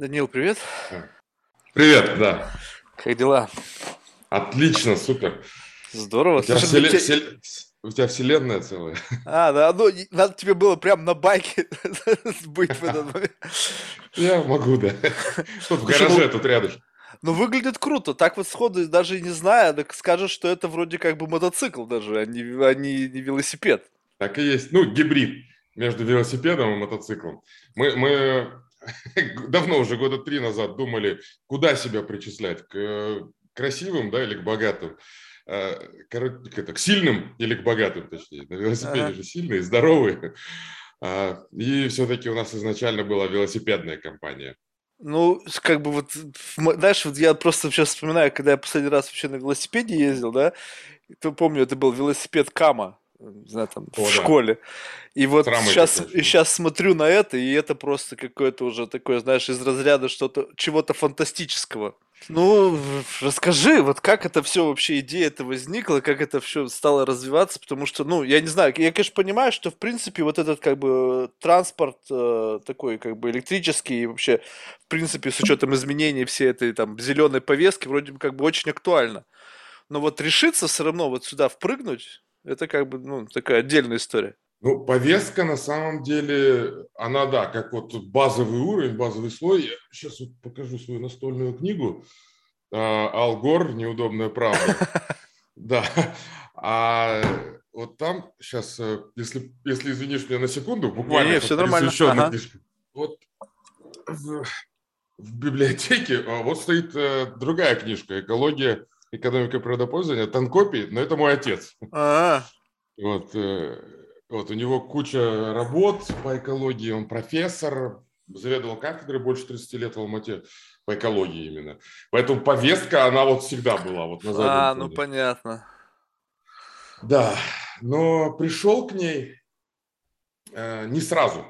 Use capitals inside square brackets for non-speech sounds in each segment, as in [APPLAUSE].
Данил, привет. Привет, да. Как дела? Отлично, супер. Здорово. У тебя, Слушай, ну, вселе- те- вселе- у тебя вселенная целая. А, да, ну, надо тебе было прям на байке [LAUGHS] быть в этот момент. Я могу, да. Тут в гараже, ну- тут рядом. Ну, выглядит круто. Так вот сходу, даже не зная, так скажешь, что это вроде как бы мотоцикл даже, а не, а не, не велосипед. Так и есть. Ну, гибрид между велосипедом и мотоциклом. Мы, мы [LAUGHS] давно, уже года три назад думали, куда себя причислять, к э, красивым, да, или к богатым. Э, коро- к, сильным или к богатым, точнее. На велосипеде Ага. же сильные, здоровые. [LAUGHS] А, И все-таки у нас изначально была велосипедная компания. Ну, как бы вот, знаешь, вот я просто сейчас вспоминаю, когда я последний раз вообще на велосипеде ездил, да, то помню, это был велосипед Кама, не знаю, там, О, в да. школе. И вот сейчас, и сейчас смотрю на это, и это просто какое-то уже такое, знаешь, из разряда что-то, чего-то фантастического. Ну, расскажи, вот как это все вообще, идея это возникла, как это все стало развиваться, потому что, ну, я не знаю, я, конечно, понимаю, что, в принципе, вот этот, как бы, транспорт э, такой, как бы, электрический, и вообще, в принципе, с учетом изменений всей этой, там, зеленой повестки, вроде бы, как бы, очень актуально. Но вот решиться все равно вот сюда впрыгнуть, это, как бы, ну, такая отдельная история. Ну, повестка на самом деле, она, да, как вот базовый уровень, базовый слой. Я сейчас вот покажу свою настольную книгу. А, Ал Гор «Неудобная правда». [LAUGHS] Да. А вот там сейчас, если, если извинишь меня на секунду, буквально вот всё нормально. Ага. книжка. Вот в, в библиотеке а, вот стоит э, другая книжка «Экология, экономика природопользования», Танкопи, но это мой отец. А, Вот, э, вот у него куча работ по экологии, он профессор, заведовал кафедрой больше 30 лет в Алмате по экологии именно. Поэтому повестка, она вот всегда была вот на а, ну фоне. понятно. Да, но пришел к ней э, не сразу.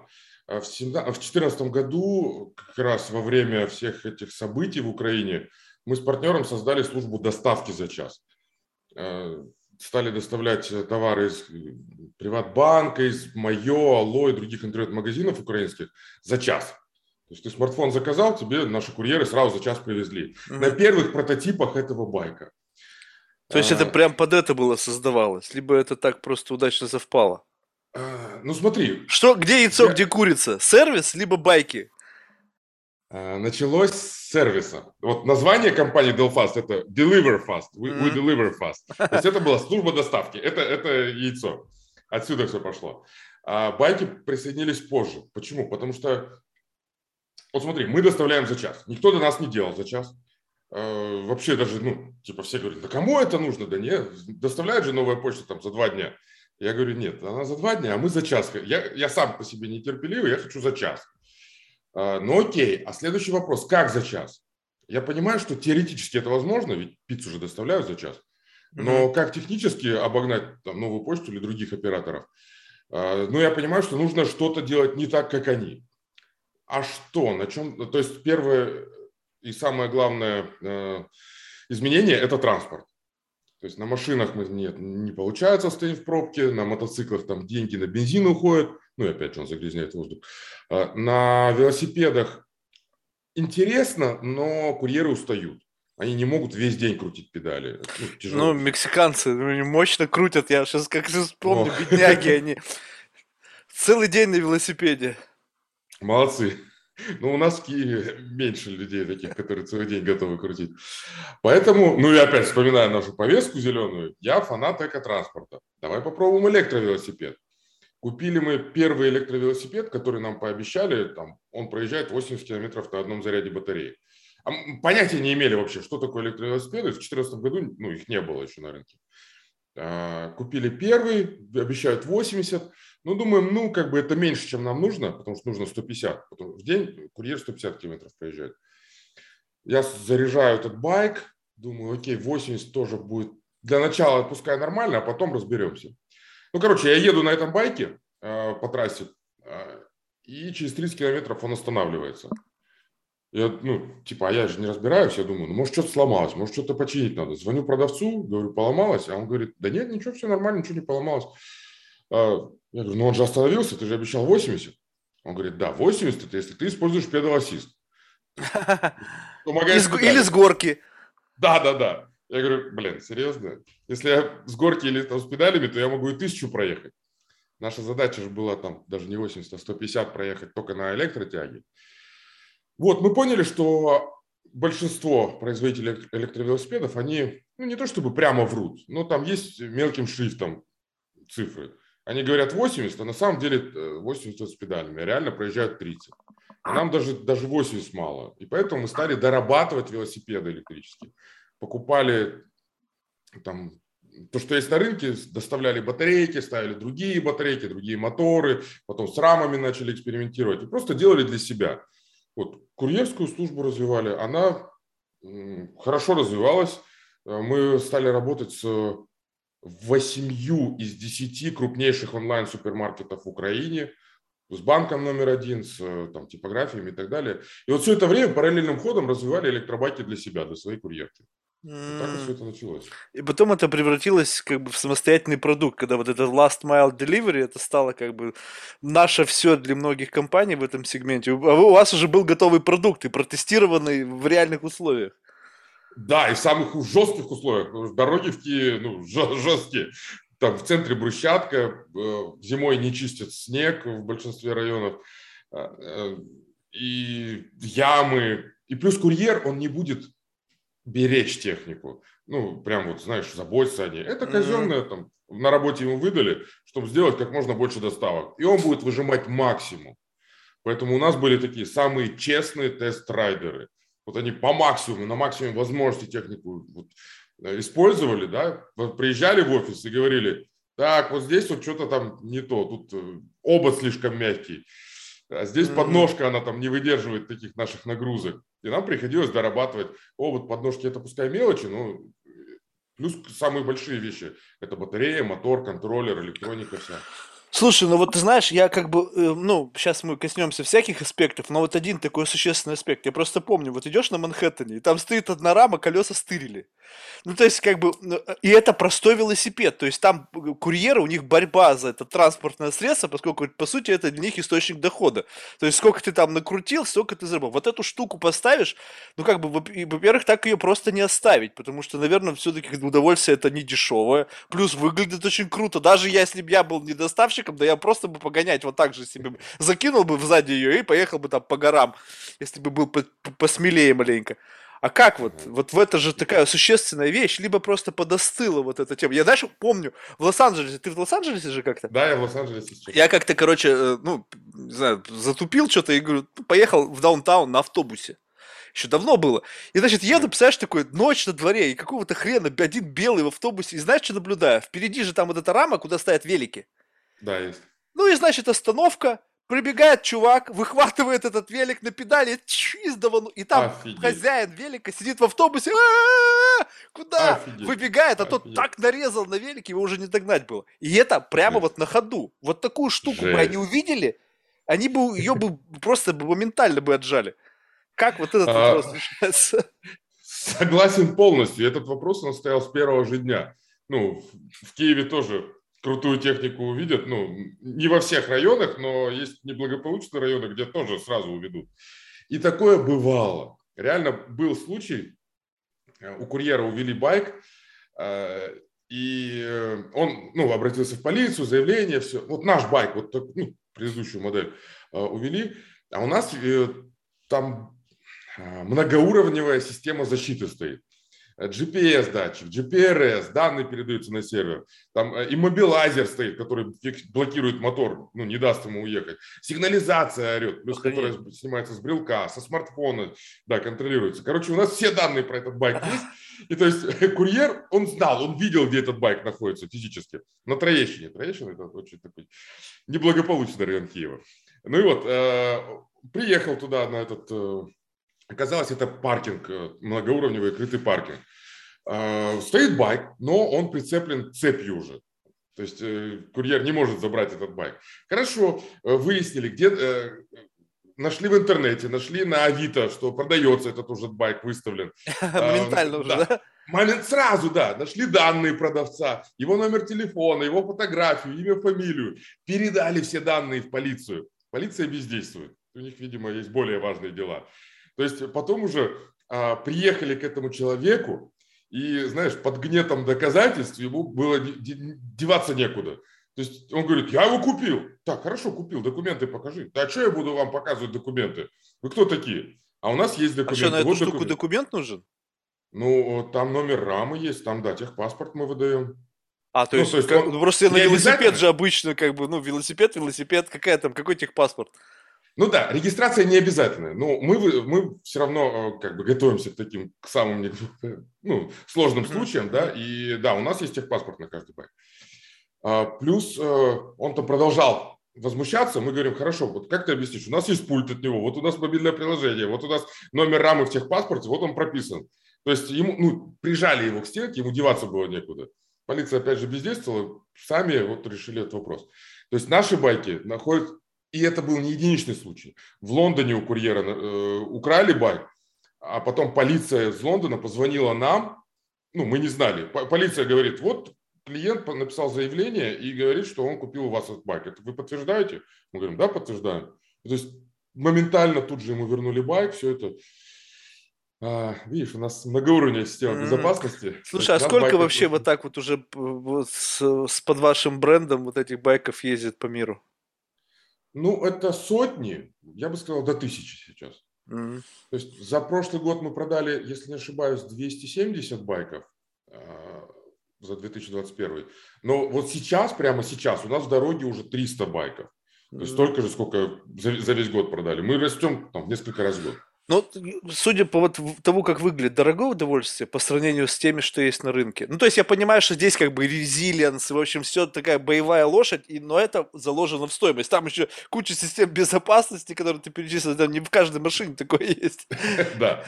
А В 2014 году, как раз во время всех этих событий в Украине, мы с партнером создали службу доставки за час. Э, Стали доставлять э, товары из э, Приватбанка, из Майо, Алло и других интернет-магазинов украинских за час. То есть ты смартфон заказал, тебе наши курьеры сразу за час привезли. Мгм. На первых прототипах этого байка. То есть это А, прям под это было создавалось, либо это так просто удачно совпало. а, Ну смотри, Что, где яйцо, Я- где курица? Сервис, либо байки? А, Началось с сервиса. Вот название компании Delfast это Deliver Fast. We, we deliver fast. [LAUGHS] То есть это была служба доставки. Это, это яйцо. Отсюда все пошло. А байки присоединились позже. Почему? Потому что, вот смотри, мы доставляем за час. Никто до нас не делал за час. Э, Вообще даже, ну, типа все говорят, да кому это нужно? Да нет, доставляет же новая почта там за два дня. Я говорю, нет, она за два дня, а мы за час. Я, я сам по себе нетерпеливый, я хочу за час. А, Ну окей, а следующий вопрос, как за час? Я понимаю, что теоретически это возможно, ведь пиццу же доставляют за час. Но как технически обогнать там, новую почту или других операторов? А, Ну, я понимаю, что нужно что-то делать не так, как они. А что? На чем? То есть первое и самое главное э, изменение – это транспорт. То есть на машинах нет, не получается стоять в пробке, на мотоциклах там деньги на бензин уходят, ну и опять же он загрязняет воздух. А, На велосипедах интересно, но курьеры устают. Они не могут весь день крутить педали. Ну, тяжело. Ну, мексиканцы мощно крутят. Я сейчас как вспомню, О. бедняги они. Целый день на велосипеде. Молодцы. Ну, у нас в Киеве меньше людей таких, которые целый день готовы крутить. Поэтому, ну и опять вспоминая нашу повестку зеленую, я фанат экотранспорта. Давай попробуем электровелосипед. Купили мы первый электровелосипед, который нам пообещали, там, он проезжает 80 километров на одном заряде батареи. А понятия не имели вообще, что такое электровелосипеды. В 2014 году ну, их не было еще на рынке. А, Купили первый, обещают 80. Ну, думаем, ну, как бы это меньше, чем нам нужно, потому что нужно 150. Потом в день курьер 150 километров проезжает. Я заряжаю этот байк, думаю, окей, 80 тоже будет. Для начала пускай нормально, а потом разберемся. Ну, короче, я еду на этом байке э, по трассе, э, и через 30 километров он останавливается. Я, ну, типа, а я же не разбираюсь, я думаю, ну, может, что-то сломалось, может, что-то починить надо. Звоню продавцу, говорю, поломалось, а он говорит, да нет, ничего, все нормально, ничего не поломалось. А, Я говорю, ну, он же остановился, ты же обещал 80. Он говорит, да, 80 это если ты используешь педал-ассист. [LAUGHS] Или с горки. Да, да, да. Я говорю, блин, серьезно? Если я с горки или там с педалями, то я могу и тысячу проехать. Наша задача же была там даже не 80, а 150 проехать только на электротяге. Вот, мы поняли, что большинство производителей электровелосипедов, они ну, не то чтобы прямо врут, но там есть мелким шрифтом цифры. Они говорят 80, а на самом деле 80 э, с педалями, а реально проезжают 30. А нам даже, даже 80 мало. И поэтому мы стали дорабатывать велосипеды электрические. Покупали там то, что есть на рынке, доставляли батарейки, ставили другие батарейки, другие моторы, потом с рамами начали экспериментировать и просто делали для себя. Вот курьерскую службу развивали, она хорошо развивалась. Э, мы стали работать с восемью из десяти крупнейших онлайн-супермаркетов в Украине, с банком номер один, с э, там, типографиями и так далее. И вот все это время параллельным ходом развивали электробайки для себя, для своей курьерки. Вот так вот все это началось. И потом это превратилось как бы в самостоятельный продукт, когда вот это last mile delivery, это стало как бы наше все для многих компаний в этом сегменте. А у вас уже был готовый продукт и протестированный в реальных условиях. Да, и в самых жестких условиях. Дороги в Киеве ну, жесткие. Там в центре брусчатка, э, зимой не чистят снег в большинстве районов. А, э, и ямы. И плюс курьер, он не будет беречь технику. Ну, прям вот, знаешь, заботиться о ней. Это казенное, там, на работе ему выдали, чтобы сделать как можно больше доставок. И он будет выжимать максимум. Поэтому у нас были такие самые честные тест-райдеры. Вот они по максимуму, на максимум возможности технику вот, э, использовали, да, приезжали в офис и говорили, так, вот здесь вот что-то там не то, тут э, обод слишком мягкий, а здесь mm-hmm. подножка, она там не выдерживает таких наших нагрузок. И нам приходилось дорабатывать, о, вот подножки это пускай мелочи, но плюс самые большие вещи. Это батарея, мотор, контроллер, электроника вся. Слушай, ну вот ты знаешь, я как бы, э, ну, сейчас мы коснемся всяких аспектов, но вот один такой существенный аспект. Я просто помню, вот идешь на Манхэттене, и там стоит одна рама, колеса стырили. Ну, то есть, как бы, ну, и это простой велосипед, то есть там курьеры, у них борьба за это транспортное средство, поскольку, по сути, это для них источник дохода. То есть, сколько ты там накрутил, столько ты заработал. Вот эту штуку поставишь, ну, как бы, во-первых, так ее просто не оставить, потому что, наверное, все-таки удовольствие это не дешевое, плюс выглядит очень круто. Даже если бы я был не доставщиком, да я просто бы погонять вот так же себе закинул бы сзади ее и поехал бы там по горам, если бы был посмелее маленько. А как вот? Вот в это же такая существенная вещь, либо просто подостыла вот эта тема. Я дальше помню, в Лос-Анджелесе, ты в Лос-Анджелесе же как-то? Да, я в Лос-Анджелесе сейчас. Я как-то, короче, э, ну, не знаю, затупил что-то и говорю, поехал в даунтаун на автобусе. Еще давно было. И, значит, еду, представляешь, такой, ночь на дворе, и какого-то хрена один белый в автобусе. И знаешь, что наблюдаю? Впереди же там вот эта рама, куда стоят велики. Да, есть. Ну и, значит, остановка, Прибегает чувак, выхватывает этот велик на педали, издаван, и там Офигеть. хозяин велика сидит в автобусе, куда? Офигеть. Выбегает, а тот так нарезал на велике, его уже не догнать было. И это прямо вот на ходу. Вот такую штуку бы они увидели, они бы ее бы просто моментально бы отжали. Как вот этот вопрос решается? Согласен полностью. Этот вопрос он стоял с первого же дня. Ну, в Киеве тоже крутую технику увидят, ну, не во всех районах, но есть неблагополучные районы, где тоже сразу уведут. И такое бывало. Реально был случай, э, у курьера увели байк, э, и э, он, ну, обратился в полицию, заявление, все. Вот наш байк, вот ну, предыдущую модель увели, а у нас там многоуровневая система защиты стоит. GPS-датчик, GPRS, данные передаются на сервер, там э, иммобилайзер стоит, который блокирует мотор, ну, не даст ему уехать, сигнализация орет, плюс которая снимается с брелка, со смартфона, да, контролируется. Короче, у нас все данные про этот байк есть, и то есть курьер, он знал, он видел, где этот байк находится физически, на Троещине. Троещина – это очень такой неблагополучный район Киева. Ну и вот, э, приехал туда на этот э, Оказалось, это паркинг, э, многоуровневый крытый паркинг. А, стоит байк, но он прицеплен цепью уже. То есть э, курьер не может забрать этот байк. Хорошо, э, выяснили, где нашли в интернете, нашли на Авито, что продается этот уже байк, выставлен. [LAUGHS] Моментально уже, да? Момент сразу, да. Нашли данные продавца, его номер телефона, его фотографию, имя, фамилию. Передали все данные в полицию. Полиция бездействует. У них, видимо, есть более важные дела. То есть потом уже а, приехали к этому человеку, и, знаешь, под гнетом доказательств ему было деваться некуда. То есть он говорит, я его купил. Так, хорошо, купил, документы покажи. Да что я буду вам показывать документы? Вы кто такие? А у нас есть документы. А что, на эту вот штуку документ. документ нужен? Ну, там номер рамы есть, там, да, техпаспорт мы выдаем. А, то ну, есть, то есть как, он... просто на велосипед же обычно, как бы, ну, велосипед, велосипед, какая там, какой техпаспорт? Ну да, регистрация не обязательная, но мы, мы все равно э, как бы готовимся к таким, к самым [LAUGHS] ну, сложным случаям, да, и да, у нас есть техпаспорт на каждый байк. А, плюс э, он там продолжал возмущаться, мы говорим, хорошо, вот как ты объяснишь, у нас есть пульт от него, вот у нас мобильное приложение, вот у нас номер рамы в техпаспорте, вот он прописан. То есть ему, ну, прижали его к стенке, ему деваться было некуда. Полиция опять же бездействовала, сами вот решили этот вопрос. То есть наши байки находят, и это был не единичный случай. В Лондоне у курьера э, украли байк, а потом полиция из Лондона позвонила нам, ну, мы не знали. Полиция говорит, вот клиент написал заявление и говорит, что он купил у вас этот байк. Это вы подтверждаете? Мы говорим, да, подтверждаем. То есть моментально тут же ему вернули байк, все это. А, видишь, у нас многоуровневая система безопасности. Слушай, а сколько вообще вот так вот уже вот с, с под вашим брендом вот этих байков ездит по миру? Ну, это сотни, я бы сказал, до тысячи сейчас. Mm-hmm. То есть за прошлый год мы продали, если не ошибаюсь, 270 байков а, за 2021. Но вот сейчас, прямо сейчас, у нас в дороге уже 300 байков. То есть столько же, сколько за, за весь год продали. Мы растем там, несколько раз в год. Ну, судя по вот тому, как выглядит дорогое удовольствие по сравнению с теми, что есть на рынке. Ну, то есть я понимаю, что здесь как бы резилиенс, в общем, все такая боевая лошадь, и, но это заложено в стоимость. Там еще куча систем безопасности, которые ты перечислил, там не в каждой машине такое есть. [LAUGHS] Да.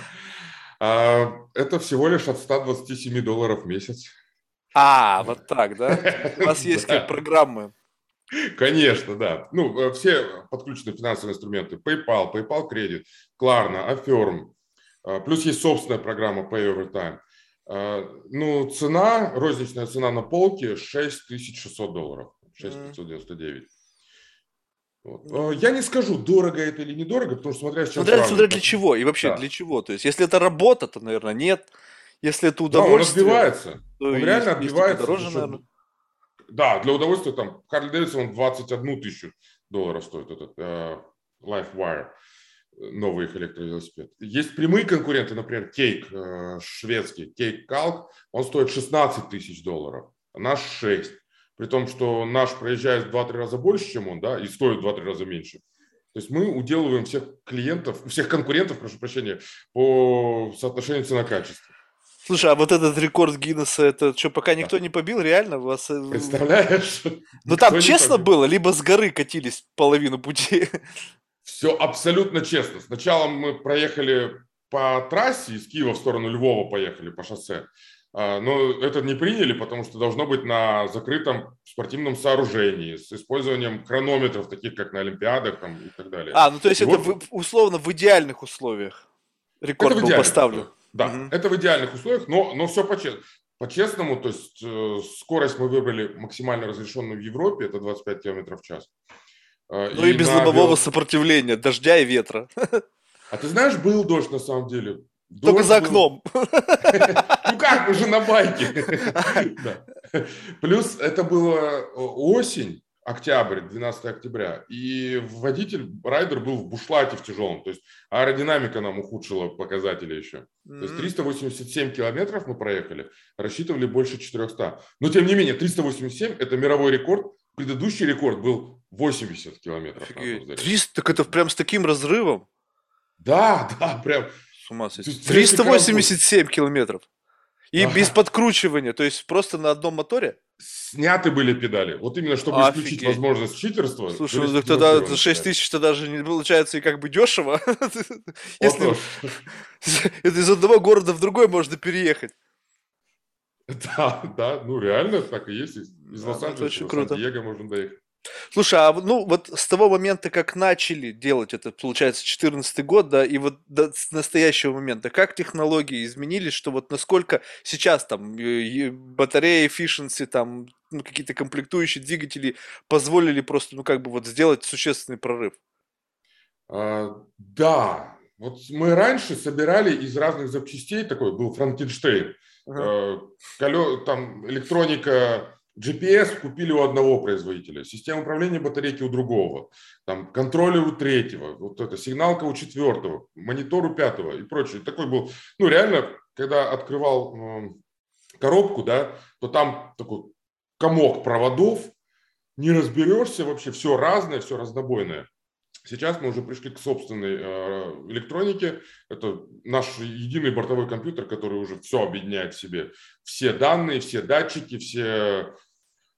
А, это всего лишь от 127 долларов в месяц. А, вот так, да? [LAUGHS] У вас есть как программы. Конечно, да. Ну, э, все подключены финансовые инструменты. PayPal, PayPal Credit, Klarna, Affirm. Э, плюс есть собственная программа Pay Over Time. Э, ну, цена, розничная цена на полке 6600 долларов. 6599. Вот. Я не скажу, дорого это или недорого, потому что смотря с чем смотря, смотря для чего и вообще да. для чего. То есть, если это работа, то, наверное, нет. Если это удовольствие... Да, он отбивается. Он реально отбивается. Дороже, наверное. Да, для удовольствия там Харли Дэвидсон 21 тысячу долларов стоит этот э, LifeWire, новый их электровелосипед. Есть прямые конкуренты, например, Кейк, э, шведский, Кейк Калк, он стоит 16 тысяч долларов, а наш 6. При том, что наш проезжает в 2-3 раза больше, чем он, да, и стоит в 2-3 раза меньше. То есть мы уделываем всех клиентов, всех конкурентов, прошу прощения, по соотношению цена-качество. Слушай, а вот этот рекорд Гиннесса, это что, пока никто не побил, реально? Вас... Э, Представляешь? Ну там честно было, либо с горы катились половину пути? Все абсолютно честно. Сначала мы проехали по трассе из Киева в сторону Львова поехали по шоссе. А, но это не приняли, потому что должно быть на закрытом спортивном сооружении с использованием хронометров, таких как на Олимпиадах там, и так далее. А, ну то есть и это вот... в, условно в идеальных условиях рекорд это был поставлен. Условиях. Да, угу. это в идеальных условиях, но, но все по-честному. По-честному, то есть э, скорость мы выбрали максимально разрешенную в Европе, это 25 км в час. Э, ну и, и без лобового вел... сопротивления, дождя и ветра. А ты знаешь, был дождь на самом деле. Дождь Только за окном. [LAUGHS] Ну как, уже на байке. [LAUGHS] Плюс это была осень, октябрь, 12 октября, и водитель, райдер был в бушлате в тяжелом, то есть аэродинамика нам ухудшила показатели еще. Mm-hmm. То есть 387 километров мы проехали, рассчитывали больше 400. Но тем не менее, 387 – это мировой рекорд, предыдущий рекорд был 80 километров. 300, так это прям с таким разрывом? Да, да, прям. С ума сойти. 387 километров. И ага. без подкручивания, то есть просто на одном моторе? Сняты были педали. Вот именно, чтобы Офигеть. исключить возможность читерства. Слушай, ну, тогда за 6 тысяч то даже не получается и как бы дешево. [LAUGHS] Если это [LAUGHS] из одного города в другой можно переехать. [LAUGHS] Да, да, ну реально так и есть. Из Лос-Анджелеса в Сан-Диего можно доехать. Слушай, а ну вот с того момента, как начали делать это, получается, 2014 год, да, и вот до настоящего момента, как технологии изменились, что вот насколько сейчас там батарея efficiency, там ну, какие-то комплектующие двигатели позволили просто, ну как бы вот сделать существенный прорыв? А, да, Вот мы раньше собирали из разных запчастей, такой был Франкенштейн, uh-huh. там электроника, GPS купили у одного производителя, система управления батарейки у другого, там контроллер у третьего, вот это сигналка у четвертого, монитор у пятого и прочее. Такой был, ну реально, когда открывал коробку, да, то там такой комок проводов, не разберешься вообще, все разное, все разнобойное. Сейчас мы уже пришли к собственной э, электронике. Это наш единый бортовой компьютер, который уже все объединяет в себе. Все данные, все датчики, все,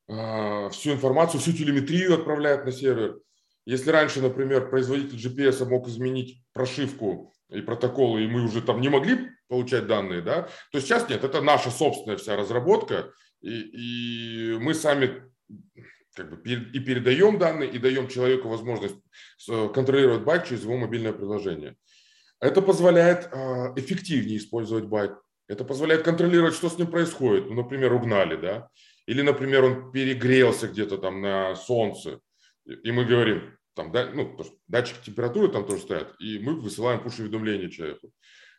э, всю информацию, всю телеметрию отправляет на сервер. Если раньше, например, производитель GPS мог изменить прошивку и протоколы, и мы уже там не могли получать данные, да, то сейчас нет, это наша собственная вся разработка, и, и мы сами как бы и передаем данные, и даем человеку возможность э, контролировать байк через его мобильное приложение. Это позволяет э, эффективнее использовать байк. Это позволяет контролировать, что с ним происходит. Ну, например, угнали, да? Или, например, он перегрелся где-то там на солнце. И мы говорим, там, да, ну, датчики температуры там тоже стоят, и мы высылаем пуш-уведомление человеку.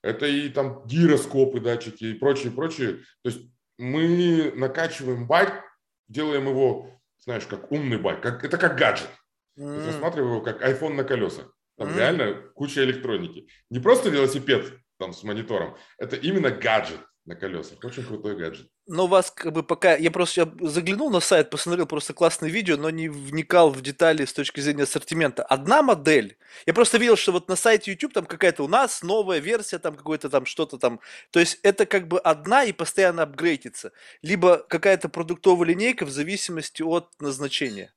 Это и там гироскопы, датчики и прочее, прочее. То есть мы накачиваем байк, делаем его знаешь, как умный байк, как, это как гаджет. Mm. рассматриваю его как iPhone на колесах. Там mm. реально куча электроники. Не просто велосипед там с монитором, это именно гаджет на колесах. Очень крутой гаджет. Но у вас как бы пока... Я просто я заглянул на сайт, посмотрел просто классное видео, но не вникал в детали с точки зрения ассортимента. Одна модель. Я просто видел, что вот на сайте YouTube там какая-то у нас новая версия, там какой-то там что-то там. То есть это как бы одна и постоянно апгрейдится. Либо какая-то продуктовая линейка в зависимости от назначения.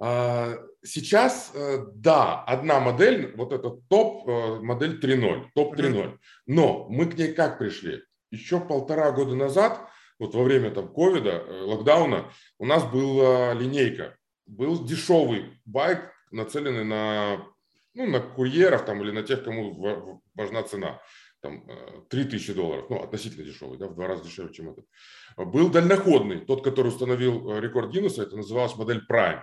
А, сейчас, э, да, одна модель, вот это топ, э, модель 3.0, топ 3.0. Но мы к ней как пришли? Еще полтора года назад, вот во время там ковида, э, локдауна, у нас была линейка. Был дешевый байк, нацеленный на, ну, на курьеров там, или на тех, кому важна цена. Там 3000 э, долларов, ну, относительно дешевый, да, в два раза дешевле, чем этот. Был дальноходный, тот, который установил э, рекорд Гиннесса, это называлась модель Prime.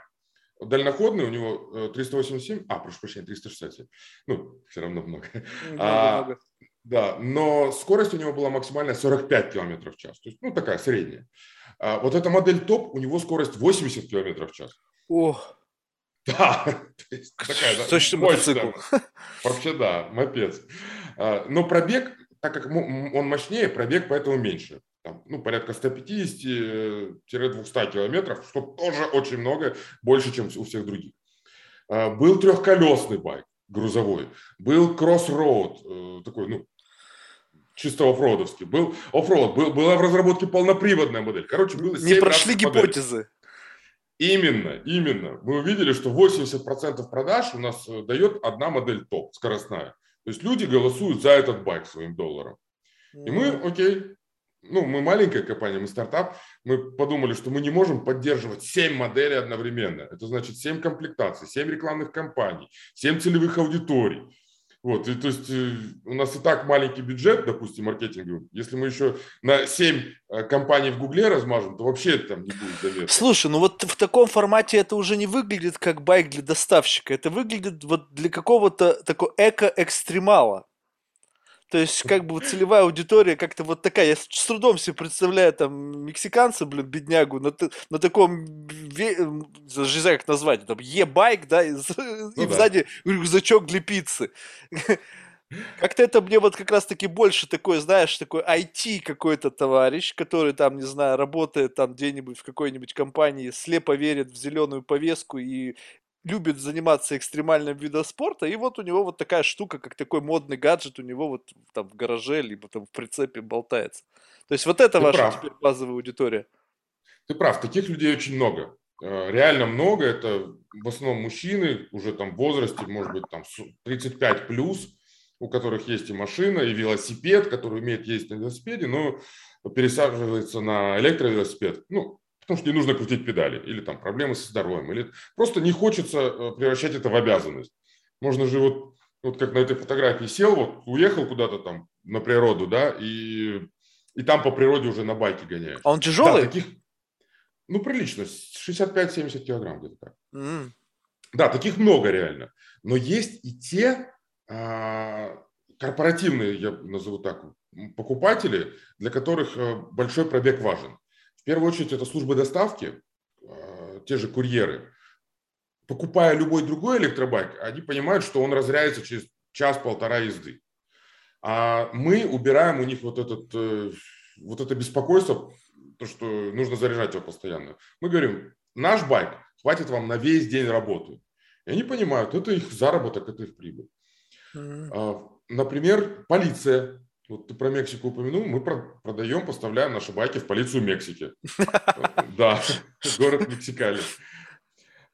Дальноходный у него 387, а, прошу прощения, 367. Ну, все равно много. много, а, много. Да, но скорость у него была максимальная 45 км в час. То есть, ну, такая средняя. А вот эта модель топ, у него скорость 80 км в час. Ох. Да, [LAUGHS] то есть такая, да, Точно мотоцикл. [LAUGHS] Вообще, да, мопед. А, но пробег, так как он мощнее, пробег поэтому меньше. Там, ну, порядка 150-200 километров, что тоже очень много, больше, чем у всех других. А, был трехколесный байк грузовой. Был кроссроуд, э, такой, ну, чисто оффроудовский. Был оффроуд, был, была в разработке полноприводная модель. Короче, было Не прошли гипотезы. Именно, именно. Мы увидели, что 80% продаж у нас э, дает одна модель топ, скоростная. То есть люди голосуют за этот байк своим долларом. И мы, окей, ну, мы маленькая компания, мы стартап, мы подумали, что мы не можем поддерживать 7 моделей одновременно. Это значит 7 комплектаций, 7 рекламных кампаний, 7 целевых аудиторий. Вот, и, то есть э, у нас и так маленький бюджет, допустим, маркетинговый. Если мы еще на 7 э, компаний в Гугле размажем, то вообще там не будет заметно. Слушай, ну вот в таком формате это уже не выглядит как байк для доставщика. Это выглядит вот для какого-то такого эко-экстремала. То есть, как бы целевая аудитория как-то вот такая. Я с трудом себе представляю там мексиканца, блин, беднягу, на, на таком, ве... даже не знаю, как назвать, там, е-байк, да, [LAUGHS] и, ну, и да. сзади рюкзачок для пиццы. [LAUGHS] Как-то это мне вот как раз-таки больше такой, знаешь, такой IT какой-то товарищ, который там, не знаю, работает там где-нибудь в какой-нибудь компании, слепо верит в зеленую повестку и любит заниматься экстремальным видом спорта, и вот у него вот такая штука, как такой модный гаджет у него вот там в гараже, либо там в прицепе болтается. То есть вот это Ты ваша прав. теперь базовая аудитория. Ты прав, таких людей очень много. Э, реально много, это в основном мужчины уже там в возрасте, может быть, там 35 плюс, у которых есть и машина, и велосипед, который умеет ездить на велосипеде, но пересаживается на электровелосипед. Ну, потому что не нужно крутить педали, или там проблемы со здоровьем, или просто не хочется э, превращать это в обязанность. Можно же вот, вот как на этой фотографии сел, вот уехал куда-то там на природу, да, и, и там по природе уже на байке гоняешь. А он тяжелый? Да, таких, ну, прилично, 65-70 килограмм где-то так. Mm. Да, таких много реально. Но есть и те, а, корпоративные, я назову так, покупатели, для которых э, большой пробег важен. В первую очередь это службы доставки, а, те же курьеры. Покупая любой другой электробайк, они понимают, что он разряется через час-полтора езды. А мы убираем у них вот, этот, э, вот это беспокойство, то, что нужно заряжать его постоянно. Мы говорим, наш байк хватит вам на весь день работы. И они понимают, это их заработок, это их прибыль. Mm-hmm. Например, полиция. Вот ты про Мексику упомянул, мы продаем, поставляем наши байки в полицию Мексики. [LAUGHS] Да, город Мексикали.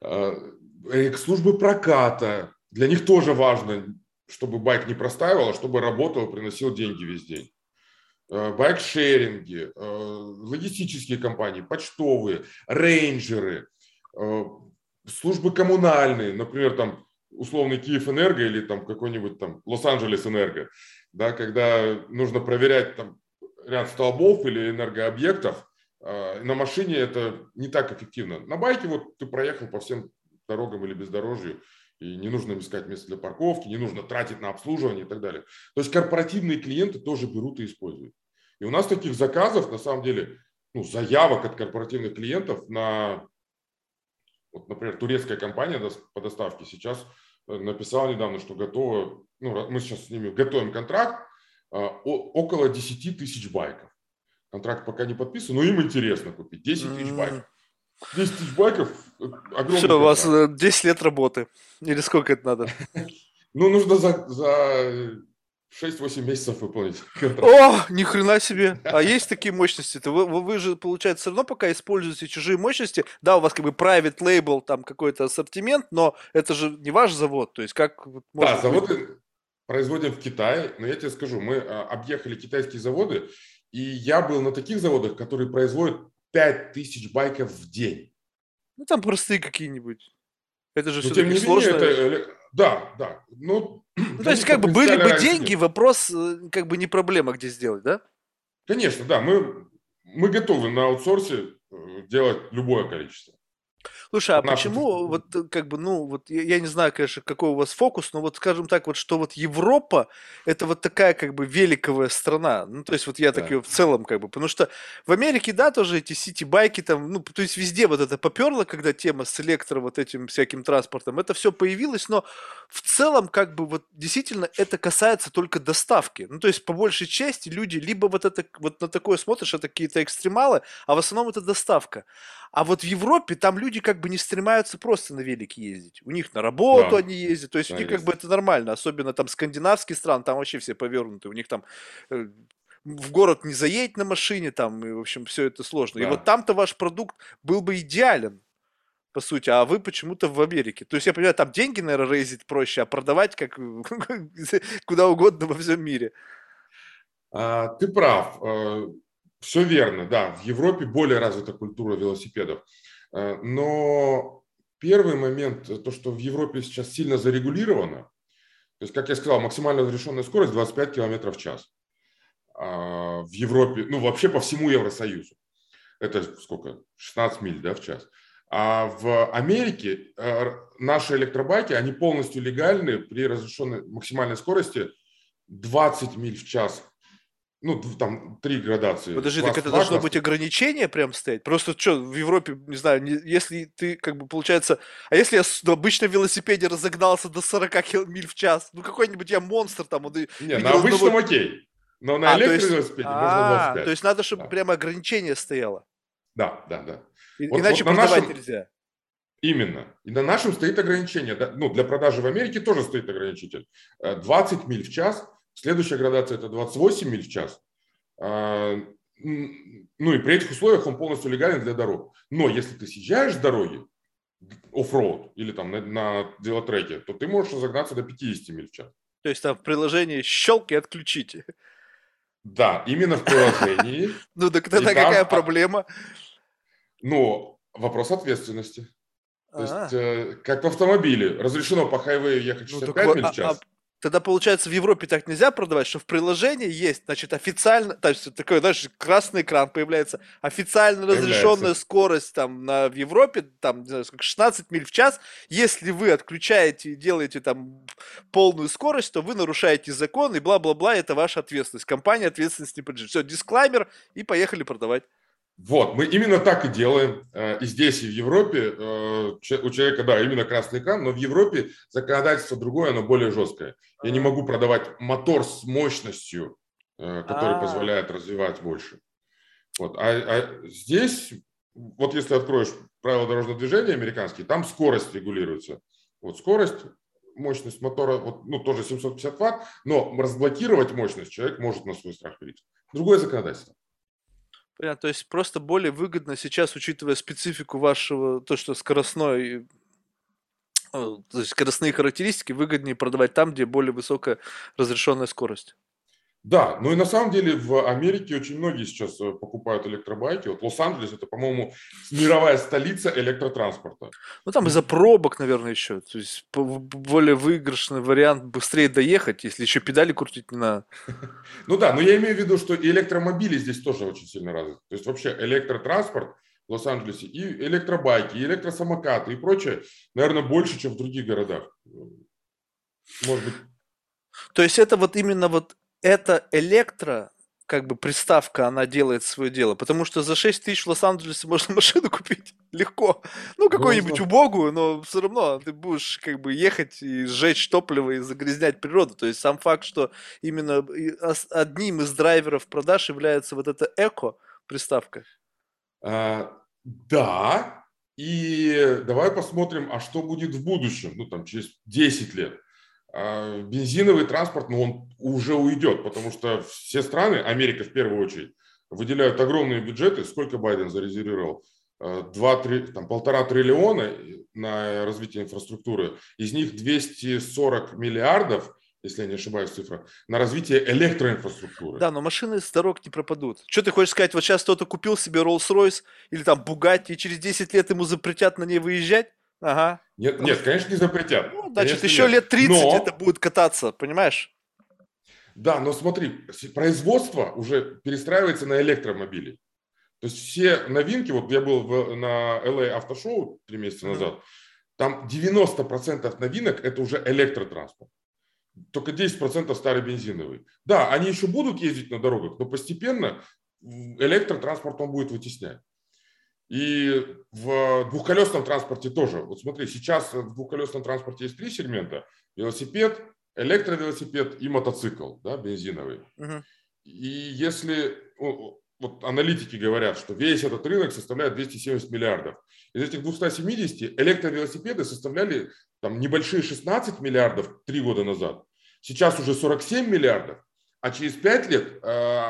А, службы проката. Для них тоже важно, чтобы байк не простаивал, а чтобы работал, приносил деньги весь день. А, байк-шеринги, логистические компании, почтовые, рейнджеры, службы коммунальные, например, там условный Киев Энерго или там какой-нибудь там Лос-Анджелес Энерго, да, когда нужно проверять там ряд столбов или энергообъектов, э, на машине это не так эффективно. На байке вот ты проехал по всем дорогам или бездорожью, и не нужно искать место для парковки, не нужно тратить на обслуживание и так далее. То есть корпоративные клиенты тоже берут и используют. И у нас таких заказов, на самом деле, ну, заявок от корпоративных клиентов на вот, например, турецкая компания по доставке сейчас написала недавно, что готова, ну, мы сейчас с ними готовим контракт, а, около 10 тысяч байков. Контракт пока не подписан, но им интересно купить 10 тысяч байков. 10 тысяч байков э, огромный Все, у вас 10 э, лет работы. Или сколько это надо? Ну, нужно за, за 6-8 месяцев выполнить. [LAUGHS] О, ни хрена себе. А есть такие мощности? -то? Вы, вы, вы же, получается, все равно пока используете чужие мощности. Да, у вас как бы private label, там какой-то ассортимент, но это же не ваш завод. То есть как... Да, заводы производим в Китае. Но я тебе скажу, мы а, объехали китайские заводы, и я был на таких заводах, которые производят 5000 байков в день. Ну, там простые какие-нибудь. Это же все-таки сложно. Это да, да. Ну, ну [CLEARS THROAT] то есть, как бы были бы деньги, нет. вопрос э, как бы не проблема, где сделать, да? Конечно, да. Мы, мы готовы на аутсорсе э, делать любое количество. Слушай, а почему вот э, как бы, ну, вот я, я не знаю, конечно, какой у вас фокус, но вот скажем так, вот что вот Европа это вот такая как бы великовая страна. Ну, то есть вот я да. так ее в целом как бы, потому что в Америке, да, тоже эти сити-байки там, ну, то есть везде вот это поперло, когда тема с электро вот этим всяким транспортом, это все появилось, но в целом как бы вот действительно это касается только доставки. Ну, то есть по большей части люди либо вот это вот на такое смотришь, это какие-то экстремалы, а в основном это доставка. А вот в Европе там люди как бы не стремаются просто на велике ездить. У них на работу да. они ездят, то есть да, у них есть. как бы это нормально. Особенно там скандинавские страны, там вообще все повернуты. У них там э, в город не заедет на машине, там, и, в общем, все это сложно. Да. И вот там-то ваш продукт был бы идеален, по сути, а вы почему-то в Америке. То есть, я понимаю, там деньги, наверное, рейзить проще, а продавать как [LAUGHS] куда угодно во всем мире. А, ты прав. Э, все верно, да, в Европе более развита культура велосипедов. Э, но первый момент, то, что в Европе сейчас сильно зарегулировано, то есть, как я сказал, максимально разрешенная скорость 25 км в час. А в Европе, ну вообще по всему Евросоюзу. Это сколько? 16 миль да, в час. А в Америке э, наши электробайки, они полностью легальны при разрешенной максимальной скорости 20 миль в час ну, там три градации. Подожди, так это 2, должно быть ограничение прям стоять? Просто что, в Европе, не знаю, не, если ты, как бы, получается... А если я на обычном велосипеде разогнался до 40 миль в час? Ну, какой-нибудь я монстр там. Он, не, на обычном одного... окей. Но на а, электровелосипеде можно 25. А, то есть надо, чтобы да. прямо ограничение стояло. Да, да, да. И, вот, иначе вот продавать нашем... нельзя. Именно. И на нашем стоит ограничение. Ну, для продажи в Америке тоже стоит ограничитель. 20 э, миль в час – Следующая градация – это 28 миль в час. А, ну и при этих условиях он полностью легален для дорог. Но если ты съезжаешь с дороги, оффроуд или там на, на велотреке, то ты можешь разогнаться до 50 миль в час. То есть там в приложении щелк и отключите. Да, именно в приложении. [LAUGHS] Ну так тогда какая проблема? Ну, вопрос ответственности. То есть, э, как в автомобиле, разрешено по хайвею ехать 65 ну, миль в а, час. Тогда, получается, в Европе так нельзя продавать, что в приложении есть, значит, официально, то есть такой, знаешь, красный экран появляется, официально разрешенная появляется. скорость там на, в Европе, там, не знаю, сколько, 16 миль в час. Если вы отключаете и делаете там полную скорость, то вы нарушаете закон и бла-бла-бла, это ваша ответственность. Компания ответственность не подлежит. Все, дисклаймер и поехали продавать. Вот, мы именно так и делаем. Э, и здесь, и в Европе э, у человека, да, именно красный экран, но в Европе законодательство другое, оно более жесткое. Я не могу продавать мотор с мощностью, э, который А-а-а. позволяет развивать больше. Вот. А, а здесь, вот если откроешь правила дорожного движения американские, там скорость регулируется. Вот скорость, мощность мотора, вот, ну, тоже 750 ватт, но разблокировать мощность человек может на свой страх риск. Другое законодательство. Понятно, то есть просто более выгодно сейчас, учитывая специфику вашего, то, что скоростной, то есть скоростные характеристики, выгоднее продавать там, где более высокая разрешенная скорость. Да, ну и на самом деле в Америке очень многие сейчас э, покупают электробайки. Вот Лос-Анджелес это, по-моему, мировая столица электротранспорта. Ну там из-за пробок, наверное, еще. То есть более выигрышный вариант быстрее доехать, если еще педали крутить не надо. [LAUGHS] Ну да, но я имею в виду, что и электромобили здесь тоже очень сильно развиты. То есть вообще электротранспорт в Лос-Анджелесе и электробайки, и электросамокаты и прочее, наверное, больше, чем в других городах. Может быть. То есть это вот именно вот эта электро, как бы приставка, она делает свое дело. Потому что за 6 тысяч в Лос-Анджелесе [LAUGHS] можно машину купить [LAUGHS] легко. Ну, какую-нибудь убогую, но все равно ты будешь как бы ехать и сжечь топливо и загрязнять природу. То есть сам факт, что именно одним из драйверов продаж является вот эта эко приставка. А, да, и давай посмотрим, а что будет в будущем, ну там через 10 лет. А, бензиновый транспорт, ну, он уже уйдет, потому что все страны, Америка в первую очередь, выделяют огромные бюджеты. Сколько Байден зарезервировал? 2, 3, там, полтора триллиона на развитие инфраструктуры. Из них 240 миллиардов, если я не ошибаюсь цифра, на развитие электроинфраструктуры. Да, но машины с дорог не пропадут. Что ты хочешь сказать, вот сейчас кто-то купил себе Rolls-Royce или там Bugatti, и через 10 лет ему запретят на ней выезжать? Ага. Нет, нет, конечно, не запретят. Ну, значит, конечно, еще нет. лет 30 но... это будет кататься, понимаешь? Да, но смотри, производство уже перестраивается на электромобили. То есть все новинки, вот я был в, на LA автошоу три месяца mm-hmm. назад, там 90% новинок это уже электротранспорт. Только 10% старый бензиновый. Да, они еще будут ездить на дорогах, но постепенно электротранспорт он будет вытеснять. И в двухколесном транспорте тоже. Вот смотри, сейчас в двухколесном транспорте есть три сегмента. Велосипед, электровелосипед и мотоцикл, да, бензиновый. Угу. И если вот аналитики говорят, что весь этот рынок составляет 270 миллиардов. Из этих 270 электровелосипеды составляли там небольшие 16 миллиардов три года назад. Сейчас уже 47 миллиардов а через 5 лет э,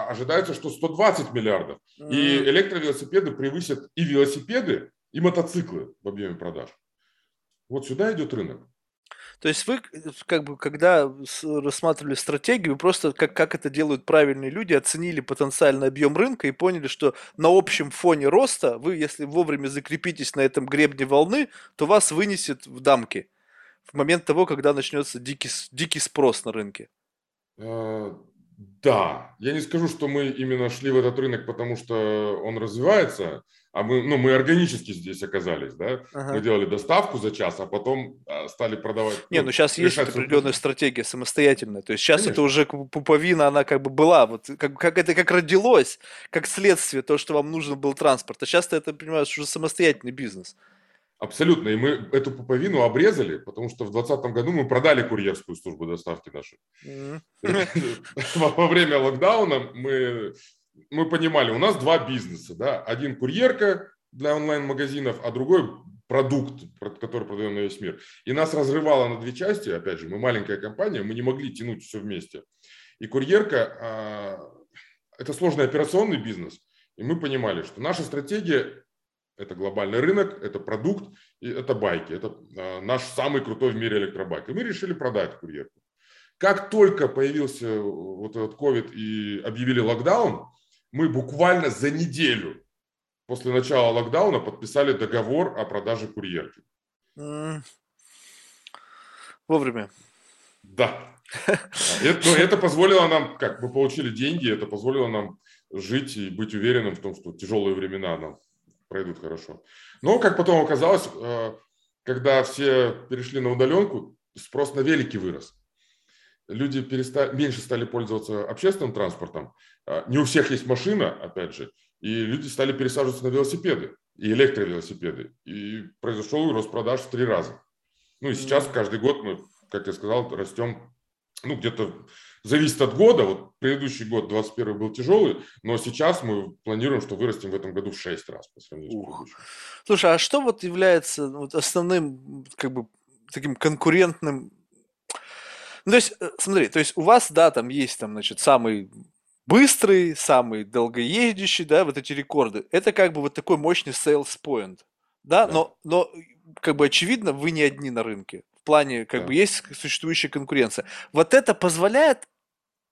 ожидается, что 120 миллиардов. Mm-hmm. И электровелосипеды превысят и велосипеды, и мотоциклы в объеме продаж. Вот сюда идет рынок. То есть вы, как бы, когда рассматривали стратегию, просто, как, как это делают правильные люди, оценили потенциальный объем рынка и поняли, что на общем фоне роста вы, если вовремя закрепитесь на этом гребне волны, то вас вынесет в дамки в момент того, когда начнется дикий, дикий спрос на рынке. Да, я не скажу, что мы именно шли в этот рынок, потому что он развивается, а мы, ну, мы органически здесь оказались, да. Ага. Мы делали доставку за час, а потом а, стали продавать. Не, ну, ну сейчас есть определенная стратегия самостоятельная. То есть сейчас Конечно. это уже пуповина, она как бы была, вот как, как это как родилось, как следствие, то, что вам нужен был транспорт. А сейчас ты это понимаешь уже самостоятельный бизнес. Абсолютно. И мы эту пуповину обрезали, потому что в 2020 году мы продали курьерскую службу доставки нашу. [LAUGHS] Во время локдауна мы, мы понимали, у нас два бизнеса. Да? Один курьерка для онлайн-магазинов, а другой продукт, который продаем на весь мир. И нас разрывало на две части. Опять же, мы маленькая компания, мы не могли тянуть все вместе. И курьерка а, – это сложный операционный бизнес. И мы понимали, что наша стратегия это глобальный рынок, это продукт, и это байки. Это а, наш самый крутой в мире электробайк. И мы решили продать курьерку. Как только появился вот этот COVID и объявили локдаун, мы буквально за неделю после начала локдауна подписали договор о продаже курьерки. Вовремя. Да. Это, ну, это позволило нам, как мы получили деньги, это позволило нам жить и быть уверенным в том, что тяжелые времена нам пройдут хорошо. Но, как потом оказалось, э, когда все перешли на удаленку, спрос на велики вырос. Люди перестали, меньше стали пользоваться общественным транспортом. А, не у всех есть машина, опять же, и люди стали пересаживаться на велосипеды и электровелосипеды. И произошел рост продаж в три раза. Ну и сейчас каждый год мы, как я сказал, растем, ну где-то зависит от года. Вот предыдущий год, 21 был тяжелый, но сейчас мы планируем, что вырастем в этом году в 6 раз по сравнению Ух. с предыдущим. Слушай, а что вот является вот основным как бы таким конкурентным ну, то есть, э, смотри, то есть у вас, да, там есть там, значит, самый быстрый, самый долгоездящий, да, вот эти рекорды. Это как бы вот такой мощный sales point, да, да. но, но как бы очевидно, вы не одни на рынке. В плане, как да. бы, есть существующая конкуренция. Вот это позволяет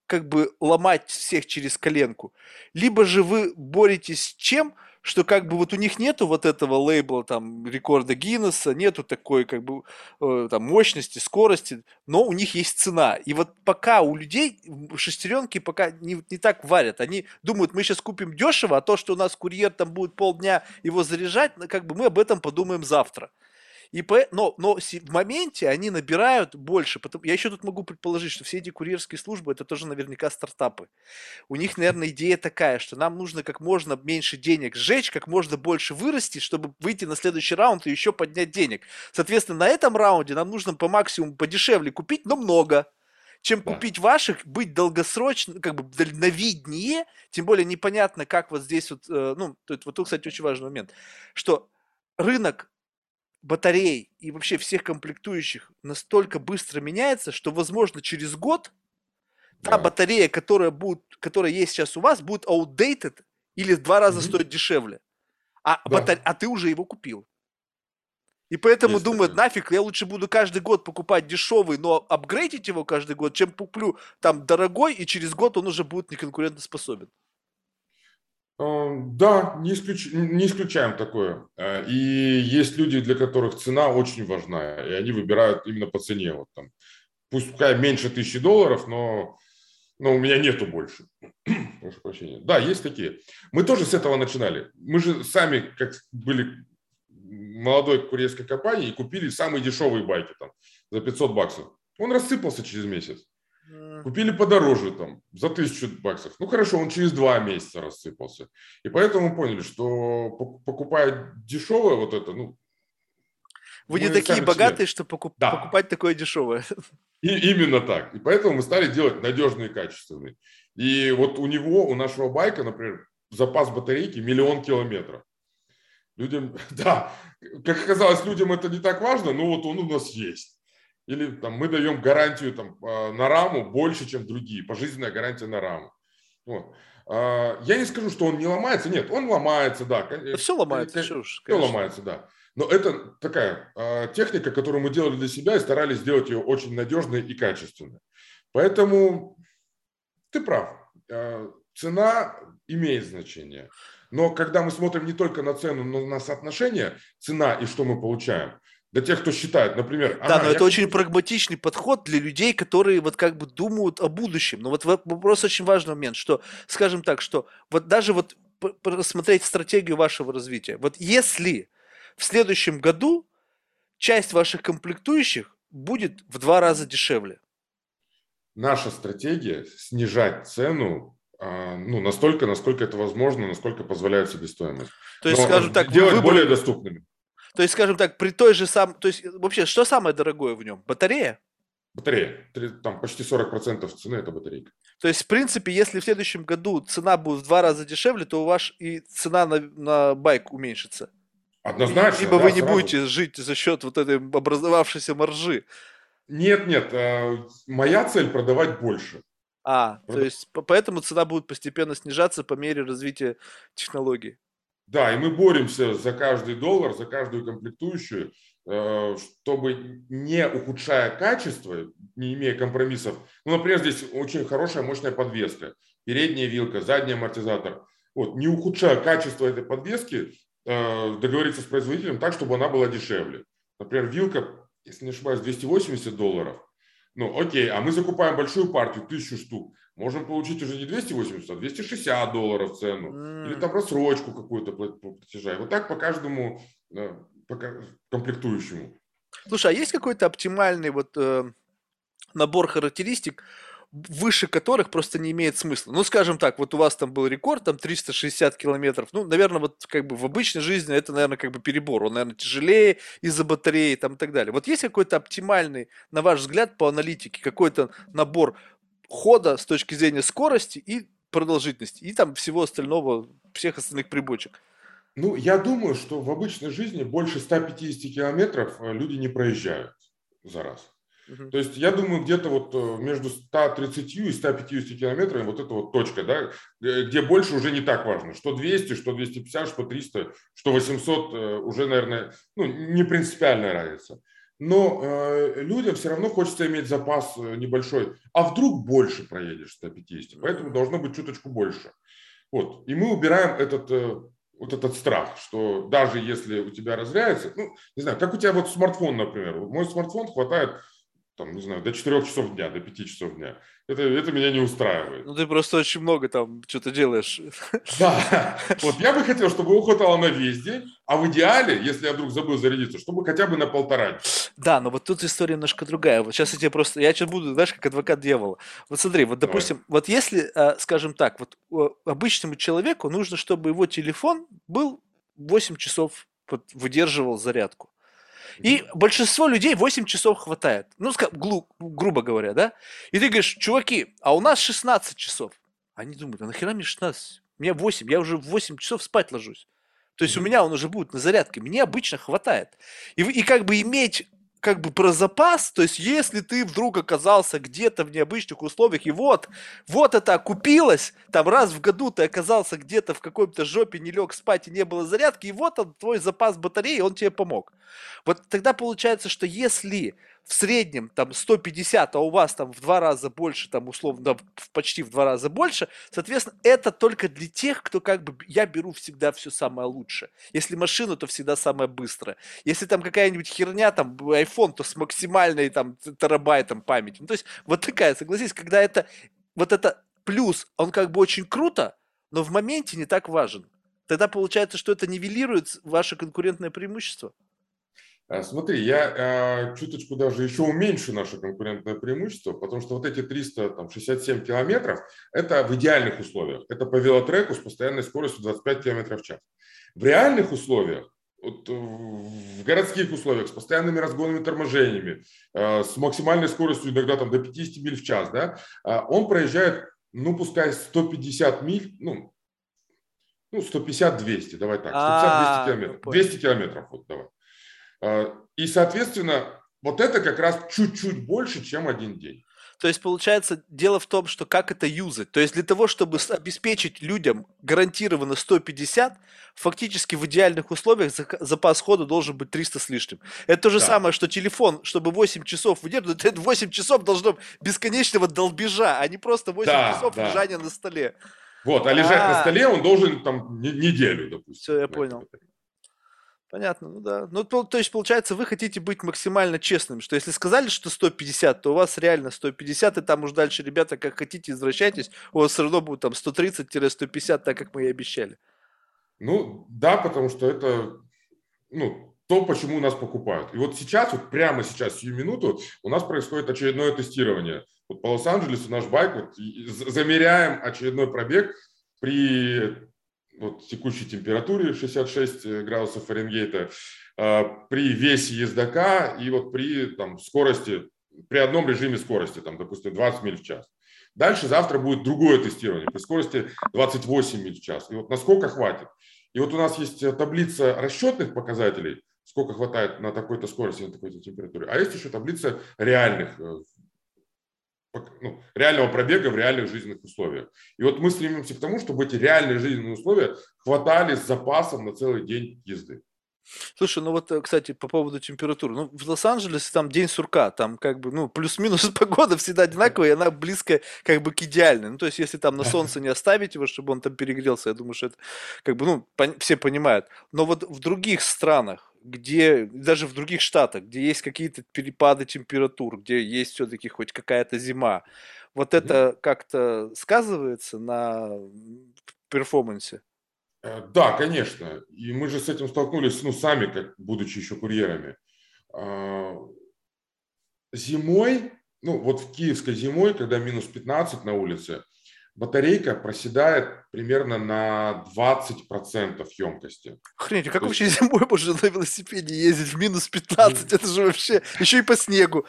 как бы ломать всех через коленку. Либо же вы боретесь с чем? что как бы вот у них нету вот этого лейбла там рекорда Гиннесса, нету такой как бы э, там мощности, скорости, но у них есть цена. И вот пока у людей шестеренки пока не, не так варят, они думают, мы сейчас купим дешево, а то, что у нас курьер там будет полдня его заряжать, как бы мы об этом подумаем завтра. И по, но, но в моменте они набирают больше. Потом, я еще тут могу предположить, что все эти курьерские службы это тоже наверняка стартапы. У них, наверное, идея такая, что нам нужно как можно меньше денег сжечь, как можно больше вырасти, чтобы выйти на следующий раунд и еще поднять денег. Соответственно, на этом раунде нам нужно по максимуму подешевле купить, но много чем купить ваших, быть долгосрочно, как бы дальновиднее, тем более непонятно, как вот здесь вот, э, ну, вот тут, кстати, очень важный момент, что рынок батарей и вообще всех комплектующих настолько быстро меняется, что, возможно, через год та да. батарея, которая, будет, которая есть сейчас у вас, будет outdated или в два раза mm-hmm. стоит дешевле. А, да. батаре... а ты уже его купил. И поэтому есть думают, такое. нафиг, я лучше буду каждый год покупать дешевый, но апгрейдить его каждый год, чем куплю там дорогой, и через год он уже будет неконкурентоспособен. Эм, да, не, исключ... не исключаем такое. Э, и есть люди, для которых цена очень важна, и они выбирают именно по цене. Вот там. Пускай меньше тысячи долларов, но, но у меня нету больше. [CLEARS THROAT] Прошу прощения. Да, есть такие. Мы тоже с этого начинали. Мы же сами, как были молодой курьерской компанией, купили самые дешевые байки там за 500 баксов. Он рассыпался через месяц. Купили подороже там, за тысячу баксов. Ну хорошо, он через два месяца рассыпался. И поэтому поняли, что покупая дешевое вот это, ну... Вы не такие богатые, себе... что покуп... да. покупать такое дешевое. И именно так. И поэтому мы стали делать надежные и качественные. И вот у него, у нашего байка, например, запас батарейки миллион километров. Людям, [LAUGHS] да, как оказалось, людям это не так важно, но вот он у нас есть или там, мы даем гарантию там, а, на раму больше, чем другие, пожизненная гарантия на раму. Вот. А, я не скажу, что он не ломается, нет, он ломается, да. да все ломается, все, все ломается, да. Но это такая э, техника, которую мы делали для себя и старались сделать ее очень надежной и качественной. Поэтому ты прав, э, цена имеет значение. Но когда мы смотрим не только на цену, но на соотношение цена и что мы получаем, для тех, кто считает, например... Да, ага, но я... это очень прагматичный подход для людей, которые вот как бы думают о будущем. Но вот вопрос очень важный момент, что, скажем так, что вот даже вот рассмотреть стратегию вашего развития. Вот если в следующем году часть ваших комплектующих будет в два раза дешевле. Наша стратегия снижать цену а, ну, настолько, насколько это возможно, насколько позволяет себестоимость. То есть, Но скажем так, делать выбрали... более доступными. То есть, скажем так, при той же самой... То есть, вообще, что самое дорогое в нем? Батарея? Батарея. Там почти 40% цены – это батарейка. То есть, в принципе, если в следующем году цена будет в два раза дешевле, то у вас и цена на, на байк уменьшится. Однозначно. Либо да, вы не сразу. будете жить за счет вот этой образовавшейся маржи. Нет, нет. Э, моя цель – продавать больше. А, Продав... то есть поэтому цена будет постепенно снижаться по мере развития технологий. Да, и мы боремся за каждый доллар, за каждую комплектующую, э, чтобы не ухудшая качество, не имея компромиссов. Ну, например, здесь очень хорошая мощная подвеска. Передняя вилка, задний амортизатор. Вот, не ухудшая качество этой подвески, э, договориться с производителем так, чтобы она была дешевле. Например, вилка, если не ошибаюсь, 280 долларов. Ну, окей, а мы закупаем большую партию, тысячу штук. Можем получить уже не 280, а 260 долларов цену. Mm. Или там рассрочку какую-то платежа. Вот так по каждому по комплектующему. Слушай, а есть какой-то оптимальный вот э, набор характеристик, выше которых просто не имеет смысла. Ну, скажем так, вот у вас там был рекорд, там 360 километров. Ну, наверное, вот как бы в обычной жизни это, наверное, как бы перебор. Он, наверное, тяжелее из-за батареи там и так далее. Вот есть какой-то оптимальный, на ваш взгляд, по аналитике, какой-то набор хода с точки зрения скорости и продолжительности, и там всего остального, всех остальных прибочек? Ну, я думаю, что в обычной жизни больше 150 километров э, люди не проезжают за раз. Угу. То есть я думаю, где-то вот э, между 130 и 150 километрами вот эта вот точка, да, где больше уже не так важно. Что 200, что 250, что 300, что 800 э, уже, наверное, ну, не принципиальная разница. Но э, людям все равно хочется иметь запас небольшой. А вдруг больше проедешь 150? Поэтому должно быть чуточку больше. Вот. И мы убираем этот вот этот страх, что даже если у тебя разряется, ну, не знаю, как у тебя вот смартфон, например. Мой смартфон хватает там, не знаю, до 4 часов дня, до 5 часов дня. Это, это меня не устраивает. Ну, ты просто очень много там что-то делаешь. Да, вот я бы хотел, чтобы его хватало на весь день, а в идеале, если я вдруг забыл зарядиться, чтобы хотя бы на полтора. Да, но вот тут история немножко другая. Вот сейчас я тебе просто, я сейчас буду, знаешь, как адвокат дьявола. Вот смотри, вот допустим, Давай. вот если, а, скажем так, вот обычному человеку нужно, чтобы его телефон был 8 часов выдерживал зарядку. И большинство людей 8 часов хватает. Ну, гру- грубо говоря, да? И ты говоришь, чуваки, а у нас 16 часов. Они думают, а нахера мне 16? У меня 8, я уже в 8 часов спать ложусь. То есть у меня он уже будет на зарядке. Мне обычно хватает. И, и как бы иметь как бы про запас, то есть если ты вдруг оказался где-то в необычных условиях, и вот, вот это окупилось, там раз в году ты оказался где-то в какой-то жопе, не лег спать и не было зарядки, и вот он, твой запас батареи, он тебе помог. Вот тогда получается, что если в среднем там 150, а у вас там в два раза больше, там условно, да, почти в два раза больше, соответственно, это только для тех, кто как бы, я беру всегда все самое лучшее. Если машину, то всегда самое быстрое. Если там какая-нибудь херня, там iPhone, то с максимальной там терабайтом памяти. Ну, то есть вот такая, согласись, когда это, вот это плюс, он как бы очень круто, но в моменте не так важен. Тогда получается, что это нивелирует ваше конкурентное преимущество. А, смотри, я э, чуточку даже еще уменьшу наше конкурентное преимущество, потому что вот эти 367 километров – это в идеальных условиях. Это по велотреку с постоянной скоростью 25 километров в час. В реальных условиях, вот, в городских условиях, с постоянными разгонами торможениями, э, с максимальной скоростью иногда там, до 50 миль в час, да, он проезжает, ну, пускай 150 миль, ну, ну 150-200, давай так, 150-200 а, километров. 200 километров, вот давай. А, и, соответственно, вот это как раз чуть-чуть больше, чем один день. То есть, получается, дело в том, что как это юзать. То есть, для того, чтобы обеспечить людям гарантированно 150, фактически в идеальных условиях запас хода должен быть 300 с лишним. Это то же да. самое, что телефон, чтобы 8 часов выдерживать, это 8 часов должно бесконечного долбежа, а не просто 8 да, часов да. лежания на столе. Вот, а лежать А-а-а. на столе он должен там неделю, допустим. Все, я понял. Понятно, ну да. Ну, то, то есть, получается, вы хотите быть максимально честным, что если сказали, что 150, то у вас реально 150, и там уж дальше, ребята, как хотите, возвращайтесь, у вас все равно будет там 130-150, так как мы и обещали. Ну, да, потому что это, ну, то, почему нас покупают. И вот сейчас, вот прямо сейчас, сию минуту, у нас происходит очередное тестирование. Вот по Лос-Анджелесу наш байк, вот, замеряем очередной пробег при вот, текущей температуре 66 э, градусов Фаренгейта, а, при весе ездока и вот при там, скорости, при одном режиме скорости, там, допустим, 20 миль в час. Дальше завтра будет другое тестирование при скорости 28 миль в час. И вот насколько хватит. И вот у нас есть э, таблица расчетных показателей, сколько хватает на такой-то скорости, на такой-то температуре. А есть еще таблица реальных э, ну, реального пробега в реальных жизненных условиях. И вот мы стремимся к тому, чтобы эти реальные жизненные условия хватали с запасом на целый день езды. Слушай, ну вот, э, кстати, по поводу температуры. Ну, в Лос-Анджелесе там день сурка, там как бы, ну, плюс-минус [LAUGHS] погода всегда одинаковая, и она близко как бы к идеальной. Ну, то есть, если там на солнце не оставить его, чтобы он там перегрелся, я думаю, что это как бы, ну, пон- все понимают. Но вот в других странах, где даже в других штатах, где есть какие-то перепады температур, где есть все-таки хоть какая-то зима, вот mm-hmm. это как-то сказывается на перформансе? Э, да, конечно. И мы же с этим столкнулись, ну, сами, как будучи еще курьерами. А, зимой, ну, вот в киевской зимой, когда минус 15 на улице, батарейка проседает примерно на 20% емкости. Охренеть, а как То вообще есть... [LAUGHS] зимой можно на велосипеде ездить в минус 15? Это же вообще еще и по снегу.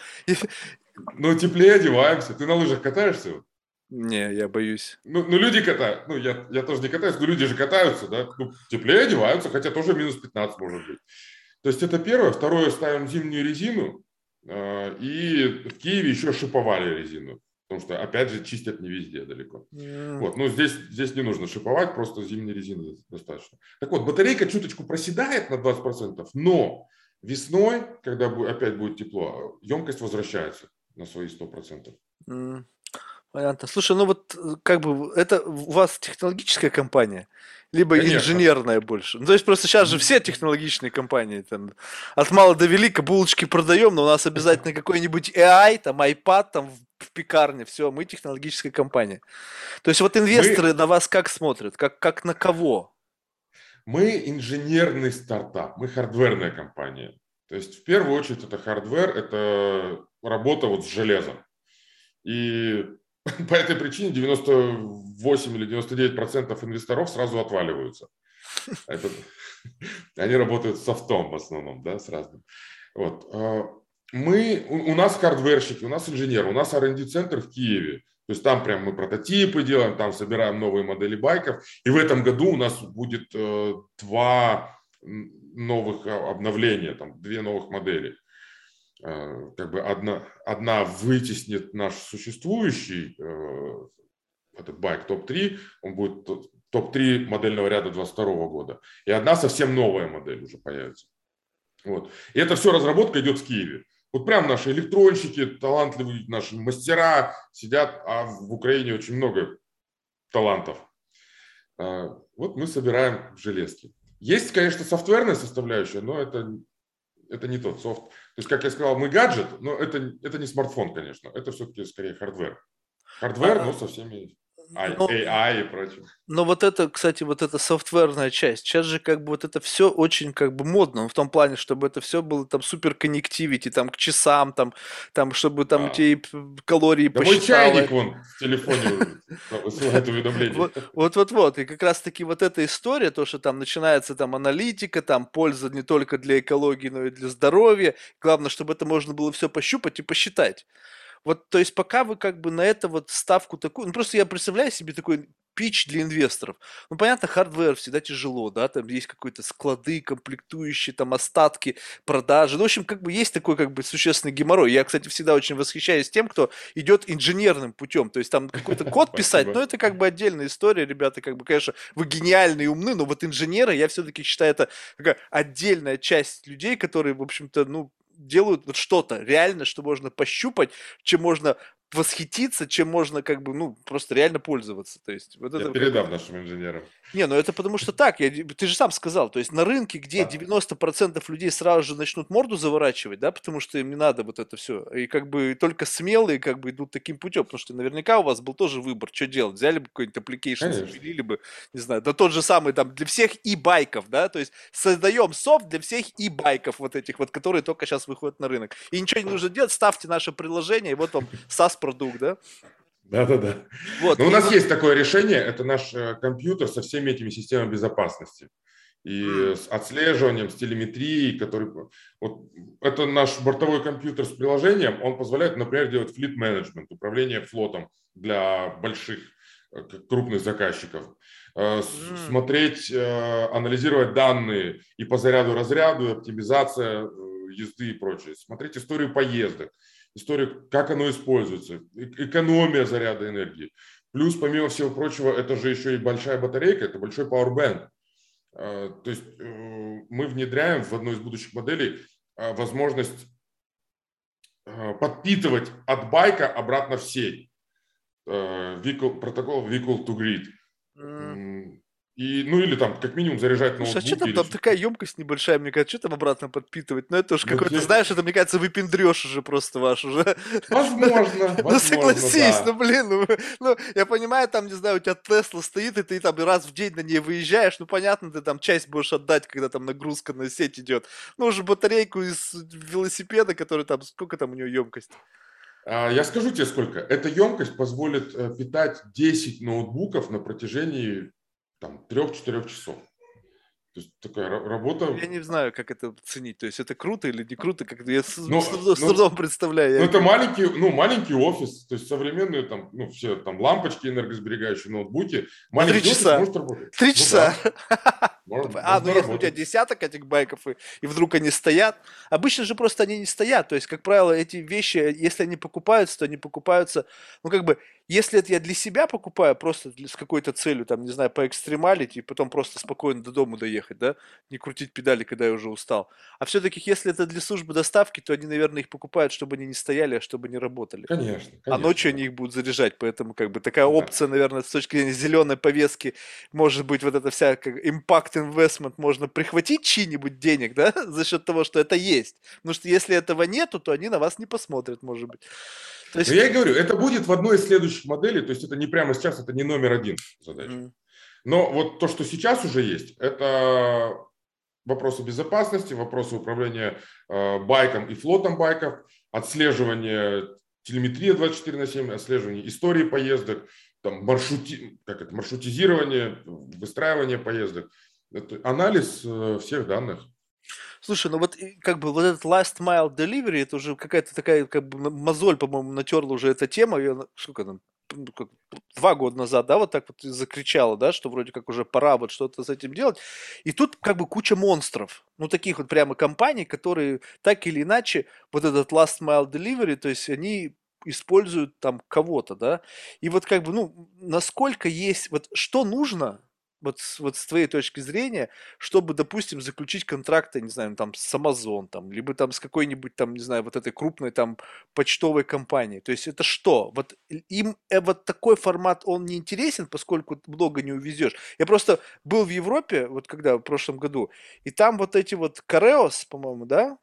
Ну, теплее одеваемся. Ты на лыжах катаешься? Не, я боюсь. Ну, ну люди катают. Ну, я, я тоже не катаюсь, но люди же катаются, да? Ну, теплее одеваются, хотя тоже минус 15 может быть. То есть это первое. Второе, ставим зимнюю резину. Э, и в Киеве еще шиповали резину. Потому что, опять же, чистят не везде далеко. Mm. Вот, ну, здесь, здесь не нужно шиповать, просто зимней резины достаточно. Так вот, батарейка чуточку проседает на 20%, но весной, когда опять будет тепло, емкость возвращается на свои 100%. Mm. Понятно. Слушай, ну вот э, как бы это у вас технологическая компания, либо Конечно. инженерная больше. Ну, то есть просто сейчас же все технологичные компании там от мала до велика булочки продаем, но у нас [LAUGHS] обязательно какой-нибудь AI, там iPad, там в пекарне, все, мы технологическая компания. То есть вот инвесторы мы... на вас как смотрят, как, как на кого? Мы инженерный стартап, мы хардверная компания. То есть в первую очередь это hardware, это работа вот с железом. И [LAUGHS] по этой причине 98 или 99 процентов инвесторов сразу отваливаются. [LAUGHS] Это, они работают софтом в основном, да, с разным. Вот. Мы, у, нас хардверщики, у нас инженеры, у нас R&D-центр в Киеве. То есть там прям мы прототипы делаем, там собираем новые модели байков. И в этом году у нас будет э, два новых обновления, там две новых модели. Э, как бы одна, одна вытеснит наш существующий э, этот байк топ-3, он будет топ-3 модельного ряда 22 года. И одна совсем новая модель уже появится. Вот. И это все разработка идет в Киеве. Вот прям наши электронщики, талантливые наши мастера сидят, а в Украине очень много талантов. Э, вот мы собираем железки. Есть, конечно, софтверная составляющая, но это, это не тот софт. То есть, как я сказал, мы гаджет, но это, это не смартфон, конечно. Это все-таки скорее hardware. Hardware, а, но со всеми но, AI и прочим. Но вот это, кстати, вот эта софтверная часть, сейчас же как бы вот это все очень как бы модно, в том плане, чтобы это все было там супер коннективити, там к часам, там, там чтобы там а. тебе калории да посчитало. мой чайник вон в телефоне [LAUGHS] высылает уведомление. Вот-вот-вот, и как раз таки вот эта история, то, что там начинается там аналитика, там польза не только для экологии, но и для здоровья, главное, чтобы это можно было все пощупать и посчитать. Вот, то есть пока вы как бы на это вот ставку такую, ну просто я представляю себе такой pitch для инвесторов. Ну, понятно, hardware всегда тяжело, да, там есть какие-то склады, комплектующие, там остатки, продажи. Ну, в общем, как бы есть такой как бы существенный геморрой. Я, кстати, всегда очень восхищаюсь тем, кто идет инженерным путем. То есть там какой-то [LAUGHS] код писать, но это как бы отдельная история, ребята, как бы, конечно, вы гениальны и умны, но вот инженеры, я все-таки считаю, это такая отдельная часть людей, которые, в общем-то, ну, делают вот что-то реально, что можно пощупать, чем можно восхититься, чем можно как бы, ну, просто реально пользоваться. То есть, вот я это передам нашим инженерам. Не, ну это потому что так, я, ты же сам сказал, то есть на рынке, где да. 90% людей сразу же начнут морду заворачивать, да, потому что им не надо вот это все, и как бы только смелые как бы идут таким путем, потому что наверняка у вас был тоже выбор, что делать, взяли бы какой-нибудь application, запилили бы, не знаю, да тот же самый там для всех и байков, да, то есть создаем софт для всех и байков вот этих вот, которые только сейчас выходят на рынок. И ничего не нужно делать, ставьте наше приложение, и вот вам [LAUGHS] SaaS-продукт, да. Да-да-да. Вот, Но у нас есть такое решение, это наш э, компьютер со всеми этими системами безопасности. И mm. с отслеживанием, с телеметрией, который... Вот это наш бортовой компьютер с приложением, он позволяет, например, делать флит менеджмент, управление флотом для больших, э, крупных заказчиков. Mm. Смотреть, анализировать данные и по заряду-разряду, оптимизация езды и прочее. Смотреть историю поездок историю, как оно используется, экономия заряда энергии. Плюс, помимо всего прочего, это же еще и большая батарейка, это большой powerbank. А, то есть э, мы внедряем в одной из будущих моделей а, возможность а, подпитывать от байка обратно в сеть. Vehicle, протокол Vehicle to Grid. И, ну или там как минимум заряжать ноутбук. Слушай, а что там, там такая емкость небольшая, мне кажется, что там обратно подпитывать? Ну это уж Ну, какой-то, где- знаешь, это, мне кажется, выпендрешь уже просто ваш уже. Возможно, [LAUGHS] Ну согласись, да. ну блин, ну, ну, я понимаю, там, не знаю, у тебя Тесла стоит, и ты там раз в день на ней выезжаешь, ну понятно, ты там часть будешь отдать, когда там нагрузка на сеть идет. Ну уже батарейку из велосипеда, который там, сколько там у нее емкость? А, Я скажу тебе сколько. Эта емкость позволит э, питать 10 ноутбуков на протяжении там, 3-4 часов. То есть такая ра- работа. Я не знаю, как это ценить. То есть это круто или не круто, как я с, Ну, с трудом- с трудом представляю. Ну, Я- это маленький, ну, маленький офис, то есть современные там, ну, все там лампочки энергосберегающие, ноутбуки. Маленький три офис часа. может работать. Три Ну часа. [LAUGHS] да, А, ну если у тебя десяток этих байков, и, и вдруг они стоят. Обычно же просто они не стоят. То есть, как правило, эти вещи, если они покупаются, то они покупаются, ну как бы, если это я для себя покупаю, просто для- с какой-то целью, там, не знаю, поэкстремалить и потом просто спокойно до дому доехать, да, не крутить педали, когда я уже устал. А все-таки, если это для службы доставки, то они, наверное, их покупают, чтобы они не стояли, а чтобы они работали. Конечно, А конечно. ночью они их будут заряжать, поэтому как бы такая Да. опция, наверное, с точки зрения зеленой повестки, может быть, вот эта вся как impact investment можно прихватить чьи-нибудь денег, да, [LAUGHS] за счет того, что это есть. Потому что если этого нету, то они на вас не посмотрят, может быть. То есть, Но я и говорю, это будет в одной из следующих моделей, то есть это не прямо сейчас, это не номер один задача. м, Но вот то, что сейчас уже есть, это вопросы безопасности, вопросы управления э, байком и флотом байков, отслеживание телеметрия 24 на 7, отслеживание истории поездок, там, маршрути, как это, маршрутизирование, выстраивание поездок, это анализ э, всех данных. Слушай, ну вот как бы вот этот last mile delivery, это уже какая-то такая как бы мозоль, по-моему, натерла уже эта тема. На- сколько там? Ну, как, Два года назад, да, вот так вот закричала, да, что вроде как уже пора вот что-то с этим делать. И тут как бы куча монстров, ну таких вот прямо компаний, которые так или иначе вот этот last mile delivery, то есть они используют там кого-то, да. И вот как бы, ну, насколько есть, вот что нужно, вот, с- вот с твоей точки зрения, чтобы, допустим, заключить контракты, не знаю, там с Amazon, там, либо там с какой-нибудь там, не знаю, вот этой крупной там почтовой компанией. То есть это что? Вот им э, вот такой формат, он не интересен, поскольку много не увезешь. Я просто был в Европе, вот когда в прошлом году, и там вот эти вот Кареос, по-моему, да,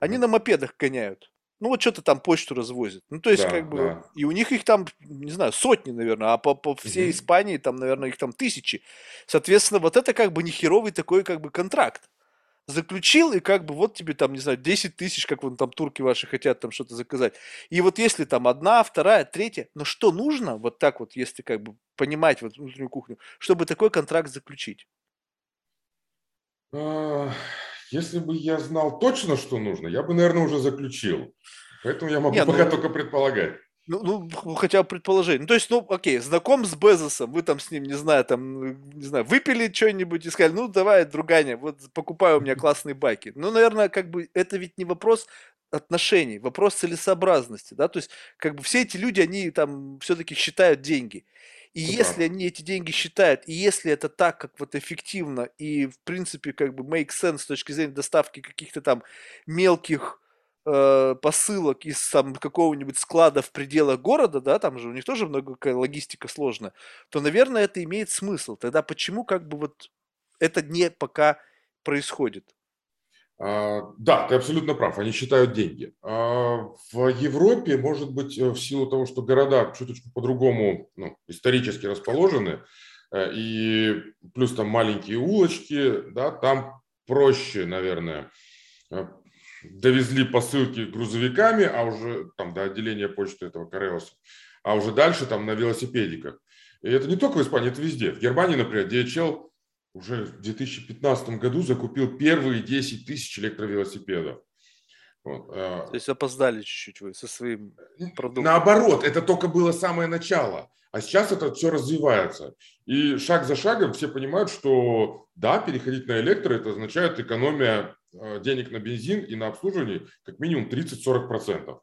они на мопедах гоняют. Ну вот что-то там почту развозят. Ну то есть Да, как бы, да. и у них их там, не знаю, сотни, наверное, а по, по всей Мгм. Испании там, наверное, их там тысячи. Соответственно, вот это как бы нехеровый такой как бы контракт. Заключил, и как бы вот тебе там, не знаю, 10 тысяч, как вон там турки ваши хотят там что-то заказать. И вот если там одна, вторая, третья, но что нужно, вот так вот, если как бы понимать вот внутреннюю кухню, чтобы такой контракт заключить? Если бы я знал точно, что нужно, я бы, наверное, уже заключил. Поэтому я могу Не, ну- пока только предполагать. Ну, ну, х- хотя бы предположение. Ну, то есть, ну, окей, знаком с Безосом, вы там с ним, не знаю, там, не знаю, выпили что-нибудь и сказали, ну, давай, друганя, вот покупаю у меня классные байки. Ну, наверное, как бы это ведь не вопрос отношений, вопрос целесообразности, да, то есть, как бы все эти люди, они там все-таки считают деньги. И Ты если они эти деньги считают, и если это так, как вот эффективно, и в принципе как бы make sense с точки зрения доставки каких-то там мелких э, посылок из там какого-нибудь склада в пределах города, да, там же у них тоже много какая логистика сложная, то, наверное, это имеет смысл. Тогда почему как бы вот это не пока происходит? А, Да, ты абсолютно прав, они считают деньги. А, В Европе, может быть, э, в силу того, что города чуточку по-другому ну, исторически расположены, э, и плюс там маленькие улочки, да, там проще, наверное. Э, Довезли посылки грузовиками, а уже там до отделения почты этого Кареоса, а уже дальше там на велосипедиках. И это не только в Испании, это везде. В Германии, например, DHL уже в 2015 году закупил первые 10 тысяч электровелосипедов. Вот. э, То есть опоздали чуть-чуть вы со своим продуктом. Наоборот, это только было самое начало. А сейчас это все развивается. И шаг за шагом все понимают, что да, переходить на электро, это означает экономия э, денег на бензин и на обслуживание как минимум 30-40%.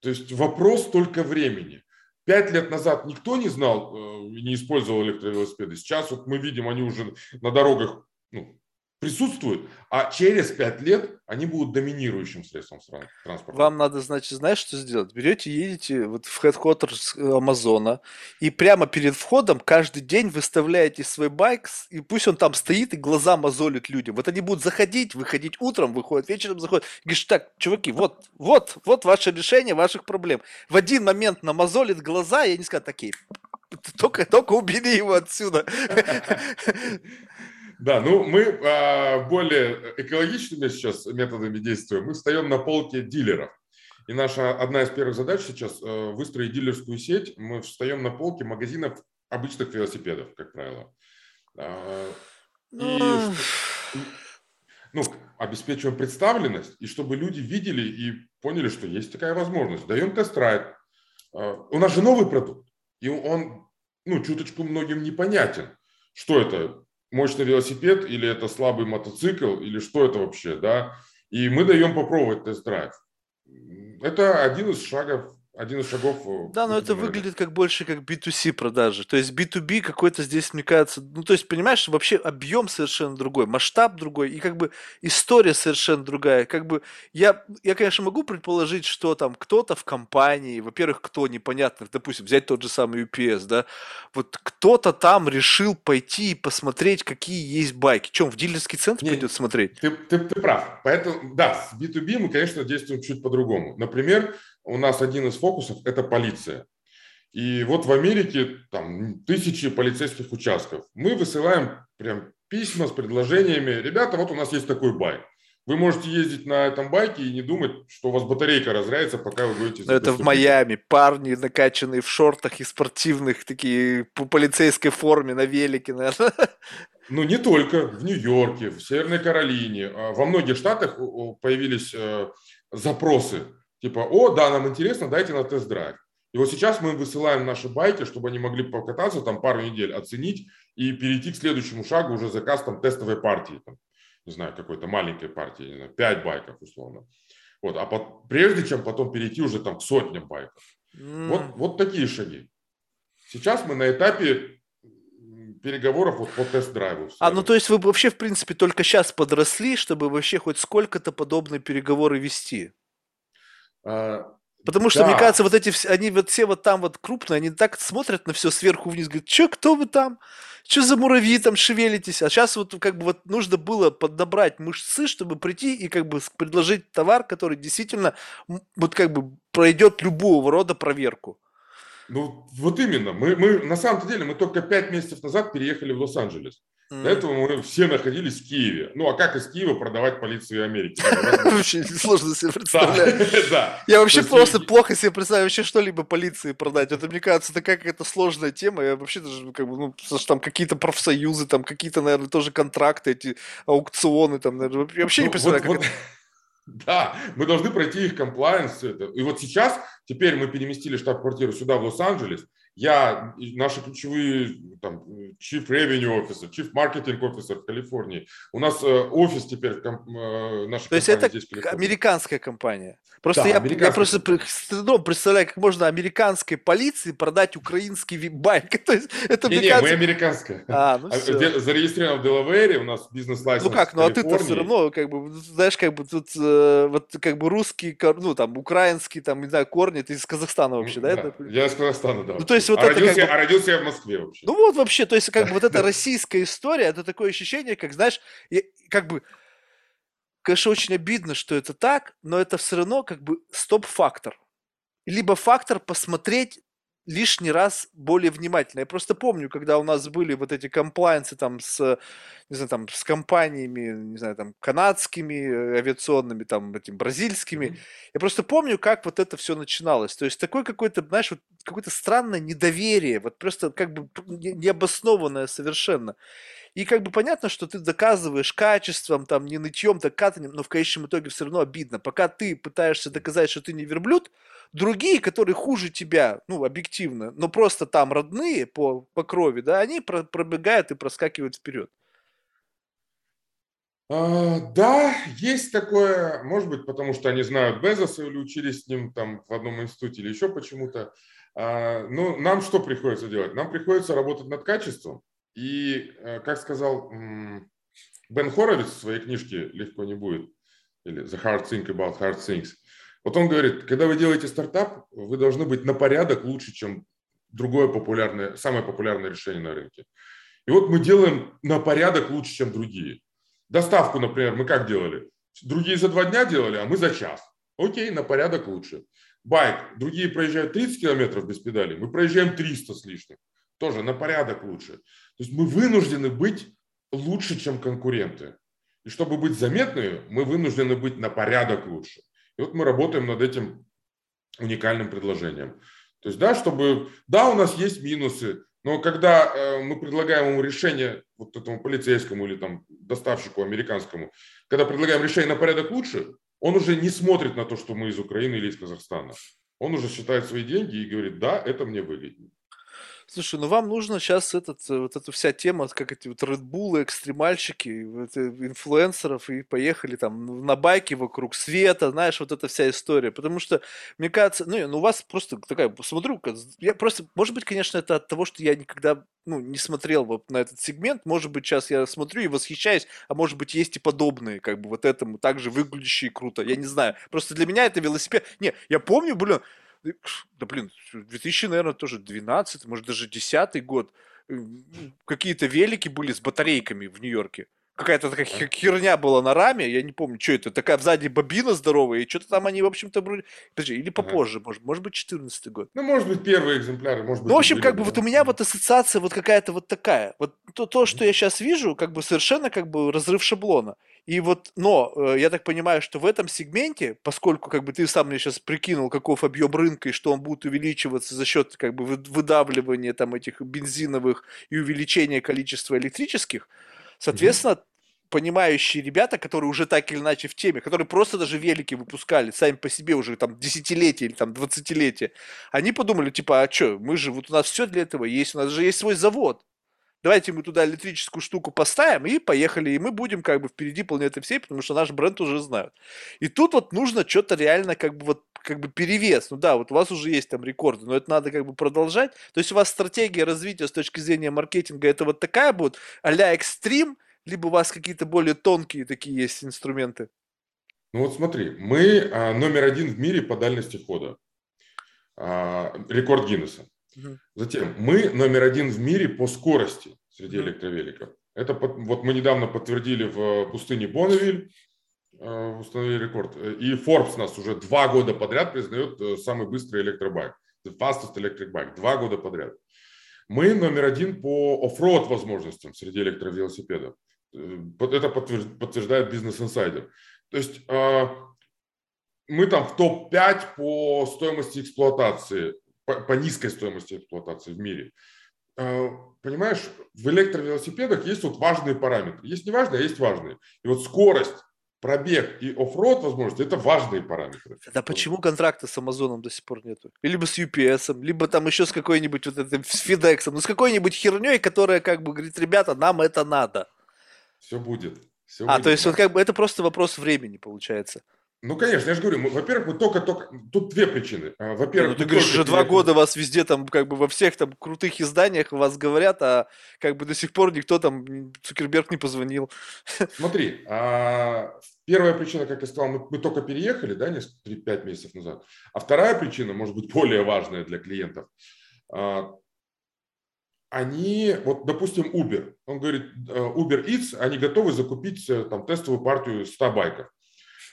То есть вопрос только времени. Пять лет назад никто не знал, э, не использовал электровелосипеды. Сейчас вот мы видим, они уже на дорогах ну, присутствуют, а через пять лет они будут доминирующим средством транспорта. Вам надо, значит, знаешь, что сделать? Берете, едете вот в headquarters Амазона и прямо перед входом каждый день выставляете свой байк, и пусть он там стоит и глаза мозолит людям. Вот они будут заходить, выходить утром, выходят вечером, заходят. И говоришь, так, чуваки, вот, вот, вот ваше решение ваших проблем. В один момент намазолит глаза, и они скажут, такие, только, только убери его отсюда. [LAUGHS] Да, ну мы а, более экологичными сейчас методами действуем. Мы встаем на полке дилеров. И наша одна из первых задач сейчас э, выстроить дилерскую сеть. Мы встаем на полке магазинов обычных велосипедов, как правило. А, и ну, обеспечиваем представленность, и чтобы люди видели и поняли, что есть такая возможность. Даем тест-драйв. А, у нас же новый продукт, и он ну, чуточку многим непонятен. Что это? Мощный велосипед или это слабый мотоцикл или что это вообще, да, и мы даем попробовать тест-драйв. Это один из шагов один из шагов. Э, да, но это выглядит как больше как B2C продажи. То есть B2B какой-то здесь, мне кажется, ну то есть понимаешь, вообще объем совершенно другой, масштаб другой и как бы история совершенно другая. Как бы я, я конечно, могу предположить, что там кто-то в компании, во-первых, кто непонятно, допустим, взять тот же самый UPS, да, вот кто-то там решил пойти и посмотреть, какие есть байки. Чем в дилерский центр пойдет смотреть? Ты, ты, ты прав. Поэтому, да, с B2B мы, конечно, действуем чуть по-другому. Например, у нас один из фокусов – это полиция. И вот в Америке там тысячи полицейских участков. Мы высылаем прям письма с предложениями. Ребята, вот у нас есть такой байк. Вы можете ездить на этом байке и не думать, что у вас батарейка разряется, пока вы будете... Но это в Майами. Парни, накачанные в шортах и спортивных, такие по полицейской форме на велике, наверное. [LAUGHS] Ну, не только. В Нью-Йорке, в Северной Каролине. А во многих штатах появились э, запросы Типа, о, да, нам интересно, дайте на тест-драйв. И вот сейчас мы высылаем наши байки, чтобы они могли покататься там пару недель, оценить и перейти к следующему шагу уже заказ там тестовой партии, там, не знаю, какой-то маленькой партии, не знаю, 5 байков условно. Вот, а под, прежде чем потом перейти уже там к сотням байков. Mm. Вот, вот такие шаги. Сейчас мы на этапе переговоров вот по тест-драйву. А, ну то есть вы вообще, в принципе, только сейчас подросли, чтобы вообще хоть сколько-то подобные переговоры вести? А, Потому что, да. мне кажется, вот эти все, они вот все вот там вот крупные, они так смотрят на все сверху вниз, говорят, что, кто вы там? Что за муравьи там шевелитесь? А сейчас вот как бы вот нужно было поднабрать мышцы, чтобы прийти и как бы предложить товар, который действительно вот как бы пройдет любого рода проверку. Ну, вот именно. Мы, мы на самом деле, мы только пять месяцев назад переехали в Лос-Анджелес. Mm. До этого мы все находились в Киеве. Ну, а как из Киева продавать полиции Америки? [LAUGHS] Вообще сложно себе представлять. [LAUGHS] Да. Я вообще просто плохо себе представляю вообще что-либо полиции продать. Это, мне кажется, такая какая-то сложная тема. Я вообще даже, как бы, ну, там какие-то профсоюзы, там какие-то, наверное, тоже контракты, эти аукционы, там, наверное, вообще не ну, представляю, как это... [LAUGHS] Да, мы должны пройти их комплайенс. И вот сейчас, теперь мы переместили штаб-квартиру сюда, в Лос-Анджелес, я, наши ключевые, там, Chief Revenue Officer, Chief Marketing Officer в Калифорнии. У нас э, офис теперь, э, наша То есть это здесь американская компания? Просто да, я, я просто с трудом представляю, как можно американской полиции продать украинский веб-байк. [LAUGHS] То есть это, не, не, мы американская. А, ну все. Зарегистрирован в Делавере, у нас бизнес-лайсенс Ну как, ну а ты-то все равно, как бы, знаешь, как бы тут, э, вот как бы русский, ну там, украинский, там, не знаю, корни, ты из Казахстана вообще, да? да это? Я из Казахстана, да. Ну то есть есть вот а это родился, как бы... а родился я в Москве вообще. Ну вот вообще, то есть как бы вот эта российская история, это такое ощущение, как, знаешь, как бы, конечно, очень обидно, что это так, но это все равно как бы стоп-фактор. Либо фактор посмотреть лишний раз более внимательно. Я просто помню, когда у нас были вот эти комплайенсы там с, не знаю, там с компаниями, не знаю, там канадскими э, авиационными, там этим бразильскими. Mm-hmm. Я просто помню, как вот это все начиналось. То есть такой какой-то, знаешь, вот какое-то странное недоверие, вот просто как бы необоснованное совершенно. И как бы понятно, что ты доказываешь качеством, там, не нытьем, так катанием, но в конечном итоге все равно обидно. Пока ты пытаешься доказать, что ты не верблюд, другие, которые хуже тебя, ну, объективно, но просто там родные по, по крови, да, они про, пробегают и проскакивают вперед. А, да, есть такое, может быть, потому что они знают Безоса или учились с ним там в одном институте или еще почему-то. А, ну, нам что приходится делать? Нам приходится работать над качеством. И, э, как сказал Бен Хоровиц в своей книжке «Легко не будет» или «The Hard Thing About Hard Things», вот он говорит, когда вы делаете стартап, вы должны быть на порядок лучше, чем другое популярное, самое популярное решение на рынке. И вот мы делаем на порядок лучше, чем другие. Доставку, например, мы как делали? Другие за два дня делали, а мы за час. Окей, на порядок лучше. Байк. Другие проезжают 30 километров без педали, мы проезжаем 300 с лишним. Тоже на порядок лучше. То есть мы вынуждены быть лучше, чем конкуренты. И чтобы быть заметными, мы вынуждены быть на порядок лучше. И вот мы работаем над этим уникальным предложением. То есть, да, чтобы, да, у нас есть минусы, но когда э, мы предлагаем ему решение, вот этому полицейскому или там доставщику американскому, когда предлагаем решение на порядок лучше, он уже не смотрит на то, что мы из Украины или из Казахстана. Он уже считает свои деньги и говорит, да, это мне выгоднее. Слушай, ну вам нужно сейчас этот, э, вот эта вся тема, как эти вот Bull, экстремальщики, вот, инфлюенсеров, и поехали там на байке вокруг света, знаешь, вот эта вся история. Потому что, мне кажется, ну, ну у вас просто такая, смотрю, я просто, может быть, конечно, это от того, что я никогда ну, не смотрел вот на этот сегмент. Может быть, сейчас я смотрю и восхищаюсь, а может быть, есть и подобные, как бы вот этому, также выглядящие круто. Я не знаю. Просто для меня это велосипед. Не, я помню, блин, да блин, 2000, наверное, тоже 12, может даже 10 год, э, какие-то велики были с батарейками в Нью-Йорке. Какая-то такая херня была на раме, я не помню, что это, такая сзади бобина здоровая, и что-то там они, в общем-то, вроде... Подожди, или попозже, ага. может, может быть, 14 год. Ну, может быть, первые экземпляры, может быть... Ну, в общем, как бы вот у меня вот ассоциация вот какая-то вот такая. Вот то, то, что я сейчас вижу, как бы совершенно как бы разрыв шаблона. И вот, но э, я так понимаю, что в этом сегменте, поскольку как бы ты сам мне сейчас прикинул, каков объем рынка и что он будет увеличиваться за счет как бы выдавливания там этих бензиновых и увеличения количества электрических, соответственно, mm-hmm. понимающие ребята, которые уже так или иначе в теме, которые просто даже велики выпускали сами по себе уже там десятилетия или там двадцатилетия, они подумали, типа, а что, мы же, вот у нас все для этого есть, у нас же есть свой завод давайте мы туда электрическую штуку поставим и поехали, и мы будем как бы впереди планеты всей, потому что наш бренд уже знают. И тут вот нужно что-то реально как бы вот как бы перевес. Ну да, вот у вас уже есть там рекорды, но это надо как бы продолжать. То есть у вас стратегия развития с точки зрения маркетинга это вот такая будет а-ля экстрим, либо у вас какие-то более тонкие такие есть инструменты? Ну вот смотри, мы а, номер один в мире по дальности хода. А, рекорд Гиннесса. Затем, мы номер один в мире по скорости среди электровеликов. Это вот мы недавно подтвердили в пустыне Бонневиль, э, установили рекорд. И Forbes нас уже два года подряд признает э, самый быстрый электробайк. The fastest electric bike. Два года подряд. Мы номер один по оффроуд возможностям среди электровелосипедов. Э, это подтверждает Business Insider. То есть мы там в топ-5 по стоимости эксплуатации по, по низкой стоимости эксплуатации в мире. А, понимаешь, в электровелосипедах есть вот важные параметры. Есть не важные, а есть важные. И вот скорость, пробег и оффроуд возможности – это важные параметры. Да почему контракта с Амазоном до сих пор нету? Либо с UPS, либо там еще с какой-нибудь вот этим, с FedEx, ну с какой-нибудь херней, которая как бы говорит, ребята, нам это надо. Все будет. Все а, будет, то есть вот как бы это просто вопрос времени получается. Ну, конечно, я же говорю, во-первых, мы только-только... Тут две причины. А, во-первых... Ну, ты говоришь, уже два года вас везде там, как бы во всех там крутых изданиях вас говорят, а как бы до сих пор никто там, Цукерберг не позвонил. [LAUGHS] Смотри, а, первая причина, как я сказал, мы, мы только переехали, да, несколько, 3-5 месяцев назад. А вторая причина, может быть, более важная для клиентов. А, они, вот, допустим, Uber, он говорит, э, Uber Eats, они готовы закупить э, там тестовую партию 100 байков.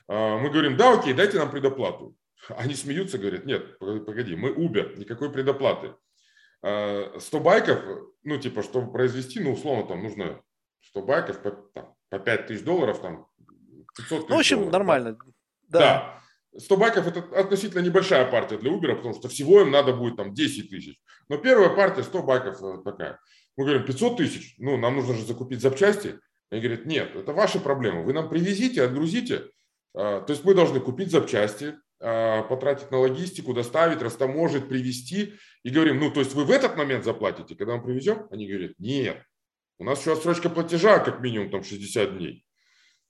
А, мы говорим, да, окей, дайте нам предоплату. Они смеются, говорят, нет, погоди, мы Uber, никакой предоплаты. 100 а, байков, ну, типа, чтобы произвести, ну, условно, там нужно 100 байков по, там, по 5 тысяч долларов, там, 500 тысяч Ну, в общем, долларов, нормально. Да. да. 100 байков – это относительно небольшая партия для Uber, потому что всего им надо будет там 10 тысяч. Но первая партия 100 байков э, такая. Мы говорим, 500 тысяч, ну, нам нужно же закупить запчасти. Они говорят, нет, это ваши проблемы. Вы нам привезите, отгрузите, то есть мы должны купить запчасти, а, потратить на логистику, доставить, растаможить, привезти. И говорим, ну, то есть вы в этот момент заплатите, когда мы привезем? Они говорят, нет, у нас еще отсрочка платежа как минимум там 60 дней.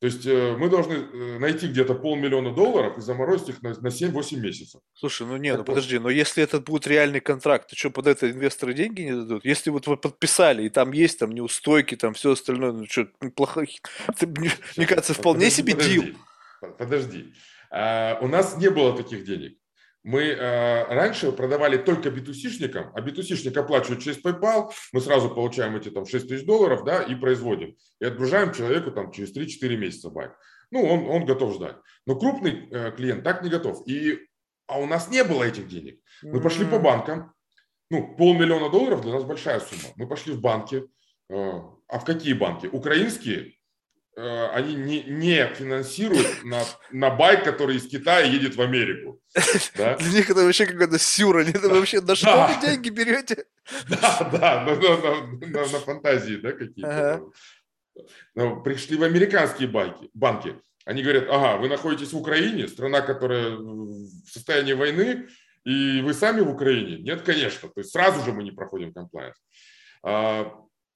То есть э, мы должны э, найти где-то полмиллиона долларов и заморозить их на, на 7-8 месяцев. Слушай, ну не, ну подожди, но если это будет реальный контракт, то что, под это инвесторы деньги не дадут? Если вот вы подписали, и там есть там неустойки, там все остальное, ну что, неплохо, это, [LAUGHS] мне, кажется, вполне себе подожди, дил. Подожди, а, у нас не было таких денег. Мы э, раньше продавали только битусишникам, а битусишник оплачивает через PayPal, мы сразу получаем эти там 6 тысяч долларов, да, и производим. И отгружаем человеку там через 3-4 месяца байк. Ну, он, он готов ждать. Но крупный э, клиент так не готов. И, а у нас не было этих денег. Мы пошли по банкам. Ну, полмиллиона долларов для нас большая сумма. Мы пошли в банки. Э, а в какие банки? Украинские они не, не финансируют на, на байк, который из Китая едет в Америку. [LAUGHS] Да? Для них это вообще какая-то сюра. Они это вообще на что вы деньги берете? [LAUGHS] Да, да, на, на, на, на фантазии, да, какие-то. Ага. Пришли в американские банки, банки. Они говорят, ага, вы находитесь в Украине, страна, которая в состоянии войны, и вы сами в Украине? Нет, конечно. То есть сразу же мы не проходим комплайенс.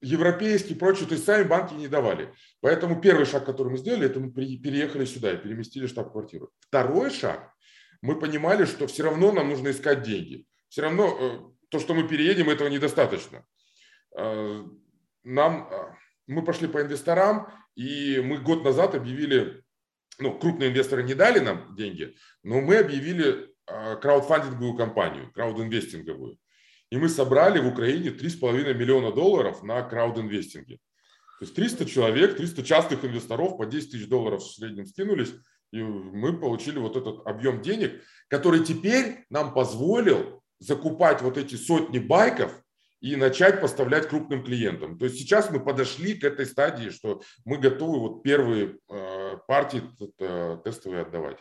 Европейские и прочее, то есть сами банки не давали. Поэтому первый шаг, который мы сделали, это мы переехали сюда и переместили штаб-квартиру. Второй шаг, мы понимали, что все равно нам нужно искать деньги. Все равно э, то, что мы переедем, этого недостаточно. Э, нам, э, мы пошли по инвесторам, и мы год назад объявили, ну, крупные инвесторы не дали нам деньги, но мы объявили краудфандинговую компанию, краудинвестинговую. И мы собрали в Украине 3,5 миллиона долларов на краудинвестинге. То есть 300 человек, 300 частных инвесторов по 10 тысяч долларов в среднем скинулись, и мы получили вот этот объем денег, который теперь нам позволил закупать вот эти сотни байков и начать поставлять крупным клиентам. То есть сейчас мы подошли к этой стадии, что мы готовы вот первые э, партии тестовые отдавать.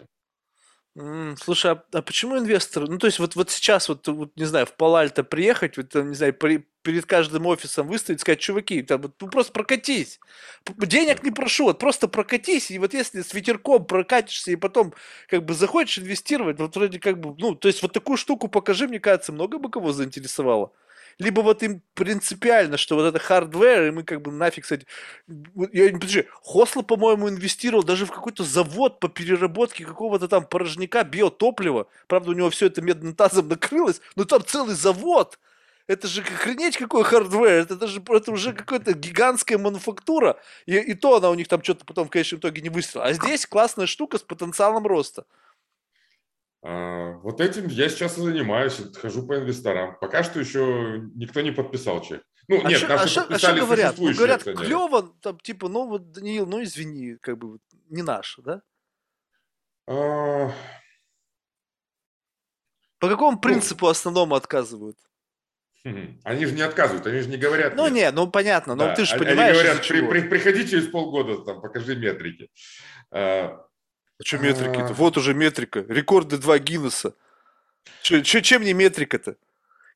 Слушай, а, а почему инвесторы? Ну, то есть, вот, вот сейчас, вот, вот, не знаю, в Палальто приехать, вот, не знаю, при, перед каждым офисом выставить, сказать, чуваки, там, вот, ну, просто прокатись. Денег не прошу, вот просто прокатись, и вот если с ветерком прокатишься, и потом, как бы, захочешь инвестировать, вот вроде как бы, ну, то есть, вот такую штуку покажи, мне кажется, много бы кого заинтересовало либо вот им принципиально, что вот это hardware, и мы как бы нафиг, кстати, я, подожди, Хосла, по-моему, инвестировал даже в какой-то завод по переработке какого-то там порожняка биотоплива, правда, у него все это медным тазом накрылось, но там целый завод, это же охренеть какой hardware, это даже это уже какая-то гигантская мануфактура, и, и то она у них там что-то потом в конечном итоге не выстрелила. А здесь классная штука с потенциалом роста. А, вот этим я сейчас и занимаюсь, хожу по инвесторам. Пока что еще никто не подписал чек. Ну, а нет, шо, наши а подписали а говорят? Ну, говорят, клево, там, типа, ну, вот, Даниил, ну, извини, как бы, не наш, да? А... По какому ну, принципу ну, основному отказывают? Они же не отказывают, они же не говорят. Ну, нет, не, ну, понятно, но да, ты же понимаешь, Они говорят, при, при, приходи через полгода, там, покажи метрики. А, а что метрики-то? А. Вот уже метрика. Рекорды два Гиннесса. Че, че, чем не метрика-то?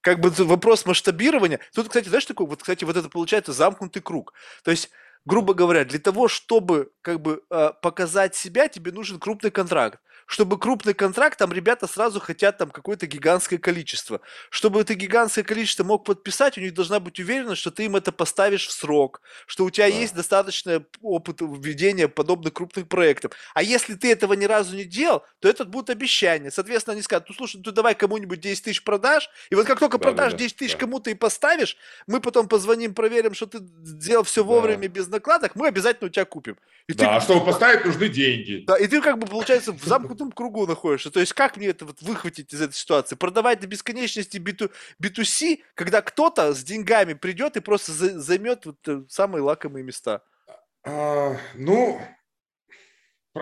Как бы вопрос масштабирования. Тут, кстати, знаешь, такой, вот, кстати, вот это получается замкнутый круг. То есть грубо говоря, для того, чтобы как бы э, показать себя, тебе нужен крупный контракт чтобы крупный контракт, там ребята сразу хотят там какое-то гигантское количество. Чтобы это гигантское количество мог подписать, у них должна быть уверенность, что ты им это поставишь в срок, что у тебя да. есть достаточный опыт введения подобных крупных проектов. А если ты этого ни разу не делал, то это будет обещание. Соответственно, они скажут, ну слушай, ну ты давай кому-нибудь 10 тысяч продашь, и вот как только да, продашь да, 10 тысяч да. кому-то и поставишь, мы потом позвоним, проверим, что ты сделал все вовремя да. без накладок, мы обязательно у тебя купим. И да, ты, а чтобы поставить, нужны деньги. Да, и ты как бы, получается, в [LAUGHS] замкнутом замкнутом кругу находишься. То есть как мне это вот выхватить из этой ситуации? Продавать до бесконечности B2, B2C, когда кто-то с деньгами придет и просто за, займет вот э, самые лакомые места. А, ну,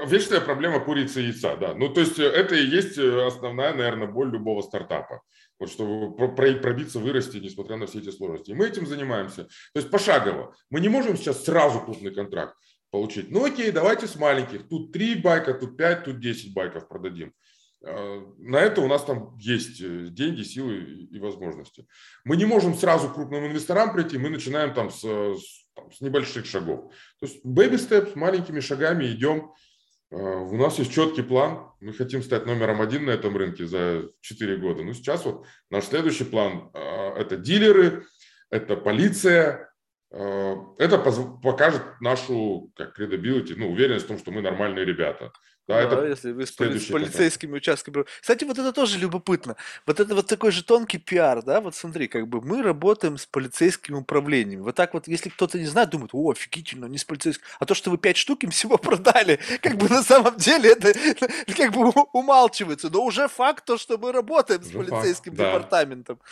вечная проблема курицы и яйца, да. Ну, то есть э, это и есть э, основная, наверное, боль любого стартапа. Вот чтобы пробиться, вырасти, несмотря на все эти сложности. И мы этим занимаемся. То есть пошагово. Мы не можем сейчас сразу крупный контракт получить. Ну окей, давайте с маленьких. Тут 3 байка, тут 5, тут 10 байков продадим. А, на это у нас там есть э, деньги, силы и возможности. Мы не можем сразу крупным инвесторам прийти, мы начинаем там с, с, там, с небольших шагов. То есть baby steps, маленькими шагами идем. А, у нас есть четкий план. Мы хотим стать номером один на этом рынке за 4 года. Ну, сейчас вот наш следующий план а, – это дилеры, это полиция, это покажет нашу как credibility, ну, уверенность в том, что мы нормальные ребята. Да, да это если вы с, поли- с полицейскими этап. участками. Кстати, вот это тоже любопытно. Вот это вот такой же тонкий пиар, да, вот смотри, как бы мы работаем с полицейским управлением. Вот так вот, если кто-то не знает, думает, о, офигительно, не с полицейским. А то, что вы пять штук им всего [LAUGHS] продали, как бы на самом деле это как бы умалчивается. Но уже факт то, что мы работаем с полицейским департаментом. Да.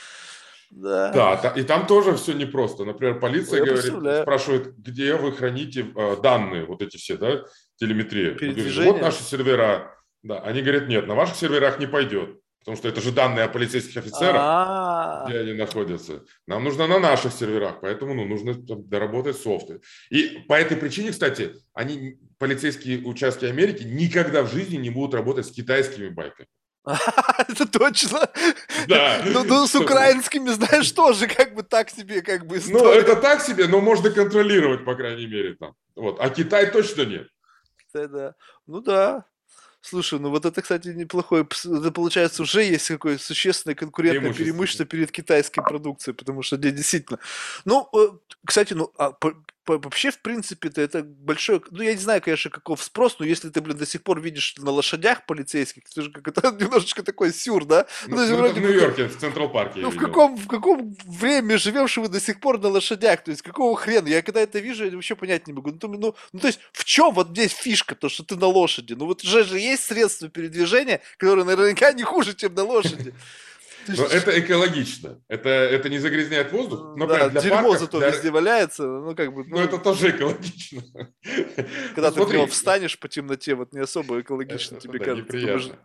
Да, и там тоже все непросто. Например, полиция говорит, спрашивает, где вы храните э, данные, вот эти все, да, телеметрия. Вот наши сервера. Да, они говорят, нет, на ваших серверах не пойдет. Потому что это же данные о полицейских офицерах, А-а-а. где они находятся. Нам нужно на наших серверах, поэтому ну, нужно доработать софты. И по этой причине, кстати, они, полицейские участки Америки никогда в жизни не будут работать с китайскими байками. [LAUGHS] Это точно. Да. Ну, ну, с украинскими, знаешь, тоже как бы так себе, как бы Ну, это так себе, но можно контролировать, по крайней мере, там. Вот. А Китай точно нет. Китай, да. Ну да. Слушай, ну вот это, кстати, неплохое. Это получается уже есть какое-то существенное конкурентное преимущество, преимущество перед китайской продукцией, потому что действительно. Ну, э, кстати, ну а вообще, в принципе-то, это большой... Ну, я не знаю, конечно, каков спрос, но если ты, блин, до сих пор видишь на лошадях полицейских, это же как это [LAUGHS] немножечко такой сюр, да? Ну, ну, ну вроде, в Нью-Йорке, в Централ Парке. Ну, в каком, в каком время живем, что вы до сих пор на лошадях? То есть, какого хрена? Я когда это вижу, я вообще понять не могу. Ну, ну, ну то есть, в чем вот здесь фишка, то, что ты на лошади? Ну, вот же, же есть средства передвижения, которые наверняка не хуже, чем на лошади. Но это экологично. Это, это не загрязняет воздух. Но да, для дерьмо парков, зато для... везде валяется. Ну, как бы, ну, Но это тоже экологично. Когда ну, ты смотри. встанешь по темноте, вот не особо экологично это, тебе да, кажется. Неприятно.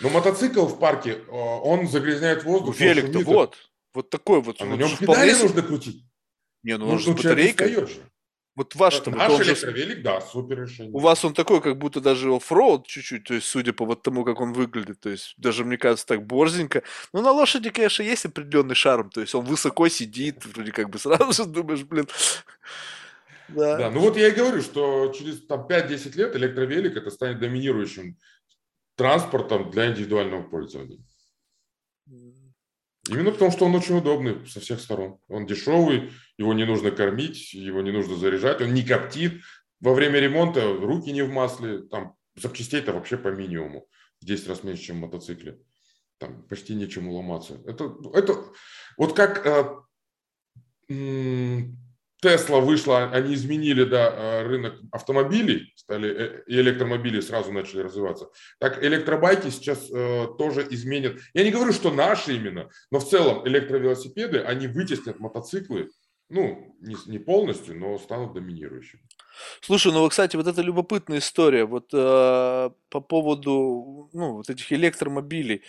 Но мотоцикл в парке, он загрязняет воздух. Ну, велик-то вот. Вот такой вот. А на нем педали нужно крутить. Не, ну, ну он же с батарейкой. Вот ваш там. Наш электровелик, же... да, супер решение. У вас он такой, как будто даже оффроуд чуть-чуть, то есть, судя по вот тому, как он выглядит, то есть, даже, мне кажется, так борзенько. Но на лошади, конечно, есть определенный шарм, то есть, он высоко сидит, вроде как бы сразу же думаешь, блин. Да. да, ну вот я и говорю, что через там, 5-10 лет электровелик это станет доминирующим транспортом для индивидуального пользования. Именно потому, что он очень удобный со всех сторон. Он дешевый, его не нужно кормить, его не нужно заряжать, он не коптит. Во время ремонта руки не в масле, там запчастей-то вообще по минимуму. В 10 раз меньше, чем в мотоцикле. Там почти нечему ломаться. Это, это вот как э, Тесла вышла, они изменили да, э, рынок автомобилей, стали э, и электромобили сразу начали развиваться. Так электробайки сейчас э, тоже изменят. Я не говорю, что наши именно, но в целом электровелосипеды, они вытеснят мотоциклы, ну, не, не полностью, но станут доминирующими. Слушай, ну, кстати, вот это любопытная история, вот э, по поводу, ну, вот этих электромобилей.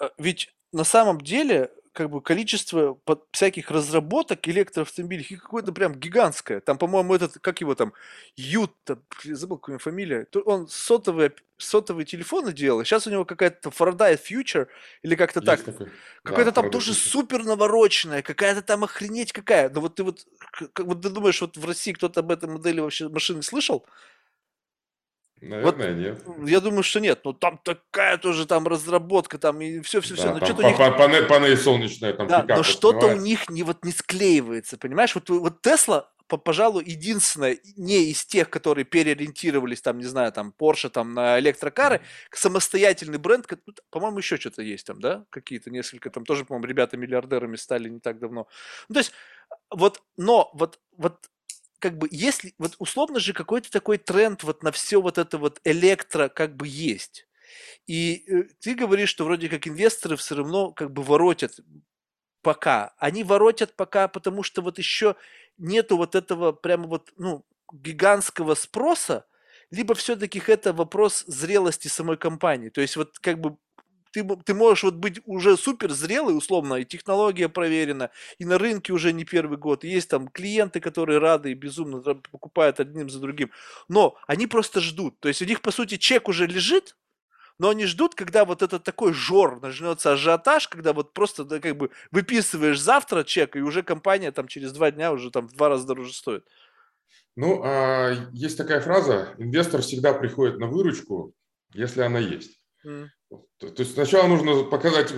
Э, ведь на самом деле как бы количество под всяких разработок электроавтомобилей какое-то прям гигантское. Там, по-моему, этот, как его там, Ют, забыл, какую фамилия. Он сотовые, сотовые телефоны делал. Сейчас у него какая-то Faraday Future или как-то так. Какая-то да, там тоже супер навороченная, какая-то там охренеть какая. Но вот ты вот, как, вот ты думаешь, вот в России кто-то об этой модели вообще машины слышал? Наверное, вот, нет. Я думаю, что нет. Но там такая тоже там разработка, там и все-все-все. Да, но что-то них... панель, панель солнечная, там да, но что-то у них не, вот, не склеивается, понимаешь? Вот, вот Tesla, по, пожалуй, единственная, не из тех, которые переориентировались, там, не знаю, там, Porsche, там, на электрокары, mm-hmm. самостоятельный бренд, ну, по-моему, еще что-то есть там, да, какие-то несколько, там тоже, по-моему, ребята миллиардерами стали не так давно. Ну, то есть, вот, но вот, вот как бы, если, вот условно же какой-то такой тренд вот на все вот это вот электро как бы есть. И э, ты говоришь, что вроде как инвесторы все равно как бы воротят пока. Они воротят пока, потому что вот еще нету вот этого прямо вот, ну, гигантского спроса, либо все-таки это вопрос зрелости самой компании. То есть вот как бы ты, ты можешь вот быть уже супер зрелый, условно, и технология проверена, и на рынке уже не первый год, есть там клиенты, которые рады и безумно покупают одним за другим, но они просто ждут, то есть у них, по сути, чек уже лежит, но они ждут, когда вот этот такой жор, начнется ажиотаж, когда вот просто да, как бы выписываешь завтра чек, и уже компания там через два дня уже там в два раза дороже стоит. Ну, а, есть такая фраза, инвестор всегда приходит на выручку, если она есть. Mm. То, то есть сначала нужно показать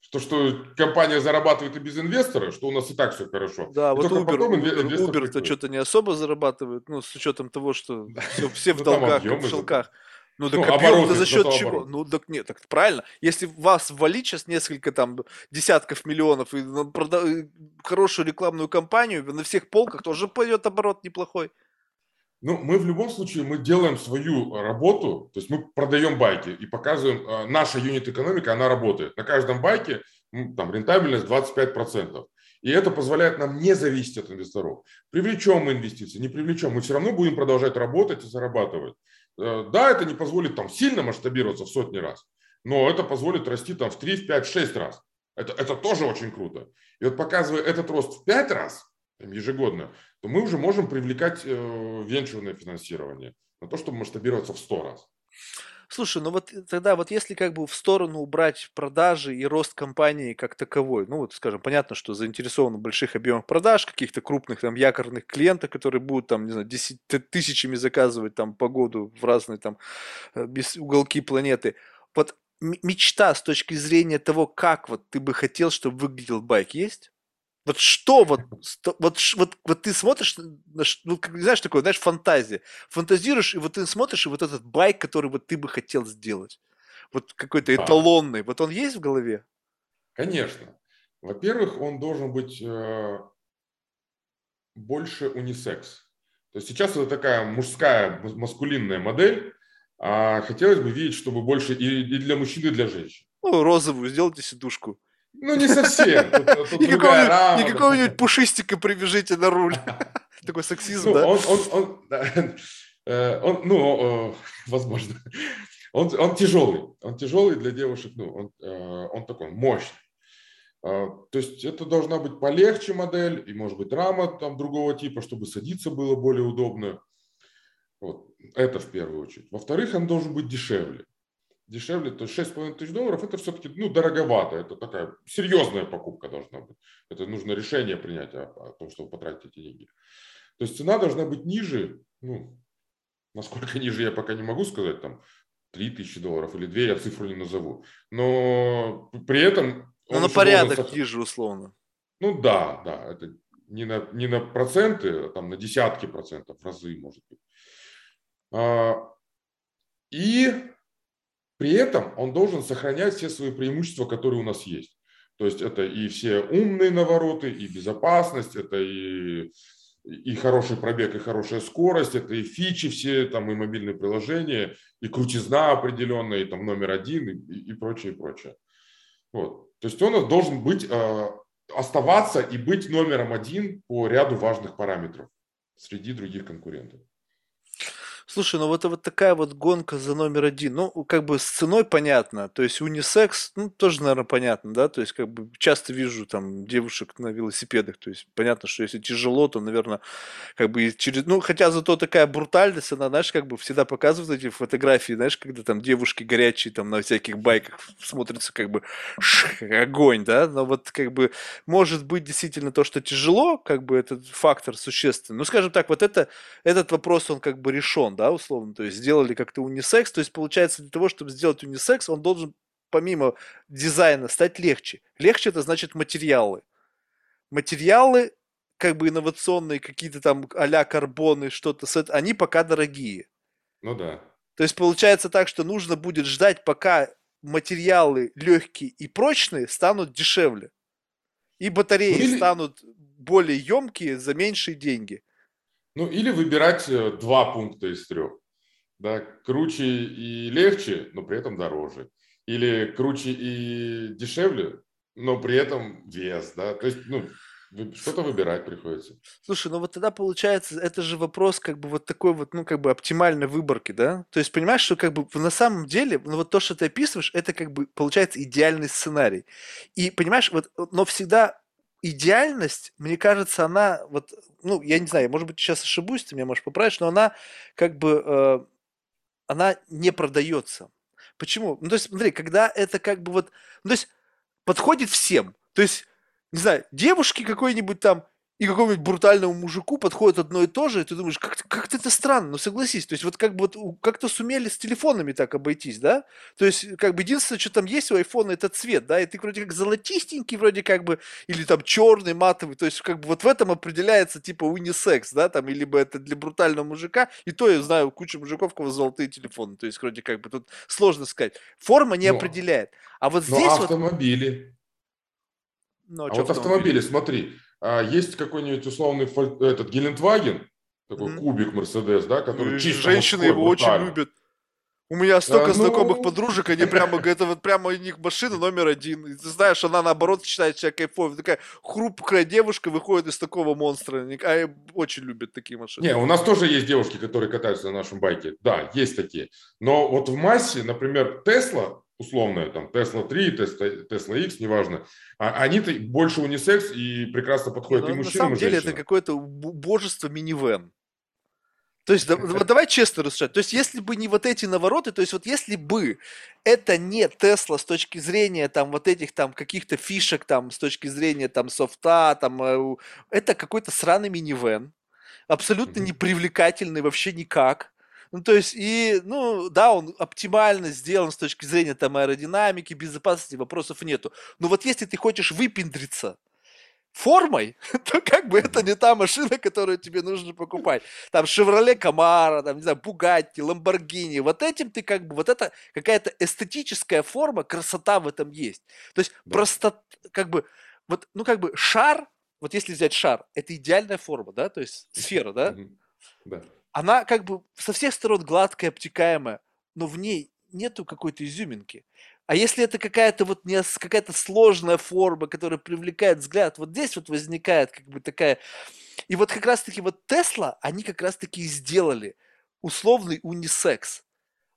что, что компания зарабатывает и без инвестора, что у нас и так все хорошо. Да, и вот Uber, Uber, Uber-то что-то не особо зарабатывает, ну, с учетом того, что [LAUGHS] все, все в ну, долгах, в шелках. Ну, так ну, объем за счет чего? Оборот. Ну, так нет, так правильно. Если вас ввалить сейчас несколько там десятков миллионов и прода... хорошую рекламную кампанию на всех полках, тоже пойдет оборот неплохой. Ну, мы в любом случае, мы делаем свою работу, то есть мы продаем байки и показываем, э, наша юнит-экономика, она работает. На каждом байке там рентабельность 25%. И это позволяет нам не зависеть от инвесторов. Привлечем мы инвестиции, не привлечем, мы все равно будем продолжать работать и зарабатывать. Э, да, это не позволит там сильно масштабироваться в сотни раз, но это позволит расти там в 3, в 5, в 6 раз. Это, это тоже очень круто. И вот показывая этот рост в 5 раз ежегодно, то мы уже можем привлекать э, венчурное финансирование на то, чтобы масштабироваться в 100 раз. Слушай, ну вот тогда вот если как бы в сторону убрать продажи и рост компании как таковой, ну вот скажем, понятно, что заинтересованы в больших объемах продаж, каких-то крупных там якорных клиентов, которые будут там, не знаю, десять, тысячами заказывать там погоду в разные там э, уголки планеты. Вот мечта с точки зрения того, как вот ты бы хотел, чтобы выглядел байк, есть? Вот что вот, вот, вот, вот ты смотришь, ну, как, знаешь, такое, знаешь, фантазия. Фантазируешь, и вот ты смотришь, и вот этот байк, который вот ты бы хотел сделать. Вот какой-то эталонный. Вот он есть в голове? Конечно. Во-первых, он должен быть э, больше унисекс. То есть сейчас это такая мужская, маскулинная модель, а хотелось бы видеть, чтобы больше и, и для мужчин, и для женщин. Ну, розовую сделайте сидушку. Ну, не совсем. Тут, тут [LAUGHS] и какого-нибудь пушистика привяжите на руль. [LAUGHS] Такой сексизм, ну, да? Он, он, он, э, он, ну, возможно. Он, он тяжелый. Он тяжелый для девушек. Ну, он, э, он такой мощный. А, то есть это должна быть полегче модель, и может быть рама там другого типа, чтобы садиться было более удобно. Вот. Это в первую очередь. Во-вторых, он должен быть дешевле дешевле, то есть 6,5 тысяч долларов это все-таки ну, дороговато, это такая серьезная покупка должна быть. Это нужно решение принять о, о том, чтобы потратить эти деньги. То есть цена должна быть ниже, ну, насколько [LAUGHS] ниже я пока не могу сказать, там 3 тысячи долларов или 2, я цифру не назову. Но при этом... Ну, на порядок должен... ниже, условно. Ну да, да, это не на, не на проценты, а там на десятки процентов, разы, может быть. А, и при этом он должен сохранять все свои преимущества, которые у нас есть. То есть это и все умные навороты, и безопасность, это и, и хороший пробег, и хорошая скорость, это и фичи все, там и мобильные приложения, и крутизна определенная, и там номер один, и, и прочее, и прочее. Вот. То есть он должен быть, э, оставаться и быть номером один по ряду важных параметров среди других конкурентов. Слушай, ну вот, вот такая вот гонка за номер один. Ну, как бы с ценой понятно. То есть унисекс, ну, тоже, наверное, понятно, да? То есть, как бы часто вижу там девушек на велосипедах. То есть, понятно, что если тяжело, то, наверное, как бы через... Ну, хотя зато такая брутальность, она, знаешь, как бы всегда показывает эти фотографии, знаешь, когда там девушки горячие там на всяких байках смотрится как бы шх, огонь, да? Но вот как бы может быть действительно то, что тяжело, как бы этот фактор существенный. Ну, скажем так, вот это, этот вопрос, он как бы решен да, условно, то есть сделали как-то унисекс, то есть получается для того, чтобы сделать унисекс, он должен помимо дизайна стать легче. Легче это значит материалы. Материалы как бы инновационные, какие-то там а-ля карбоны, что-то, они пока дорогие. Ну да. То есть получается так, что нужно будет ждать, пока материалы легкие и прочные станут дешевле. И батареи ну, или... станут более емкие за меньшие деньги. Ну, или выбирать э, два пункта из трех. Да, круче и легче, но при этом дороже. Или круче и дешевле, но при этом вес, да. То есть, ну, что-то выбирать приходится. Слушай, ну вот тогда получается, это же вопрос как бы вот такой вот, ну как бы оптимальной выборки, да? То есть понимаешь, что как бы на самом деле, ну вот то, что ты описываешь, это как бы получается идеальный сценарий. И понимаешь, вот, но всегда идеальность, мне кажется, она вот, ну, я не знаю, может быть, сейчас ошибусь, ты меня можешь поправить, но она как бы, э, она не продается. Почему? Ну, то есть, смотри, когда это как бы вот, ну, то есть, подходит всем. То есть, не знаю, девушки какой-нибудь там и какому-нибудь брутальному мужику подходит одно и то же, и ты думаешь, как, как это странно, ну согласись, то есть вот как бы вот как-то сумели с телефонами так обойтись, да, то есть как бы единственное, что там есть у айфона, это цвет, да, и ты вроде как золотистенький, вроде как бы, или там черный, матовый, то есть как бы вот в этом определяется типа унисекс, да, там, или бы это для брутального мужика, и то я знаю кучу мужиков, у кого золотые телефоны, то есть вроде как бы тут сложно сказать, форма не но, определяет, а вот здесь но автомобили, вот... Ну, а, а вот автомобили, смотри, а есть какой-нибудь условный этот Гелендваген, такой mm-hmm. кубик Мерседес, да, который чисто Женщины его очень любят. У меня столько а, ну... знакомых подружек, они прямо, это вот прямо у них машина номер один. И ты знаешь, она наоборот считает себя кайфовой. Такая хрупкая девушка выходит из такого монстра. А очень любят такие машины. Не, у нас тоже есть девушки, которые катаются на нашем байке. Да, есть такие. Но вот в массе, например, Тесла, условная, там, Tesla 3, Tesla, Tesla X, неважно, а, они-то больше унисекс и прекрасно подходят ну, и мужчинам, На самом деле это какое-то божество минивэн. То есть, [LAUGHS] давай честно рассуждать. То есть, если бы не вот эти навороты, то есть, вот если бы это не Тесла с точки зрения там вот этих там каких-то фишек там с точки зрения там софта, там э, это какой-то сраный минивэн, абсолютно непривлекательный вообще никак. Ну, то есть, и, ну, да, он оптимально сделан с точки зрения там аэродинамики, безопасности, вопросов нету. Но вот если ты хочешь выпендриться формой, [LAUGHS] то как бы это не та машина, которую тебе нужно покупать. Там Chevrolet Camaro, там, не знаю, Bugatti, Lamborghini. Вот этим ты как бы, вот это какая-то эстетическая форма, красота в этом есть. То есть да. просто как бы, вот, ну как бы шар, вот если взять шар, это идеальная форма, да, то есть сфера, да? Да она как бы со всех сторон гладкая, обтекаемая, но в ней нету какой-то изюминки. А если это какая-то вот не какая-то сложная форма, которая привлекает взгляд, вот здесь вот возникает как бы такая... И вот как раз-таки вот Тесла, они как раз-таки и сделали условный унисекс,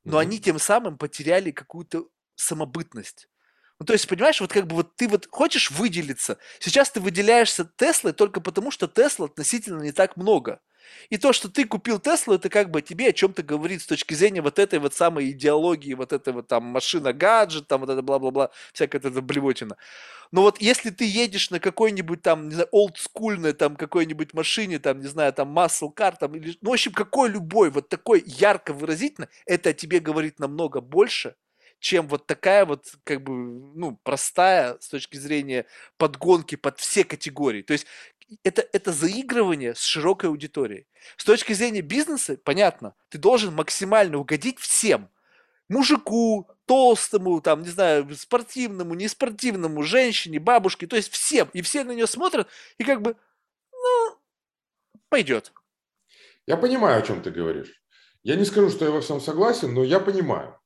но mm-hmm. они тем самым потеряли какую-то самобытность. Ну, то есть, понимаешь, вот как бы вот ты вот хочешь выделиться. Сейчас ты выделяешься Теслой только потому, что Тесла относительно не так много. И то, что ты купил Теслу, это как бы тебе о чем-то говорит с точки зрения вот этой вот самой идеологии, вот этой вот там машина-гаджет, там вот это бла-бла-бла, всякая эта блевотина. Но вот если ты едешь на какой-нибудь там, не знаю, олдскульной там какой-нибудь машине, там, не знаю, там muscle car, там, или, ну, в общем, какой любой вот такой ярко выразительно, это о тебе говорит намного больше, чем вот такая вот, как бы, ну, простая с точки зрения подгонки под все категории. То есть это, это заигрывание с широкой аудиторией. С точки зрения бизнеса, понятно, ты должен максимально угодить всем. Мужику, толстому, там, не знаю, спортивному, неспортивному, женщине, бабушке, то есть всем. И все на нее смотрят, и как бы, ну, пойдет. Я понимаю, о чем ты говоришь. Я не скажу, что я во всем согласен, но я понимаю.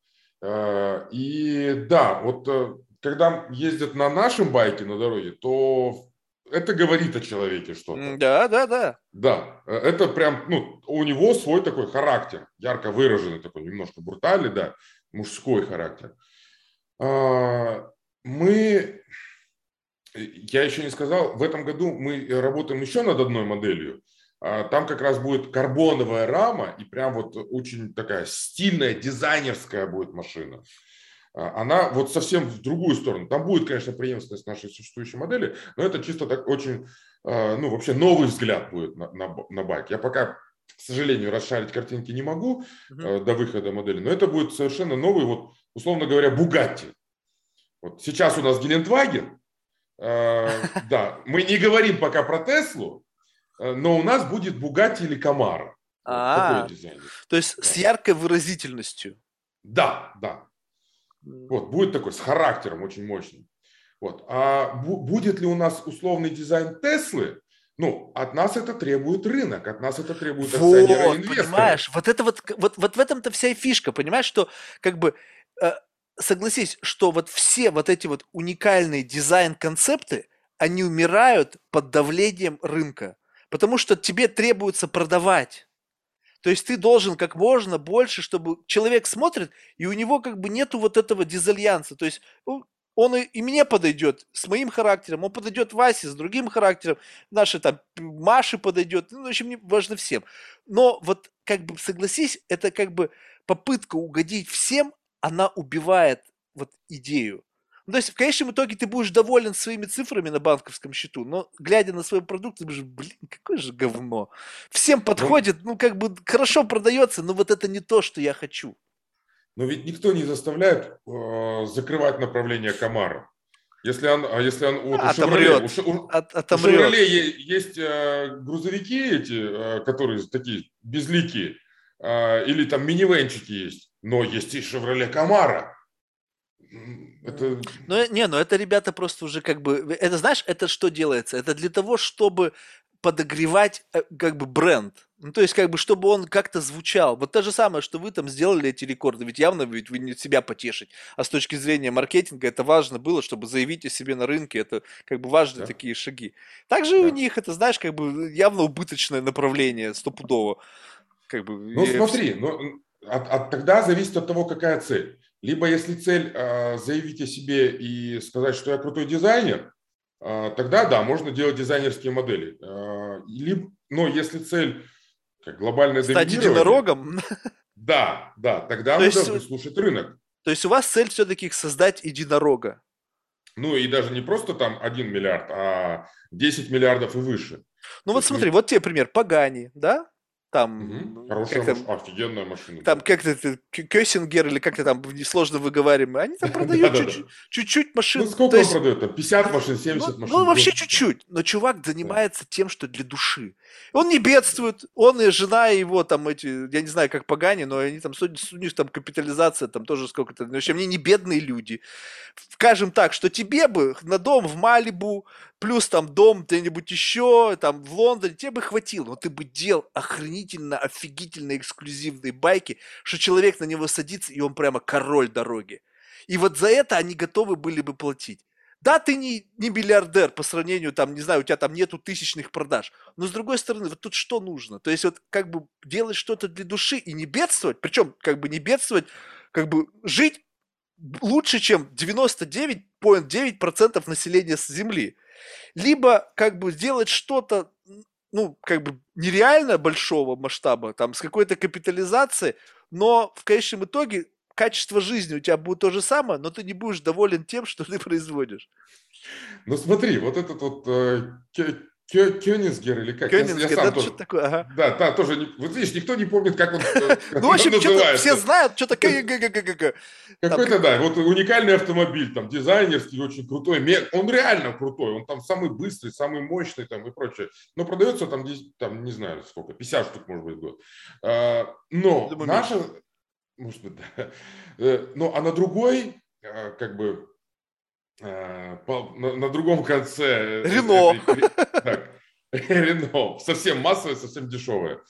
Э, и да, вот э, когда ездят на нашем байке на дороге, то это говорит о человеке что-то. Да, да, да. Да, э, это прям, ну, у него свой такой характер, ярко выраженный такой, немножко брутальный, да, мужской характер. Мы, я еще не сказал, в этом году мы работаем еще над одной моделью. А, там как раз будет карбоновая рама и прям вот очень такая стильная, дизайнерская будет машина. А, она вот совсем в другую сторону. Там будет, конечно, преемственность нашей существующей модели, но это чисто так очень, а, ну, вообще новый взгляд будет на, на, на байк. Я пока, к сожалению, расшарить картинки не могу угу. до выхода модели, но это будет совершенно новый, вот, условно говоря, Бугатти. Вот сейчас у нас Гелендваген, [LAUGHS] да, мы не говорим пока про Теслу, но у нас будет Бугатти или Камара. А, то есть с яркой выразительностью. Да, да. Вот, будет такой с характером очень мощным. Вот. А будет ли у нас условный дизайн Теслы? Ну, от нас это требует рынок, от нас это требует вот, инвесторы. понимаешь, вот это вот, вот, вот в этом-то вся и фишка, понимаешь, что как бы э, согласись, что вот все вот эти вот уникальные дизайн-концепты, они умирают под давлением рынка, потому что тебе требуется продавать. То есть ты должен как можно больше, чтобы человек смотрит, и у него как бы нету вот этого дизальянса. То есть он и, и мне подойдет с моим характером, он подойдет Васе с другим характером, наши там Маши подойдет, ну, в общем, не важно всем. Но вот как бы согласись, это как бы попытка угодить всем, она убивает вот идею. Ну, то есть, в конечном итоге ты будешь доволен своими цифрами на банковском счету, но глядя на свой продукт, ты будешь, блин, какое же говно. Всем Ну, подходит, ну, как бы хорошо продается, но вот это не то, что я хочу. но ведь никто не заставляет э, закрывать направление Камара. Если он, а если он вот у. Chevrolet- у Ше- у- От, у отомрет. Chevrolet е- есть э, грузовики эти, э, которые такие безликие, э, или там минивенчики есть, но есть и Chevrolet Camaro. Это Ну, не, ну это ребята просто уже как бы... Это знаешь, это что делается? Это для того, чтобы подогревать э, как бы бренд. Ну, то есть, как бы, чтобы он как-то звучал. Вот то же самое, что вы там сделали эти рекорды. Ведь явно ведь вы не себя потешить. А с точки зрения маркетинга это важно было, чтобы заявить о себе на рынке. Это как бы важные Да. такие шаги. Также и у Да. них это, знаешь, как бы явно убыточное направление, стопудово. Как бы, Ну, и смотри, ну, от, от- тогда зависит от того, какая цель. Либо если цель э, заявить о себе и сказать, что я крутой дизайнер, э, тогда да, можно делать дизайнерские модели. Э, либо, но если цель как глобальное стать единорогом. да, да, тогда мы есть, должны слушать рынок. То есть у вас цель все-таки создать единорога. Ну и даже не просто там 1 миллиард, а 10 миллиардов и выше. Ну вот смотри, вот тебе пример, Пагани, да? Там, ну, Хорошая, как там, офигенная машина. там да. как-то Кёсингер или как-то там сложно выговариваемый, они там продают чуть-чуть, чуть-чуть машин. Ну сколько он есть, продает? Там 50 машин, ну, 70 машин. ну, вообще чуть-чуть, но чувак занимается тем, что для души. Он не бедствует, он и жена его там эти, я не знаю, как Пагани, но они там, у них там капитализация там тоже сколько-то, в общем, они не бедные люди. Скажем так, что тебе бы на дом в Малибу, плюс там дом где-нибудь еще, там в Лондоне, тебе бы хватило, но ты бы делал охренительно, офигительно эксклюзивные байки, что человек на него садится, и он прямо король дороги. И вот за это они готовы были бы платить. Да, ты не, не миллиардер по сравнению, там, не знаю, у тебя там нету тысячных продаж. Но с другой стороны, вот тут что нужно? То есть вот как бы делать что-то для души и не бедствовать, причем как бы не бедствовать, как бы жить лучше, чем 99,9% населения с Земли. Либо как бы сделать что-то, ну, как бы нереально большого масштаба, там, с какой-то капитализацией, но в конечном итоге качество жизни у тебя будет то же самое, но ты не будешь доволен тем, что ты производишь. Ну смотри, вот этот вот э, Кё- Кё- Кёнигсегг или как? Я- я сам да, тоже- что такое, ага. Да, да, тоже. не- Вот видишь, никто не помнит, как он, э, [LAUGHS] Ну, в общем, что-то все знают, что такое Кёнигсегг. Какой-то, да, вот уникальный автомобиль, там, дизайнерский, очень крутой. Он реально крутой, он там самый быстрый, самый мощный там и прочее. Но продается там, там не знаю сколько, 50 штук, может быть, в год. А, Но наша, может быть, [LAUGHS] да. Э, Ну, а на другой, а, как бы, по- на, другом конце... э, Рено. так, [LAUGHS] Рено. Совсем массовое, совсем дешевое.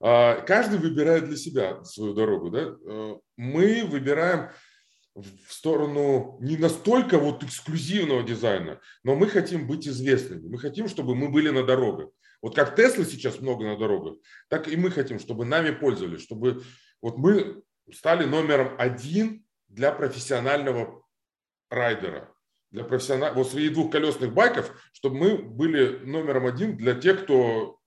А, Каждый выбирает для себя свою дорогу. Да? Э, Мы выбираем в сторону не настолько вот эксклюзивного дизайна, но мы хотим быть известными. Мы хотим, чтобы мы были на дорогах. Вот как Тесла сейчас много на дорогах, так и мы хотим, чтобы нами пользовались, чтобы вот мы стали номером один для профессионального райдера, для профессиональных, вот среди двухколесных байков, чтобы мы были номером один для тех, кто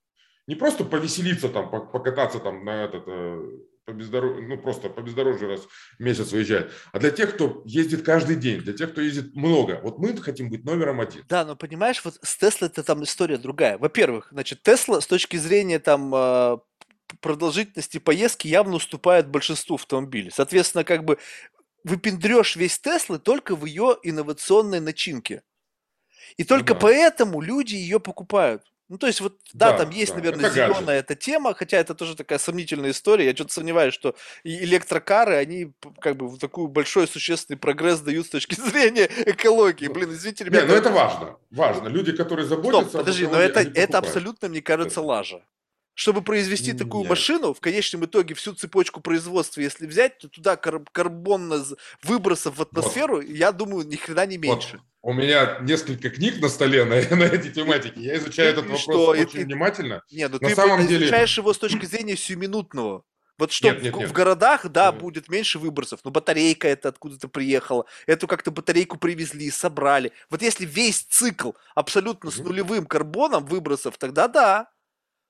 не просто повеселиться там, по- покататься там на этот, э, по бездорожью, ну просто по бездорожью раз в месяц выезжает, а для тех, кто ездит каждый день, для тех, кто ездит много. Вот мы хотим быть номером один. Да, но понимаешь, вот с Теслой это там история другая. Во-первых, значит, Тесла с точки зрения там п- продолжительности поездки явно уступает большинству автомобилей. Соответственно, как бы выпендрешь весь Теслы только в ее инновационной начинке. И только да. поэтому люди ее покупают. Ну, то есть, вот, да, Да, там есть, да, наверное, это гаджет. зеленая эта тема, хотя это тоже такая сомнительная история. Я что-то сомневаюсь, что электрокары, они как бы в такой большой существенный прогресс дают с точки [LAUGHS] зрения экологии. Ну, Блин, извините, Не, ребята. ну это важно. Важно. Люди, которые заботятся Стоп, подожди, но это, это абсолютно, мне кажется, лажа. Чтобы произвести такую Нет. машину, в конечном итоге всю цепочку производства, если взять, то туда кар- карбонно выбросов в атмосферу, я думаю, ни хрена не Вот. меньше. У меня несколько книг на столе на, [LAUGHS] на эти тематики. Я изучаю И- этот и вопрос что? И очень ты- внимательно. Не, ну На ты самом деле- изучаешь его с точки зрения сиюминутного. Вот что Нет, в, нет, нет. в городах, да, Мгм. будет меньше выбросов, но батарейка это откуда-то приехала, эту как-то батарейку привезли, собрали. Вот если весь цикл абсолютно с нулевым карбоном выбросов, тогда да.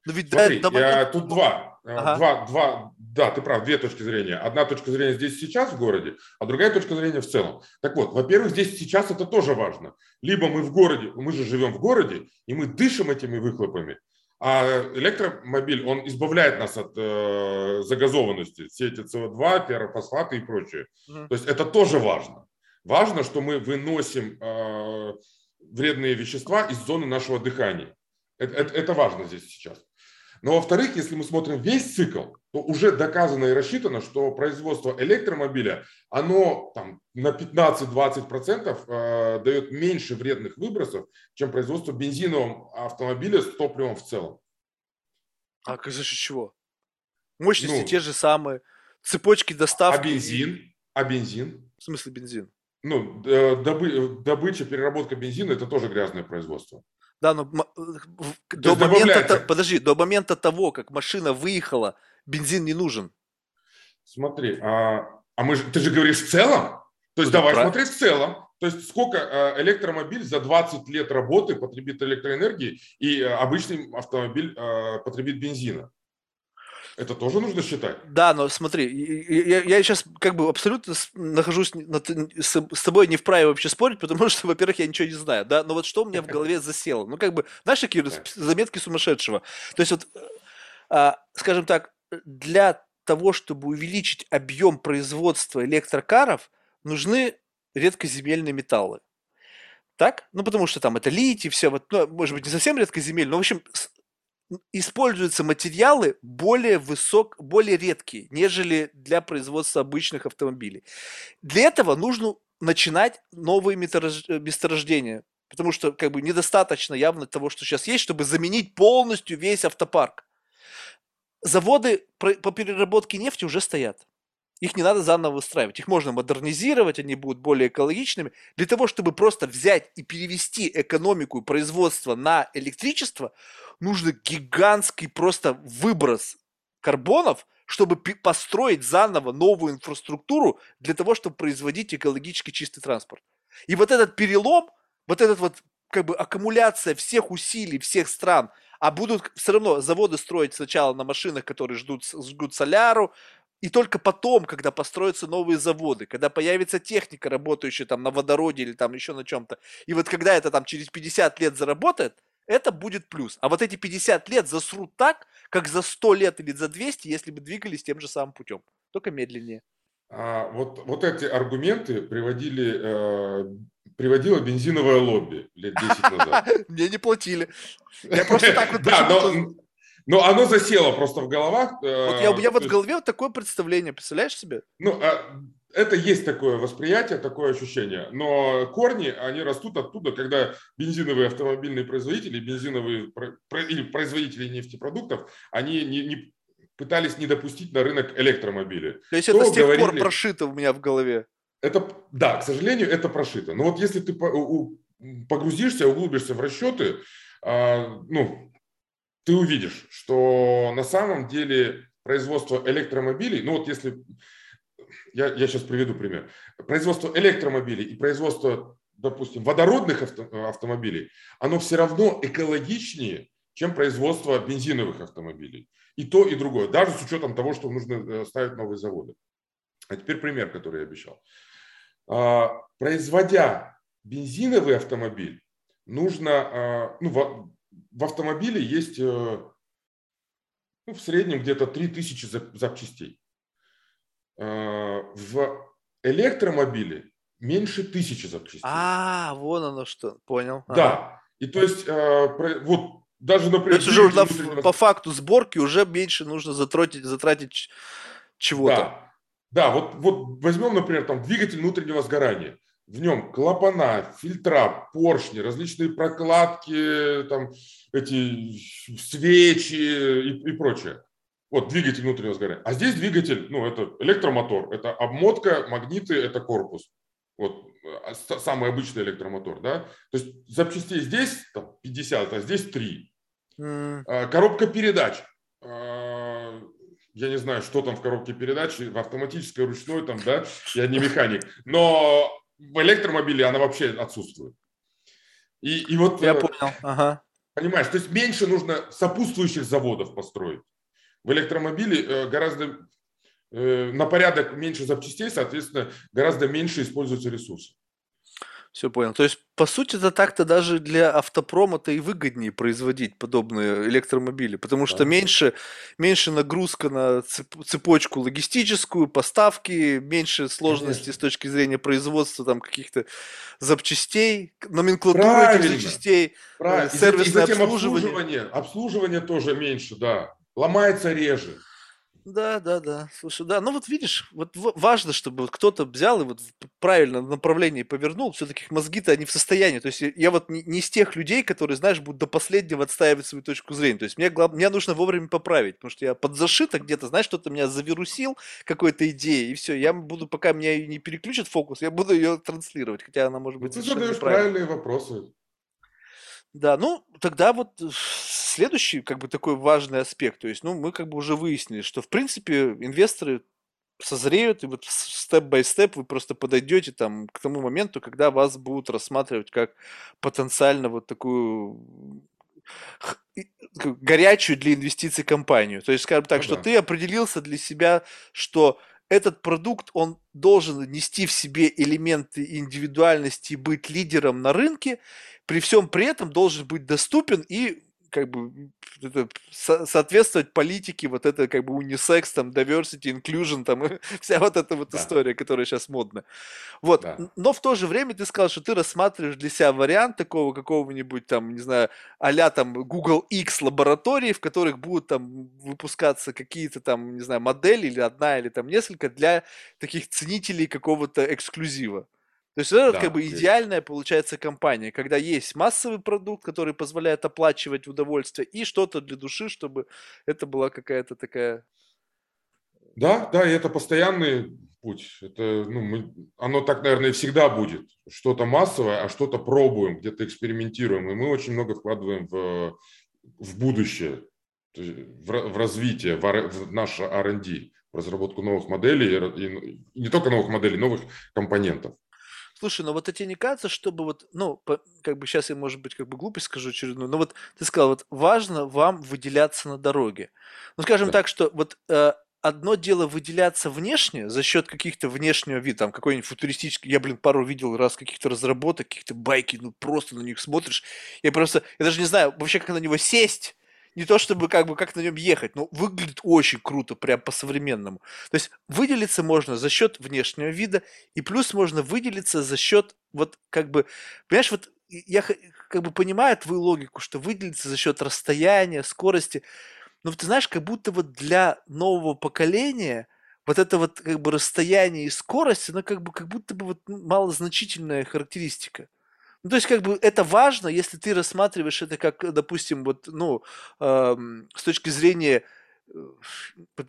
Но ведь до- Смотри, до я- тут два, э, Ага. два, два, да, ты прав, две точки зрения. Одна точка зрения здесь сейчас в городе, а другая точка зрения в целом. Так вот, во-первых, здесь сейчас это тоже важно. Либо мы в городе, мы же живем в городе, и мы дышим этими выхлопами, а электромобиль, он избавляет нас от э, загазованности, все эти СО2, феррофосфаты и прочее. Mm. То есть это тоже важно. Важно, что мы выносим э, вредные вещества из зоны нашего дыхания. Это, это, это важно здесь сейчас. Но во-вторых, если мы смотрим весь цикл, то уже доказано и рассчитано, что производство электромобиля, оно там, на 15-20% э, дает меньше вредных выбросов, чем производство бензинового автомобиля с топливом в целом. А за счет чего? Мощности ну, те же самые, цепочки доставки. А бензин? А бензин? В смысле бензин? Ну, добы, добыча, переработка бензина – это тоже грязное производство. Да, но до момента, подожди, до момента того, как машина выехала, бензин не нужен. Смотри, а, а мы же, ты же говоришь в целом? То есть ну, давай правильно. смотреть в целом. То есть сколько а, электромобиль за 20 лет работы потребит электроэнергии и а, обычный автомобиль а, потребит бензина? Это тоже нужно считать. Да, но смотри, я, я сейчас как бы абсолютно нахожусь с, с тобой не вправе вообще спорить, потому [LAUGHS] что, во-первых, я ничего не знаю, да, но вот что у меня в голове засело? Ну, как бы, знаешь, какие заметки сумасшедшего? То есть вот, а, скажем так, для того, чтобы увеличить объем производства электрокаров, нужны редкоземельные металлы. Так? Ну, потому что там это литий, все, вот, ну, может быть, не совсем редкоземельные, но, в общем, используются материалы более высок, более редкие, нежели для производства обычных автомобилей. Для этого нужно начинать новые месторождения, потому что как бы недостаточно явно того, что сейчас есть, чтобы заменить полностью весь автопарк. Заводы по переработке нефти уже стоят. Их не надо заново выстраивать. Их можно модернизировать, они будут более экологичными. Для того, чтобы просто взять и перевести экономику и производство на электричество, нужно гигантский просто выброс карбонов, чтобы построить заново новую инфраструктуру для того, чтобы производить экологически чистый транспорт. И вот этот перелом, вот этот вот как бы аккумуляция всех усилий всех стран, а будут все равно заводы строить сначала на машинах, которые ждут, ждут соляру, и только потом, когда построятся новые заводы, когда появится техника, работающая там на водороде или там еще на чем-то, и вот когда это там через 50 лет заработает, это будет плюс. А вот эти 50 лет засрут так, как за 100 лет или за 200, если бы двигались тем же самым путем, только медленнее. А, вот, вот эти аргументы приводили, э, приводило бензиновое лобби лет 10 назад. [LAUGHS] Мне не платили. Я просто так вот [LAUGHS] Да, но но оно засело просто в головах. Э, вот я, у меня вот в голове вот такое представление, представляешь себе? Ну, а, это есть такое восприятие, такое ощущение. Но корни, они растут оттуда, когда бензиновые автомобильные производители, бензиновые или производители нефтепродуктов, они не, не пытались не допустить на рынок электромобили. То есть это с тех говорили, пор прошито у меня в голове? Это, да, к сожалению, это прошито. Но вот если ты погрузишься, углубишься в расчеты, а, ну, ты увидишь, что на самом деле производство электромобилей, ну вот если, я, я сейчас приведу пример, производство электромобилей и производство, допустим, водородных авто, автомобилей, оно все равно экологичнее, чем производство бензиновых автомобилей. И то, и другое, даже с учетом того, что нужно э, ставить новые заводы. А теперь пример, который я обещал. А, производя бензиновый автомобиль, нужно, а, ну, в автомобиле есть э, ну, в среднем где-то 3000 запчастей. Э, в электромобиле меньше тысячи запчастей. А, вон оно что, понял. Да, ага. и то есть э, вот даже например... То есть уже внутреннего... по факту сборки уже меньше нужно затратить, затратить чего-то. Да, да вот, вот возьмем, например, там двигатель внутреннего сгорания в нем клапана, фильтра, поршни, различные прокладки, там, эти свечи и, и прочее. Вот двигатель внутреннего сгорания. А здесь двигатель, ну, это электромотор, это обмотка, магниты, это корпус. Вот а, самый обычный электромотор, да. То есть запчастей здесь там, 50, а здесь 3. Mm. Коробка передач. А, я не знаю, что там в коробке передач, в автоматической, ручной там, да, я не механик. Но в электромобиле она вообще отсутствует. И, и вот, Я э, понял, ага. Понимаешь, то есть меньше нужно сопутствующих заводов построить. В электромобиле э, гораздо э, на порядок меньше запчастей, соответственно, гораздо меньше используется ресурсов. Все понял. То есть, по сути, это так-то даже для автопрома-то и выгоднее производить подобные электромобили, потому что Да. меньше, меньше нагрузка на цеп- цепочку логистическую, поставки, меньше сложности Конечно. с точки зрения производства там каких-то запчастей, номенклатуры Правильно. этих запчастей. Правильно. И, сервисное и затем обслуживание. обслуживание. Обслуживание тоже меньше, да. Ломается реже. Да, да, да. Слушай, да, ну вот видишь, вот в- важно, чтобы вот кто-то взял и вот в правильно направлении повернул. Все-таки мозги-то они в состоянии. То есть я- я вот не, не из тех людей, которые, знаешь, будут до последнего отстаивать свою точку зрения. То есть мне, глав... мне нужно вовремя поправить, потому что я подзашито где-то, знаешь, что-то меня завирусил какой-то идеей, и все. Я буду, пока меня ее не переключит фокус, я буду ее транслировать, хотя она может Ну, быть ты совершенно задаешь правильные вопросы. Да, ну тогда вот э, следующий как бы такой важный аспект, то есть, ну мы как бы уже выяснили, что в принципе инвесторы созреют, и вот степ-бай-степ вы просто подойдете там к тому моменту, когда вас будут рассматривать как потенциально вот такую горячую для инвестиций компанию. То есть, скажем так, Ну что да. ты определился для себя, что этот продукт, он должен нести в себе элементы индивидуальности и быть лидером на рынке, при всем при этом должен быть доступен и как бы это, со- соответствовать политике вот это как бы унисекс, там, diversity, inclusion, там, [LAUGHS] вся вот эта вот Да. история, которая сейчас модна. Вот, Да. но в то же время ты сказал, что ты рассматриваешь для себя вариант такого какого-нибудь там, не знаю, а там Google X лаборатории, в которых будут там выпускаться какие-то там, не знаю, модели или одна или там несколько для таких ценителей какого-то эксклюзива. То есть это Да, как бы есть. идеальная получается компания, когда есть массовый продукт, который позволяет оплачивать удовольствие, и что-то для души, чтобы это была какая-то такая... Да, да, и это постоянный путь. Это, ну, мы, оно так, наверное, и всегда будет. Что-то массовое, а что-то пробуем, где-то экспериментируем. И мы очень много вкладываем в, в будущее, в, в развитие, в, ар- в наше R&D, в разработку новых моделей, и, и не только новых моделей, новых компонентов. Слушай, ну вот а тебе не кажется, чтобы вот, ну, по- как бы сейчас я, может быть, как бы глупость скажу очередную, но вот ты сказал, вот важно вам выделяться на дороге. Ну, скажем Да. так, что вот э, одно дело выделяться внешне за счет каких-то внешнего вида, там какой-нибудь футуристический, я, блин, пару видел раз каких-то разработок, каких-то байки, ну, просто на них смотришь, я просто, я даже не знаю вообще, как на него сесть, не то чтобы как бы как на нем ехать, но выглядит очень круто, прям по-современному. То есть выделиться можно за счет внешнего вида, и плюс можно выделиться за счет вот как бы, понимаешь, вот я как бы понимаю твою логику, что выделиться за счет расстояния, скорости, но ты знаешь, как будто вот для нового поколения вот это вот как бы расстояние и скорость, она как бы как будто бы вот малозначительная характеристика. Ну, то есть, как бы это важно, если ты рассматриваешь это как, допустим, вот, ну, эм, с точки зрения э,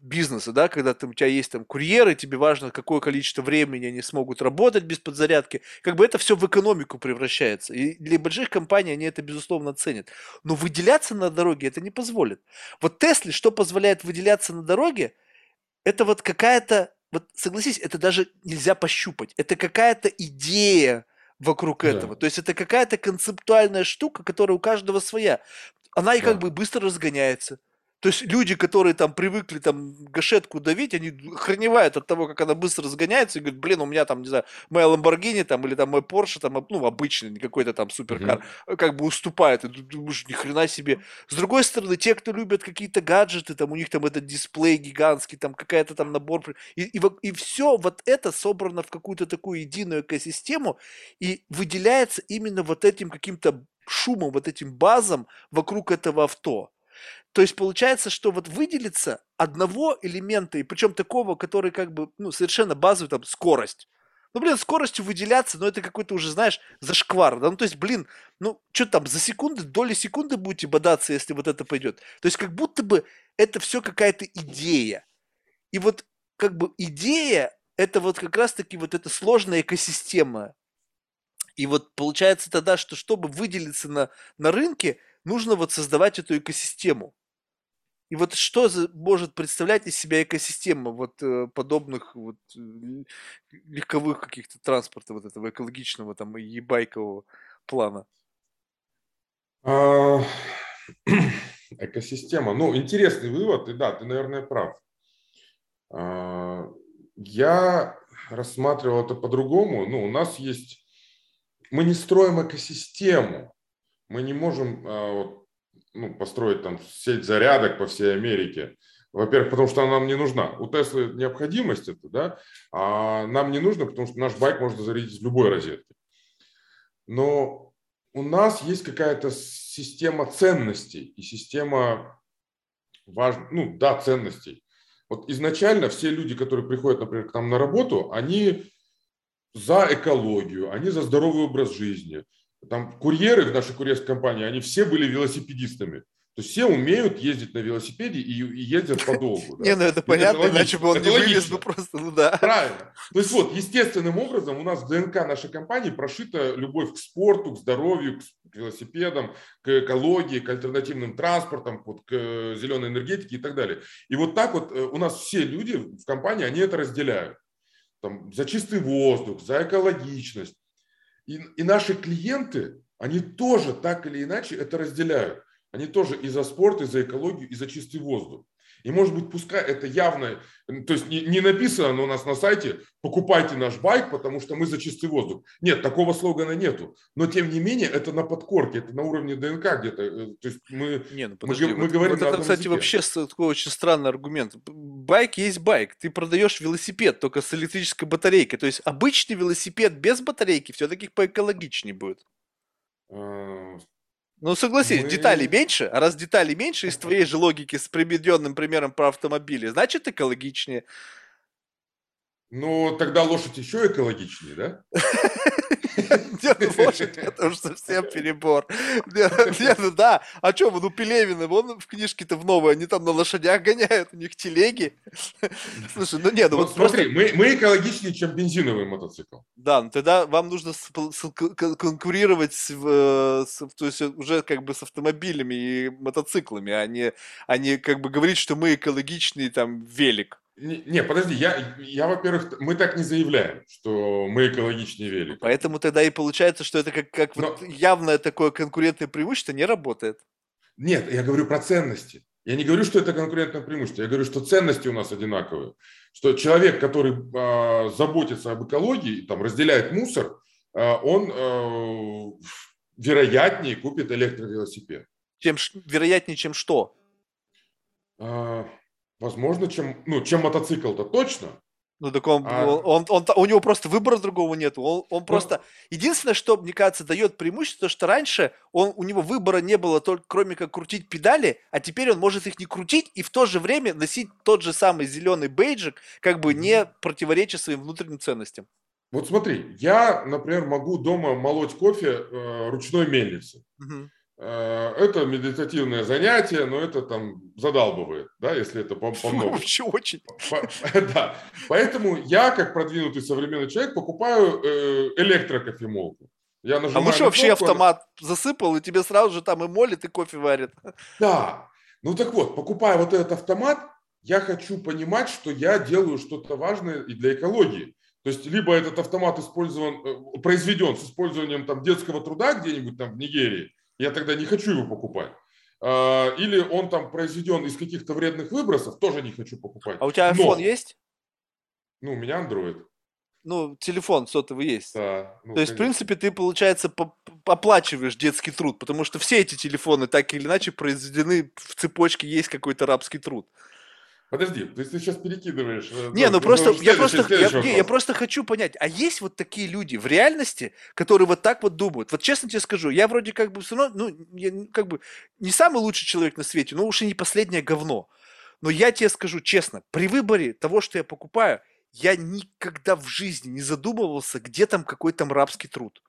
бизнеса, да, когда там, у тебя есть там курьеры, тебе важно, какое количество времени они смогут работать без подзарядки, как бы это все в экономику превращается. И для больших компаний они это, безусловно, ценят. Но выделяться на дороге это не позволит. Вот Тесле что позволяет выделяться на дороге, это вот какая-то, вот согласись, это даже нельзя пощупать. Это какая-то идея вокруг Да. этого. То есть это какая-то концептуальная штука, которая у каждого своя. Она и как Да. бы быстро разгоняется. То есть люди, которые там привыкли там гашетку давить, они охреневают от того, как она быстро разгоняется и говорят, блин, у меня там, не знаю, моя Lamborghini там или там мой Porsche там, ну, обычный, не какой-то там суперкар, Мгм. как бы уступает. И ты думаешь, ни хрена себе. С другой стороны, те, кто любят какие-то гаджеты, там у них там этот дисплей гигантский, там какая-то там набор, и, и, и все вот это собрано в какую-то такую единую экосистему и выделяется именно вот этим каким-то шумом, вот этим базом вокруг этого авто. То есть получается, что вот выделиться одного элемента, и причем такого, который как бы, ну, совершенно базовый, там, скорость. Ну, блин, скоростью выделяться, ну, это какой-то уже, знаешь, зашквар. Да? Ну, то есть, блин, ну, что там, за секунды, доли секунды будете бодаться, если вот это пойдет. То есть, как будто бы это все какая-то идея. И вот, как бы, идея, это вот как раз-таки вот эта сложная экосистема. И вот получается тогда, что чтобы выделиться на, на рынке, нужно вот создавать эту экосистему. И вот что может представлять из себя экосистема вот э, подобных вот э, легковых каких-то транспорта вот этого экологичного там ебайкового плана? А, [CLEARS THROAT] Экосистема. Ну, интересный вывод, и да, ты, наверное, прав. А, я рассматривал это по-другому. Ну, у нас есть... Мы не строим экосистему. Мы не можем а, ну, построить там сеть зарядок по всей Америке. Во-первых, потому что она нам не нужна. У Теслы необходимость это, да, а нам не нужно, потому что наш байк можно зарядить в любой розетке. Но у нас есть какая-то система ценностей и система важных, ну да, ценностей. Вот изначально все люди, которые приходят, например, к нам на работу, они за экологию, они за здоровый образ жизни. Там курьеры в нашей курьерской компании, они все были велосипедистами. То есть все умеют ездить на велосипеде и, и ездят подолгу. [LAUGHS] Не, ну это понятно, иначе бы он не вывез бы просто, ну да. Правильно. То есть вот, естественным образом у нас в ДНК нашей компании прошита любовь к спорту, к здоровью, к велосипедам, к экологии, к альтернативным транспортам, вот, к зеленой энергетике и так далее. И вот так вот э, у нас все люди в компании, они это разделяют. Там, за чистый воздух, за экологичность. И, и наши клиенты, они тоже так или иначе это разделяют. Они тоже и за спорт, и за экологию, и за чистый воздух. И может быть, пускай это явно, то есть не, не написано у нас на сайте, покупайте наш байк, потому что мы за чистый воздух. Нет, такого слогана нету. Но тем не менее, это на подкорке, это на уровне ДНК где-то. Э, то есть мы, не, ну подожди, мы, мы вот, говорим вот это, кстати, языке. вообще такой очень странный аргумент. Байк есть байк. Ты продаешь велосипед только с электрической батарейкой. То есть обычный велосипед без батарейки все-таки поэкологичнее будет. Ну, согласись, Мы... деталей меньше, а раз деталей меньше из твоей же логики с приведенным примером про автомобили, значит экологичнее. Ну, тогда лошадь еще экологичнее, да? [LAUGHS] Нет, лошадь, это уже совсем перебор. Нет, ну да, а что, ну Пелевины, вон в книжке-то в новой, они там на лошадях гоняют, у них телеги. [LAUGHS] Слушай, ну нет, ну вот смотри, мы, экологичнее, чем бензиновый мотоцикл. Да, ну тогда вам нужно конкурировать то есть уже как бы с автомобилями и мотоциклами, а не, а не как бы говорить, что мы экологичный там велик. Не, подожди, я, я, во-первых, мы так не заявляем, что мы экологичнее велик. Поэтому тогда и получается, что это как, как Но... вот явное такое конкурентное преимущество не работает. Нет, я говорю про ценности. Я не говорю, что это конкурентное преимущество. Я говорю, что ценности у нас одинаковые. Что человек, который э, заботится об экологии, там, разделяет мусор, э, он э, вероятнее купит электровелосипед. Чем, вероятнее, чем что? Возможно, чем, ну, чем мотоцикл-то точно. Ну так он, а... он, он, он, у него просто выбора другого нету. Он, он ну... просто единственное, что мне кажется дает преимущество, что раньше он у него выбора не было только кроме как крутить педали, а теперь он может их не крутить и в то же время носить тот же самый зеленый бейджик, как бы не противореча своим внутренним ценностям. Вот смотри, я, например, могу дома молоть кофе э, ручной мельницей. Угу. Э, это медитативное занятие, но это там задалбывает, да, если это по, [LAUGHS] по много. Вообще очень. По, [LAUGHS] да. Поэтому я, как продвинутый современный человек, покупаю э, электрокофемолку. Я а лучше вообще автомат засыпал, и тебе сразу же там и молит, и кофе варит. [LAUGHS] Да. Ну так вот, покупая вот этот автомат, я хочу понимать, что я делаю что-то важное и для экологии. То есть либо этот автомат использован, э, произведен с использованием там детского труда где-нибудь там в Нигерии, я тогда не хочу его покупать. А, или он там произведен из каких-то вредных выбросов, тоже не хочу покупать. А у тебя iPhone Но, есть? Ну, у меня Android. Ну, телефон сотовый есть. Да. Ну, То есть, конечно. в принципе, ты, получается, оплачиваешь детский труд, потому что все эти телефоны так или иначе произведены в цепочке, есть какой-то рабский труд. Подожди, то есть ты сейчас перекидываешь. Э, не, ну, ну просто я просто я, не, я просто хочу понять, а есть вот такие люди в реальности, которые вот так вот думают. Вот честно тебе скажу, я вроде как бы все равно, ну, я как бы не самый лучший человек на свете, но уж и не последнее говно. Но я тебе скажу честно, при выборе того, что я покупаю, я никогда в жизни не задумывался, где там какой там рабский труд.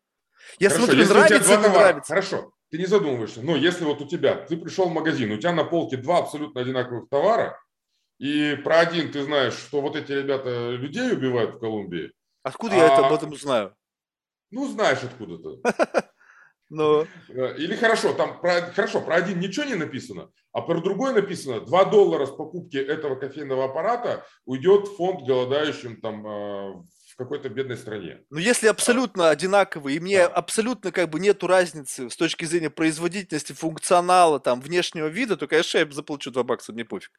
Я Хорошо, смотрю, нравится, не нравится. Хорошо, ты не задумываешься. Но если вот у тебя, ты пришел в магазин, у тебя на полке два абсолютно одинаковых товара, и про один ты знаешь, что вот эти ребята людей убивают в Колумбии. Откуда а... я это об этом знаю? Ну, знаешь откуда-то. [LAUGHS] Ну. Э, или хорошо, там про, хорошо, про один ничего не написано, а про другой написано 2 доллара с покупки этого кофейного аппарата уйдет в фонд голодающим там э, в в какой-то бедной стране. Ну, если абсолютно одинаковые, и мне Да. абсолютно как бы нету разницы с точки зрения производительности, функционала, там, внешнего вида, то, конечно, я заплачу 2 бакса, мне пофиг.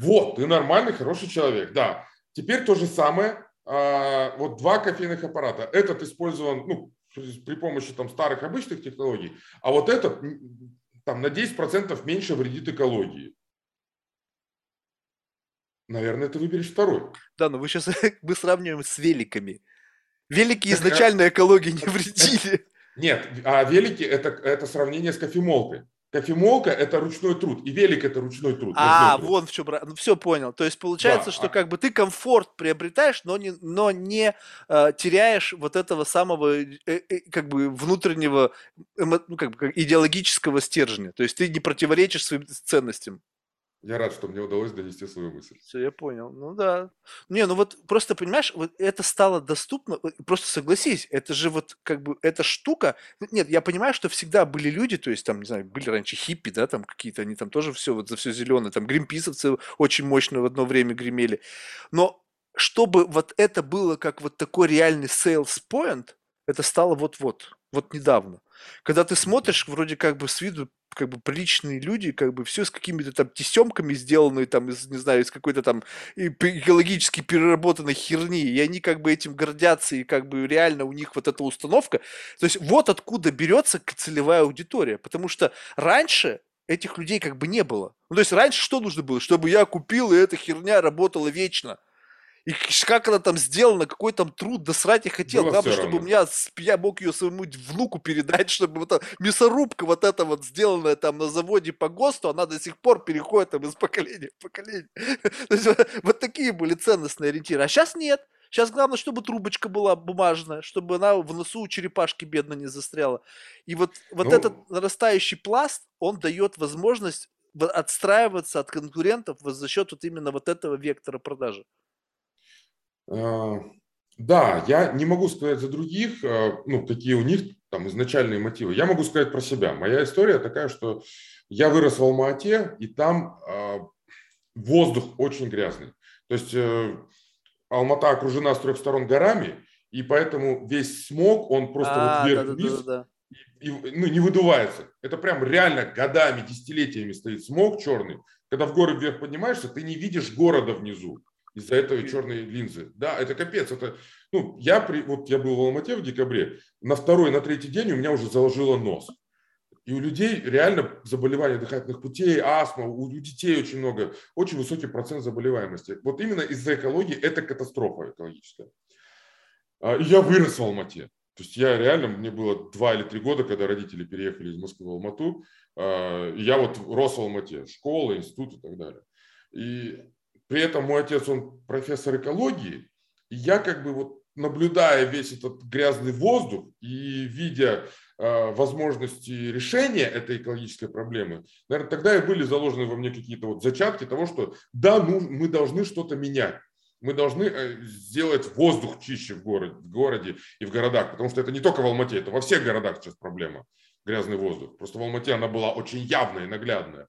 Вот, ты нормальный, хороший человек, да. Теперь то же самое, а, вот два кофейных аппарата. Этот использован, ну, при помощи там старых обычных технологий, а вот этот там на 10% меньше вредит экологии. Наверное, ты выберешь второй. Да, но вы сейчас [LAUGHS] мы сравниваем с великами. Велики а- изначально экологии не вредили. Нет, а велики это, это сравнение с кофемолкой. Кофемолка это ручной труд, и велик это ручной труд. А, труд. вон в чем, ну все понял. То есть получается, Да, что а- как бы ты комфорт приобретаешь, но не, но не э, теряешь вот этого самого э, э, как бы внутреннего эмо- ну, как бы, как идеологического стержня. То есть ты не противоречишь своим ценностям. Я рад, что мне удалось донести свою мысль. Все, я понял. Ну да. Не, ну вот просто понимаешь, вот это стало доступно. Просто согласись, это же вот как бы эта штука. ну, Нет, я понимаю, что всегда были люди, то есть там, не знаю, были раньше хиппи, да, там какие-то, они там тоже все вот за все зеленое, там гринписовцы очень мощно в одно время гремели. Но чтобы вот это было как вот такой реальный sales point, это стало вот-вот, вот недавно. Когда ты смотришь, вроде как бы с виду как бы приличные люди, как бы все с какими-то там тесемками сделанные там из, не знаю, из какой-то там экологически переработанной херни, и они как бы этим гордятся, и как бы реально у них вот эта установка. То есть вот откуда берется целевая аудитория, потому что раньше этих людей как бы не было. Ну, то есть раньше что нужно было? Чтобы я купил, и эта херня работала вечно. И как она там сделана, какой там труд, да срать я хотел. Было Главное, чтобы у меня, я мог ее своему внуку передать, [LAUGHS] чтобы вот эта мясорубка вот эта вот сделанная там на заводе по ГОСТу, она до сих пор переходит там из поколения в поколение. [LAUGHS] То есть вот- вот такие были ценностные ориентиры. А сейчас нет. Сейчас главное, чтобы трубочка была бумажная, чтобы она в носу у черепашки бедно не застряла. И вот, вот Ну, этот нарастающий пласт, он дает возможность отстраиваться от конкурентов за счет вот именно вот этого вектора продажи. А, Да, я не могу сказать за других, а, ну, какие у них там изначальные мотивы. Я могу сказать про себя. Моя история такая, что я вырос в Алма-Ате, и там а, воздух очень грязный. То есть э, Алмата окружена с трех сторон горами, и поэтому весь смог, он просто А, вот вверх-вниз, да-да-да-да. и, ну, не выдувается. Это прям реально годами, десятилетиями стоит смог черный. Когда в горы вверх поднимаешься, ты не видишь города внизу из-за этой черной линзы. Да, это капец. Это, ну, я, при, вот я был в Алмате в декабре, на второй, на третий день у меня уже заложило нос. И у людей реально заболевания дыхательных путей, астма, у, детей очень много, очень высокий процент заболеваемости. Вот именно из-за экологии это катастрофа экологическая. А, и Я вырос в Алмате. То есть я реально, мне было два или три года, когда родители переехали из Москвы в Алмату. а, Я вот рос в Алмате, школа, институт и так далее. И при этом мой отец, он профессор экологии, и я как бы вот наблюдая весь этот грязный воздух и видя э, возможности решения этой экологической проблемы, наверное, тогда и были заложены во мне какие-то вот зачатки того, что да, ну, мы должны что-то менять. Мы должны э, сделать воздух чище в городе, в городе и в городах, потому что это не только в Алмате, это во всех городах сейчас проблема, грязный воздух. Просто в Алмате она была очень явная и наглядная.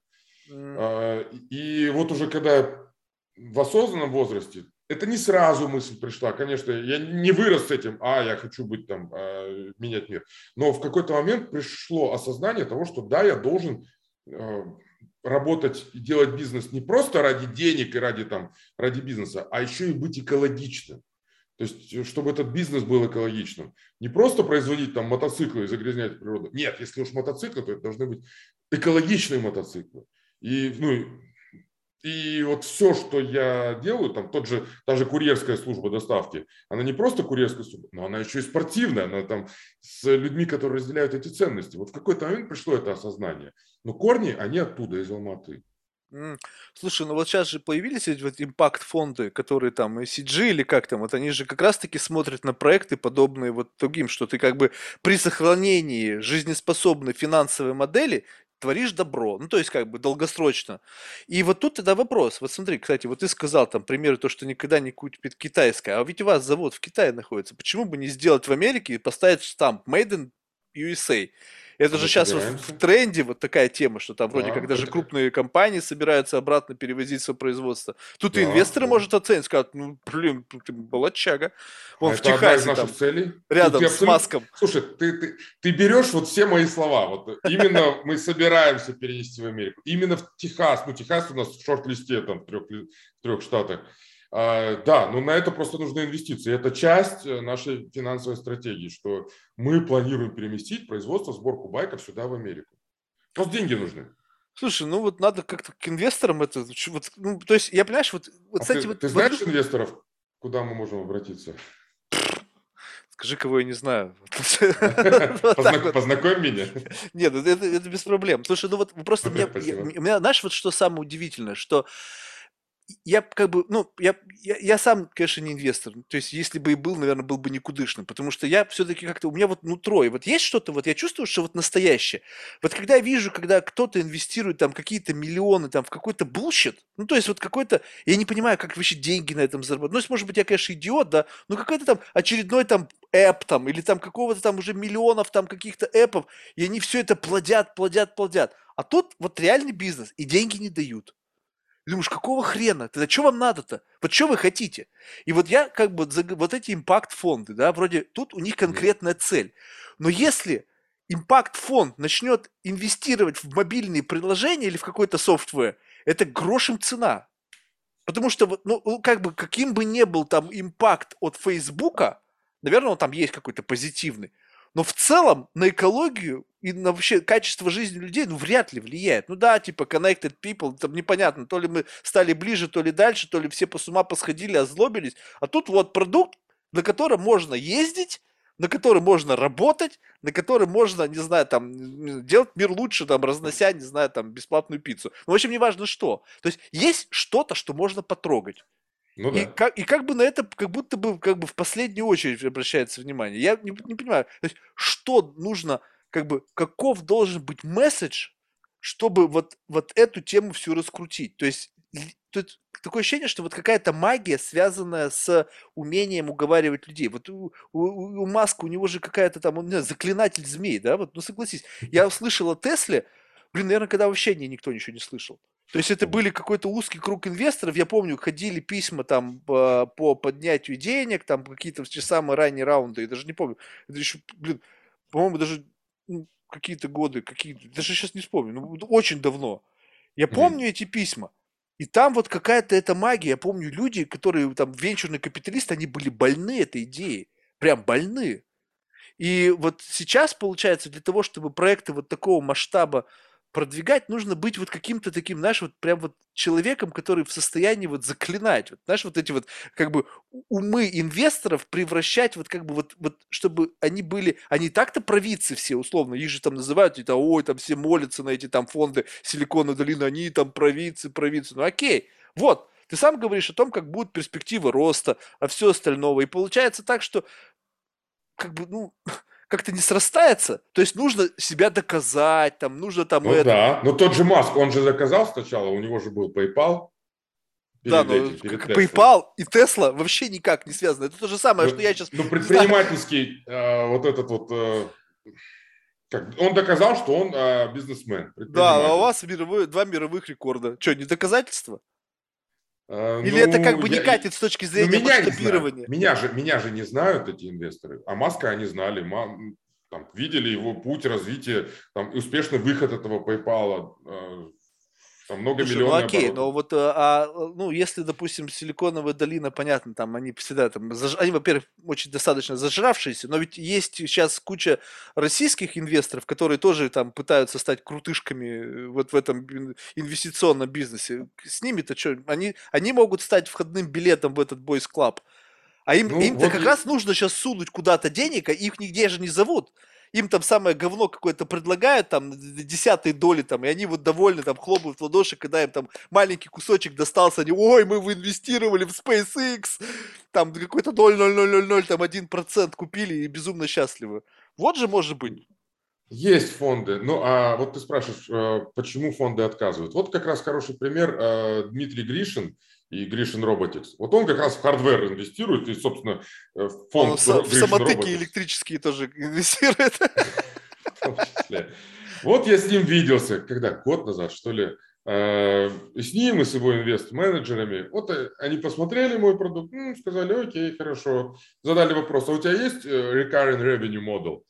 А, И вот уже когда в осознанном возрасте, это не сразу мысль пришла, конечно, я не вырос с этим, а, я хочу быть там, а, менять мир. Но в какой-то момент пришло осознание того, что да, я должен э, работать и делать бизнес не просто ради денег и ради, там, ради бизнеса, а еще и быть экологичным. То есть, э, чтобы этот бизнес был экологичным. Не просто производить там мотоциклы и загрязнять природу. Нет, если уж мотоциклы, то это должны быть экологичные мотоциклы. И, ну, и вот все, что я делаю, там тот же, та же курьерская служба доставки, она не просто курьерская служба, но она еще и спортивная, она там с людьми, которые разделяют эти ценности. Вот в какой-то момент пришло это осознание. Но корни, они оттуда, из Алматы. Слушай, ну вот сейчас же появились эти вот импакт-фонды, которые там ECG или как там, вот они же как раз-таки смотрят на проекты, подобные вот другим, что ты как бы при сохранении жизнеспособной финансовой модели творишь добро, ну то есть как бы долгосрочно. И вот тут тогда вопрос, вот смотри, кстати, вот ты сказал там примеры, то, что никогда не купит китайское, а ведь у вас завод в Китае находится, почему бы не сделать в Америке и поставить штамп Made in USA? Это же сейчас вот в тренде вот такая тема, что там вроде да, как даже это... крупные компании собираются обратно перевозить свое производство. Тут да, инвесторы, да. может, оценить, скажут, ну, блин, ты молодчага. Вон это в Техасе, там, целей. рядом с абсолютно... Маском. Слушай, ты, ты, ты берешь вот все мои слова. Вот именно [LAUGHS] мы собираемся перенести в Америку. Именно в Техас. Ну, Техас у нас в шорт-листе там в трех, трех штатах. А, да, но на это просто нужны инвестиции. Это часть э, нашей финансовой стратегии, что мы планируем переместить производство, сборку байков сюда, в Америку. Просто деньги нужны. Слушай, ну вот надо как-то к инвесторам это... Вот, ну, то есть, я понимаешь, вот, вот а кстати, ты, вот... Ты знаешь вот, инвесторов, куда мы можем обратиться? Скажи, кого я не знаю. [LAUGHS] [LAUGHS] Познакомь меня. Нет, это без проблем. Слушай, ну вот просто мне, знаешь, вот что самое удивительное, что я как бы, ну, я, я, я сам, конечно, не инвестор. То есть, если бы и был, наверное, был бы никудышным. Потому что я все-таки как-то, у меня вот нутро, и вот есть что-то, вот я чувствую, что вот настоящее. Вот когда я вижу, когда кто-то инвестирует там какие-то миллионы там в какой-то bullshit, ну, то есть вот какой-то, я не понимаю, как вообще деньги на этом заработать. Ну, есть, может быть, я, конечно, идиот, да, но какой-то там очередной там app там, или там какого-то там уже миллионов там каких-то app ов, и они все это плодят, плодят, плодят. А тут вот реальный бизнес, и деньги не дают думаешь, какого хрена? Тогда что вам надо-то? Вот что вы хотите? И вот я как бы, вот эти impact -фонды, да, вроде тут у них конкретная цель. Но если импакт-фонд начнет инвестировать в мобильные приложения или в какой-то софтвер, это грошем цена. Потому что, ну, ну, как бы, каким бы ни был там импакт от Фейсбука, наверное, он там есть какой-то позитивный, но в целом на экологию и на вообще качество жизни людей, ну, вряд ли влияет. Ну да, типа connected people, там непонятно, то ли мы стали ближе, то ли дальше, то ли все по с ума посходили, озлобились. А тут вот продукт, на котором можно ездить, на котором можно работать, на котором можно, не знаю, там, делать мир лучше, там, разнося, не знаю, там, бесплатную пиццу. Ну, в общем, неважно что. То есть есть что-то, что можно потрогать. Ну, и, да. как, и как бы на это как будто бы как бы в последнюю очередь обращается внимание. Я не, не понимаю, то есть, что нужно, как бы, каков должен быть месседж, чтобы вот, вот эту тему всю раскрутить. То есть тут такое ощущение, что вот какая-то магия, связанная с умением уговаривать людей. Вот у, у, у Маска, у него же какая-то там, он, не знаю, заклинатель змей, да, вот, ну согласись. Я услышал о Тесле, блин, наверное, когда вообще никто ничего не слышал. То есть это были какой-то узкий круг инвесторов. Я помню, ходили письма там по, по поднятию денег, там какие-то те самые ранние раунды. Я даже не помню. Это еще, блин, по-моему, даже какие-то годы, какие даже сейчас не вспомню, ну, очень давно. Я помню mm-hmm. эти письма. И там вот какая-то эта магия. Я помню люди, которые там венчурные капиталисты, они были больны этой идеей. Прям больны. И вот сейчас, получается, для того, чтобы проекты вот такого масштаба продвигать, нужно быть вот каким-то таким, знаешь, вот прям вот человеком, который в состоянии вот заклинать, вот, знаешь, вот эти вот как бы умы инвесторов превращать вот как бы вот, вот чтобы они были, они так-то провидцы все условно, их же там называют, и там, ой, там все молятся на эти там фонды Силиконовой долины, они там провидцы, провидцы, ну окей, вот, ты сам говоришь о том, как будет перспектива роста, а все остального, и получается так, что как бы, ну, [LAUGHS] как-то не срастается. То есть нужно себя доказать, там нужно там ну, это. Да, но тот же Маск, он же заказал сначала, у него же был PayPal. Да, но этим, PayPal и Tesla вообще никак не связаны. Это то же самое, ну, что я сейчас... Ну, предпринимательский э, вот этот вот... Э, как, он доказал, что он э, бизнесмен. Да, а у вас мировой, два мировых рекорда. Что, не доказательство? А, Или ну, это как бы не я, катит с точки ну, зрения ну, меня масштабирования? Меня же, меня же не знают эти инвесторы, а Маска они знали, там, видели его путь развития, там, успешный выход этого PayPal, а, там много Слушай, ну окей, оборотов. но вот, э, а, ну, если, допустим, Силиконовая долина, понятно, там они всегда там, заж... они, во-первых, очень достаточно зажравшиеся, но ведь есть сейчас куча российских инвесторов, которые тоже там пытаются стать крутышками э, вот в этом инвестиционном бизнесе. С ними-то что, они, они могут стать входным билетом в этот Club. А им, ну, им-то вот как и... раз нужно сейчас сунуть куда-то денег, а их нигде же не зовут им там самое говно какое-то предлагают, там, десятой доли, там, и они вот довольны, там, хлопают в ладоши, когда им там маленький кусочек достался, они, ой, мы инвестировали в SpaceX, там, какой-то 0,0000, там, один процент купили и безумно счастливы. Вот же может быть. Есть фонды. Ну, а вот ты спрашиваешь, э, почему фонды отказывают. Вот как раз хороший пример э, Дмитрий Гришин, и Grishin Robotics. Вот он как раз в hardware инвестирует, и, собственно, э, фонд он В самокаты электрические тоже [LAUGHS] инвестирует. Вот я с ним виделся, когда, год назад, что ли, э, с ним и с его инвест-менеджерами. Вот э, они посмотрели мой продукт, сказали, окей, хорошо. Задали вопрос, а у тебя есть recurring revenue model?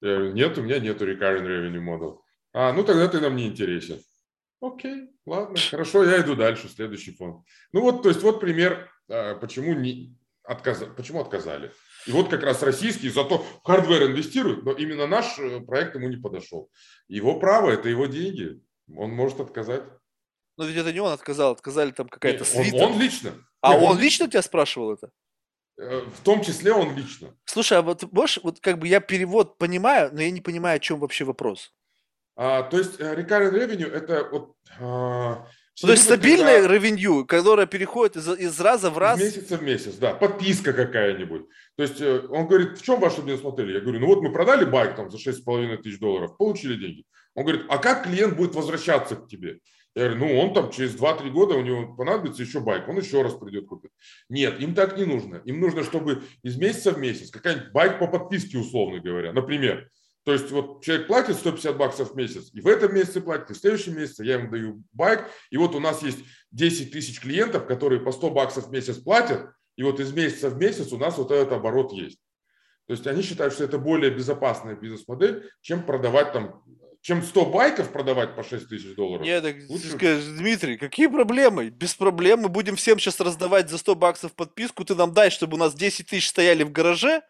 Нет, у меня нету recurring revenue model. А, ну тогда ты нам не интересен. Окей, ладно, хорошо, я иду дальше, следующий фонд. Ну вот, то есть вот пример, почему, не, отказ, почему отказали. И вот как раз российский, зато в hardware инвестирует, но именно наш э, проект ему не подошел. Его право, это его деньги. Он может отказать. Но ведь это не он отказал, отказали там какая-то свита. Он, он лично. А Нет, он, он лично тебя спрашивал это? Э, в том числе он лично. Слушай, а вот можешь, вот как бы я перевод понимаю, но я не понимаю, о чем вообще вопрос. А, то есть э, recurring revenue это вот а, то есть стабильное когда... ревенью, которое переходит из, из раза в раз. Из месяца в месяц, да. Подписка какая-нибудь. То есть э, он говорит, в чем ваше бизнес смотрели? Я говорю, ну вот мы продали байк там за 6,5 тысяч долларов, получили деньги. Он говорит, а как клиент будет возвращаться к тебе? Я говорю, ну он там через 2-3 года у него понадобится еще байк, он еще раз придет купить. Нет, им так не нужно. Им нужно, чтобы из месяца в месяц какая-нибудь байк по подписке, условно говоря. Например, то есть вот человек платит 150 баксов в месяц, и в этом месяце платит, и в следующем месяце я ему даю байк, и вот у нас есть 10 тысяч клиентов, которые по 100 баксов в месяц платят, и вот из месяца в месяц у нас вот этот оборот есть. То есть они считают, что это более безопасная бизнес-модель, чем продавать там, чем 100 байков продавать по 6 тысяч долларов. Нет, так Лучше... скажешь, Дмитрий, какие проблемы? Без проблем, мы будем всем сейчас раздавать за 100 баксов подписку, ты нам дай, чтобы у нас 10 тысяч стояли в гараже,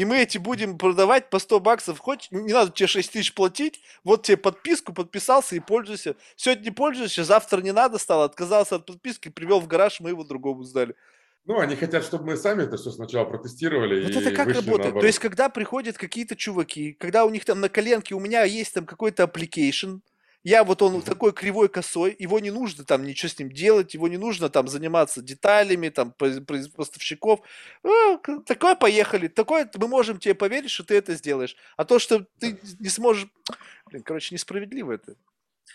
и мы эти будем продавать по 100 баксов. Хоть не надо тебе 6 тысяч платить, вот тебе подписку, подписался и пользуйся. Сегодня не пользуешься, завтра не надо стало, отказался от подписки, привел в гараж, мы его другому сдали. Ну, они хотят, чтобы мы сами это все сначала протестировали. Вот это как работает? Наоборот. То есть, когда приходят какие-то чуваки, когда у них там на коленке, у меня есть там какой-то application, я вот он такой кривой косой, его не нужно там ничего с ним делать, его не нужно там заниматься деталями, там поставщиков. Ну, такое поехали, такое мы можем тебе поверить, что ты это сделаешь. А то, что ты не сможешь... Блин, короче, несправедливо это.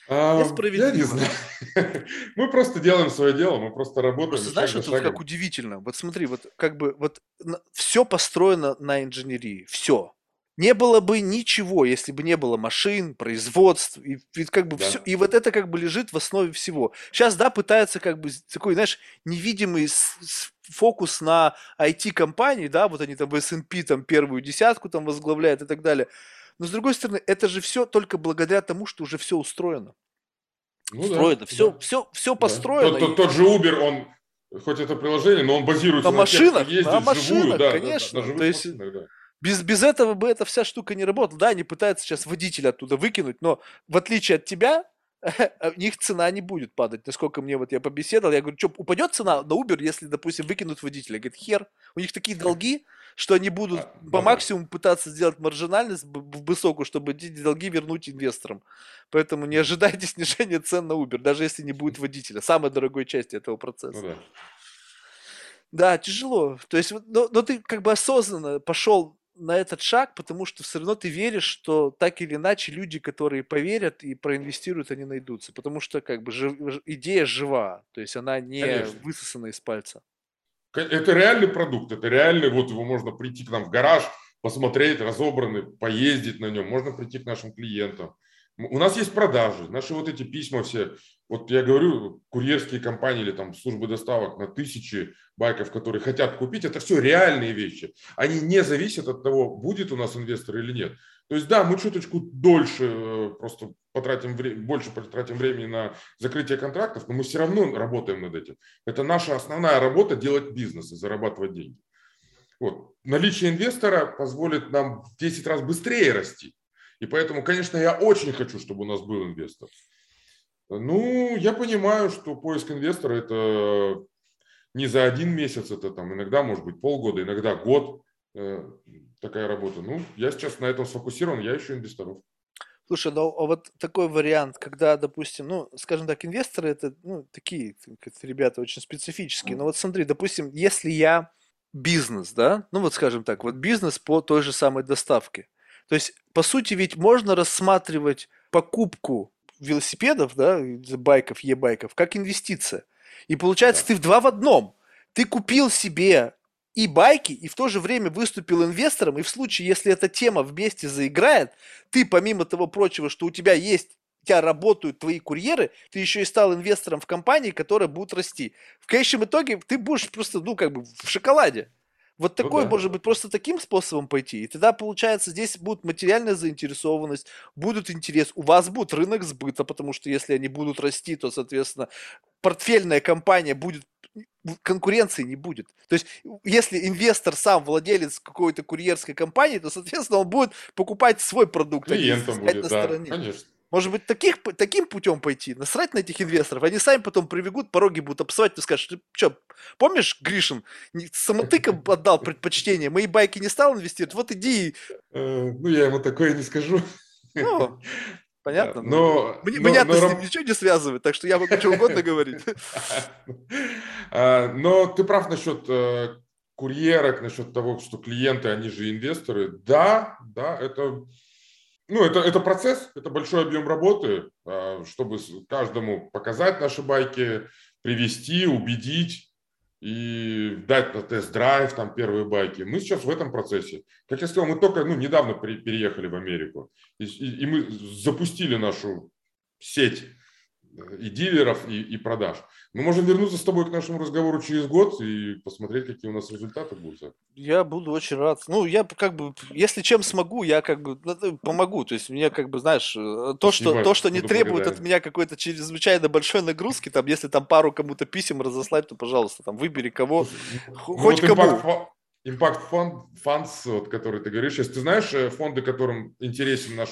А, я не знаю. [LAUGHS] Мы просто делаем свое дело, мы просто работаем. Просто знаешь, это вот как удивительно. Вот смотри, вот как бы вот все построено на инженерии, все не было бы ничего, если бы не было машин, производств, и, и как бы да. все, и вот это как бы лежит в основе всего. Сейчас, да, пытаются как бы такой, знаешь, невидимый с, с, фокус на IT-компании, да, вот они там в S&P там первую десятку там возглавляют и так далее. Но с другой стороны, это же все только благодаря тому, что уже все устроено. Ну, устроено, да, все, да. все, все построено. Да. Тот, тот, тот же Uber, он хоть это приложение, но он базируется на, на машинах, тех, ездит на машинах, живую, да, конечно. На, То есть, машинах, да. Без, без этого бы эта вся штука не работала. Да, они пытаются сейчас водителя оттуда выкинуть, но в отличие от тебя, [LAUGHS] у них цена не будет падать. Насколько мне вот я побеседовал, я говорю, что упадет цена на Uber, если, допустим, выкинут водителя? Говорит, хер, у них такие долги, что они будут а, по максимуму пытаться сделать маржинальность в высокую, чтобы эти долги вернуть инвесторам. Поэтому не ожидайте [LAUGHS] снижения цен на Uber, даже если не будет водителя, самой дорогой части этого процесса. Ну, да. да, тяжело. То есть, но, но ты как бы осознанно пошел на этот шаг, потому что все равно ты веришь, что так или иначе люди, которые поверят и проинвестируют, они найдутся. Потому что как бы жив, идея жива, то есть она не Конечно. высосана из пальца. Это реальный продукт, это реальный, вот его можно прийти к нам в гараж, посмотреть, разобранный, поездить на нем, можно прийти к нашим клиентам. У нас есть продажи, наши вот эти письма все, вот я говорю, курьерские компании или там службы доставок на тысячи байков, которые хотят купить, это все реальные вещи. Они не зависят от того, будет у нас инвестор или нет. То есть, да, мы чуточку дольше э, просто потратим, больше потратим времени на закрытие контрактов, но мы все равно работаем над этим. Это наша основная работа – делать бизнес и зарабатывать деньги. Вот. Наличие инвестора позволит нам в 10 раз быстрее расти. И поэтому, конечно, я очень хочу, чтобы у нас был инвестор. Ну, я понимаю, что поиск инвестора – это не за один месяц, это там иногда может быть полгода, иногда год э, такая работа. Ну, я сейчас на этом сфокусирован, я ищу инвесторов. Слушай, ну а вот такой вариант, когда, допустим, ну, скажем так, инвесторы это, ну, такие ребята очень специфические. Но вот смотри, допустим, если я бизнес, да, ну вот скажем так, вот бизнес по той же самой доставке. То есть, по сути, ведь можно рассматривать покупку велосипедов, да, байков, e-байков, как инвестиция. И получается, да. ты в два в одном. Ты купил себе и байки, и в то же время выступил инвестором, и в случае, если эта тема вместе заиграет, ты помимо того прочего, что у тебя есть у тебя работают твои курьеры, ты еще и стал инвестором в компании, которая будет расти. В конечном итоге ты будешь просто, ну, как бы в шоколаде. Вот такой, ну, да. может быть, просто таким способом пойти. И тогда, получается, здесь будет материальная заинтересованность, будут интерес, у вас будет рынок сбыта, потому что если они будут расти, то, соответственно, портфельная компания будет конкуренции не будет. То есть, если инвестор сам владелец какой-то курьерской компании, то, соответственно, он будет покупать свой продукт, Клиентом а будет, на да, стороне. конечно. Может быть, таких, таким путем пойти, насрать на этих инвесторов, они сами потом прибегут, пороги будут обсывать, ты скажешь, ты что, помнишь, Гришин, самотыком отдал предпочтение, мои байки не стал инвестировать, вот иди. Э, ну, я ему такое не скажу. Ну, [LAUGHS] понятно. Но, но, Меня-то но, с ним ничего не связывает, так что я могу что угодно [LAUGHS] говорить. А, но ты прав насчет э, курьерок, насчет того, что клиенты, они же инвесторы. Да, да, это ну, это, это процесс, это большой объем работы, а, чтобы каждому показать наши байки, привести, убедить и дать на тест-драйв там первые байки. Мы сейчас в этом процессе. Как я сказал, мы только ну, недавно переехали в Америку, и, и, и мы запустили нашу сеть и дилеров, и, и продаж. Мы можем вернуться с тобой к нашему разговору через год и посмотреть, какие у нас результаты будут. Я буду очень рад. Ну, я как бы, если чем смогу, я как бы ну, помогу. То есть мне как бы, знаешь, э, то, что, то, что не требует от меня какой-то чрезвычайно большой нагрузки, там, если там пару кому-то писем разослать, то, пожалуйста, там, выбери кого, ну, хоть вот кому. Импакт фонд, фондс, вот, который ты говоришь, если ты знаешь э, фонды, которым интересен наш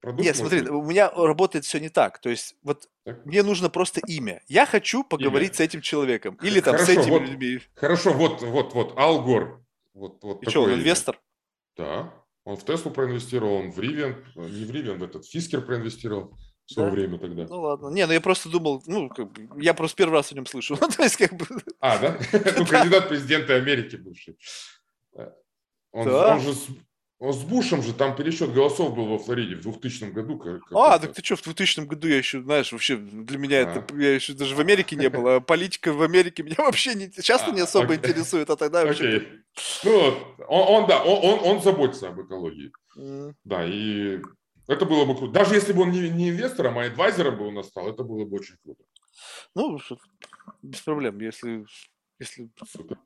продукт. Нет, смотри, быть... у меня работает все не так. То есть, вот. Мне нужно просто имя. Я хочу поговорить имя. с этим человеком. [LAUGHS] Или там хорошо, с этими вот, людьми. Хорошо, вот, вот, вот, Алгор. Вот, вот И что, он имя. инвестор? Да. Он в Теслу проинвестировал, он в Ривен, не в Ривен, в этот Фискер проинвестировал в свое да? время тогда. Ну ладно. Не, ну я просто думал, ну, как бы, я просто первый раз о нем слышу. [LAUGHS] То есть, как бы... А, да? [LAUGHS] Ну, кандидат президента Америки бывший. Он, он же он с Бушем же там пересчет голосов был во Флориде в 2000 году. Как, а, так ты что, в 2000 году я еще, знаешь, вообще для меня а. это, я еще даже в Америке не было, а политика в Америке меня [LAUGHS] вообще не, часто не особо окей. интересует, а тогда вообще... Окей. Ну, он, он, да, он, он, он заботится об экологии. Mm. Да, и это было бы круто. Даже если бы он не, не инвестором, а адвайзером бы он стал, это было бы очень круто. Ну, без проблем, если если, спасибо.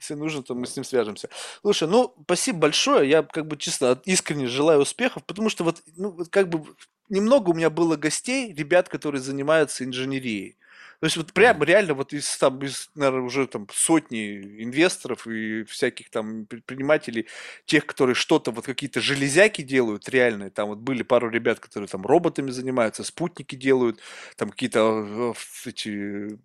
если нужно, то мы с ним свяжемся. Слушай, ну, спасибо большое. Я как бы честно, искренне желаю успехов, потому что вот, ну, вот как бы немного у меня было гостей, ребят, которые занимаются инженерией. То есть вот прям реально вот из там, из, наверное, уже там сотни инвесторов и всяких там предпринимателей, тех, которые что-то, вот какие-то железяки делают реальные, там вот были пару ребят, которые там роботами занимаются, спутники делают, там какие-то э, эти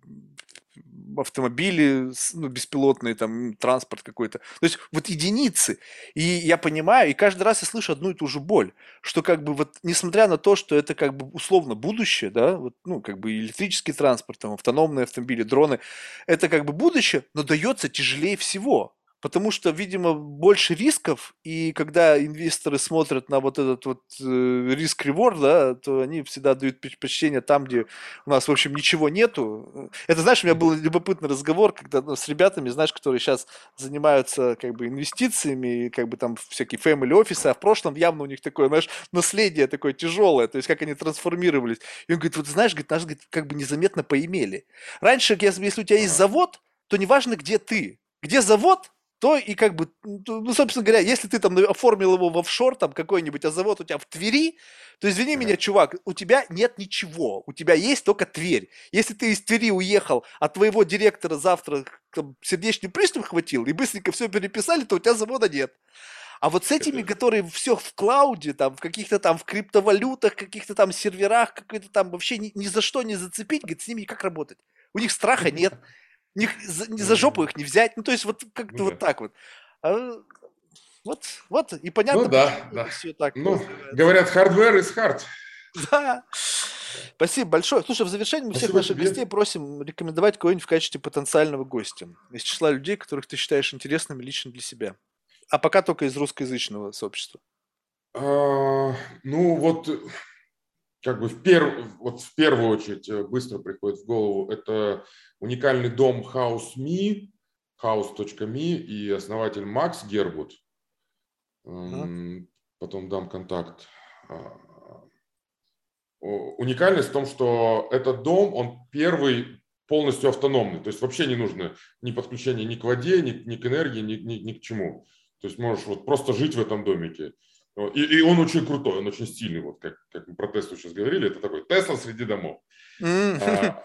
автомобили, ну, беспилотные, там, транспорт какой-то. То есть вот единицы. И я понимаю, и каждый раз я слышу одну и ту же боль, что как бы вот, несмотря на то, что это как бы условно будущее, да, вот, ну, как бы электрический транспорт, там, автономные автомобили, дроны, это как бы будущее, но дается тяжелее всего потому что, видимо, больше рисков, и когда инвесторы смотрят на вот этот вот э, риск-реворд, да, то они всегда дают предпочтение там, где у нас, в общем, ничего нету. Это, знаешь, у меня был любопытный разговор, когда ну, с ребятами, знаешь, которые сейчас занимаются как бы инвестициями, как бы там всякие family офисы, а в прошлом явно у них такое, знаешь, наследие такое тяжелое, то есть как они трансформировались. И он говорит, вот знаешь, говорит, нас говорит, как бы незаметно поимели. Раньше, если, если у тебя есть завод, то неважно, где ты. Где завод, то и как бы, ну, собственно говоря, если ты там оформил его в офшор, там какой-нибудь, а завод у тебя в Твери, то извини меня, чувак, у тебя нет ничего, у тебя есть только Тверь. Если ты из Твери уехал, а твоего директора завтра там, сердечный приступ хватил, и быстренько все переписали, то у тебя завода нет. А вот с этими, которые все в клауде, там, в каких-то там, в криптовалютах, каких-то там серверах, какой-то там вообще ни, ни за что не зацепить, говорит, с ними как работать? У них страха нет, не, за, не за жопу их не взять. Ну, то есть, вот как-то ну, вот да. так вот. А, вот, вот, и понятно, ну, да, да. все так. Ну, говорят, hardware is hard. Да. Спасибо большое. Слушай, в завершении мы Спасибо всех наших тебе. гостей просим рекомендовать кого-нибудь в качестве потенциального гостя из числа людей, которых ты считаешь интересными лично для себя. А пока только из русскоязычного сообщества. А, ну, вот как бы в, перв, вот в первую очередь э, быстро приходит в голову, это уникальный дом House Me. house.me и основатель Макс Гербут. Потом дам контакт. А, уникальность в том, что этот дом, он первый полностью автономный. То есть вообще не нужно ни подключения ни к воде, ни, ни к энергии, ни, ни, ни к чему. То есть можешь вот просто жить в этом домике. И, и он очень крутой, он очень стильный. Вот как, как мы про Теслу сейчас говорили, это такой Тесла среди домов. А,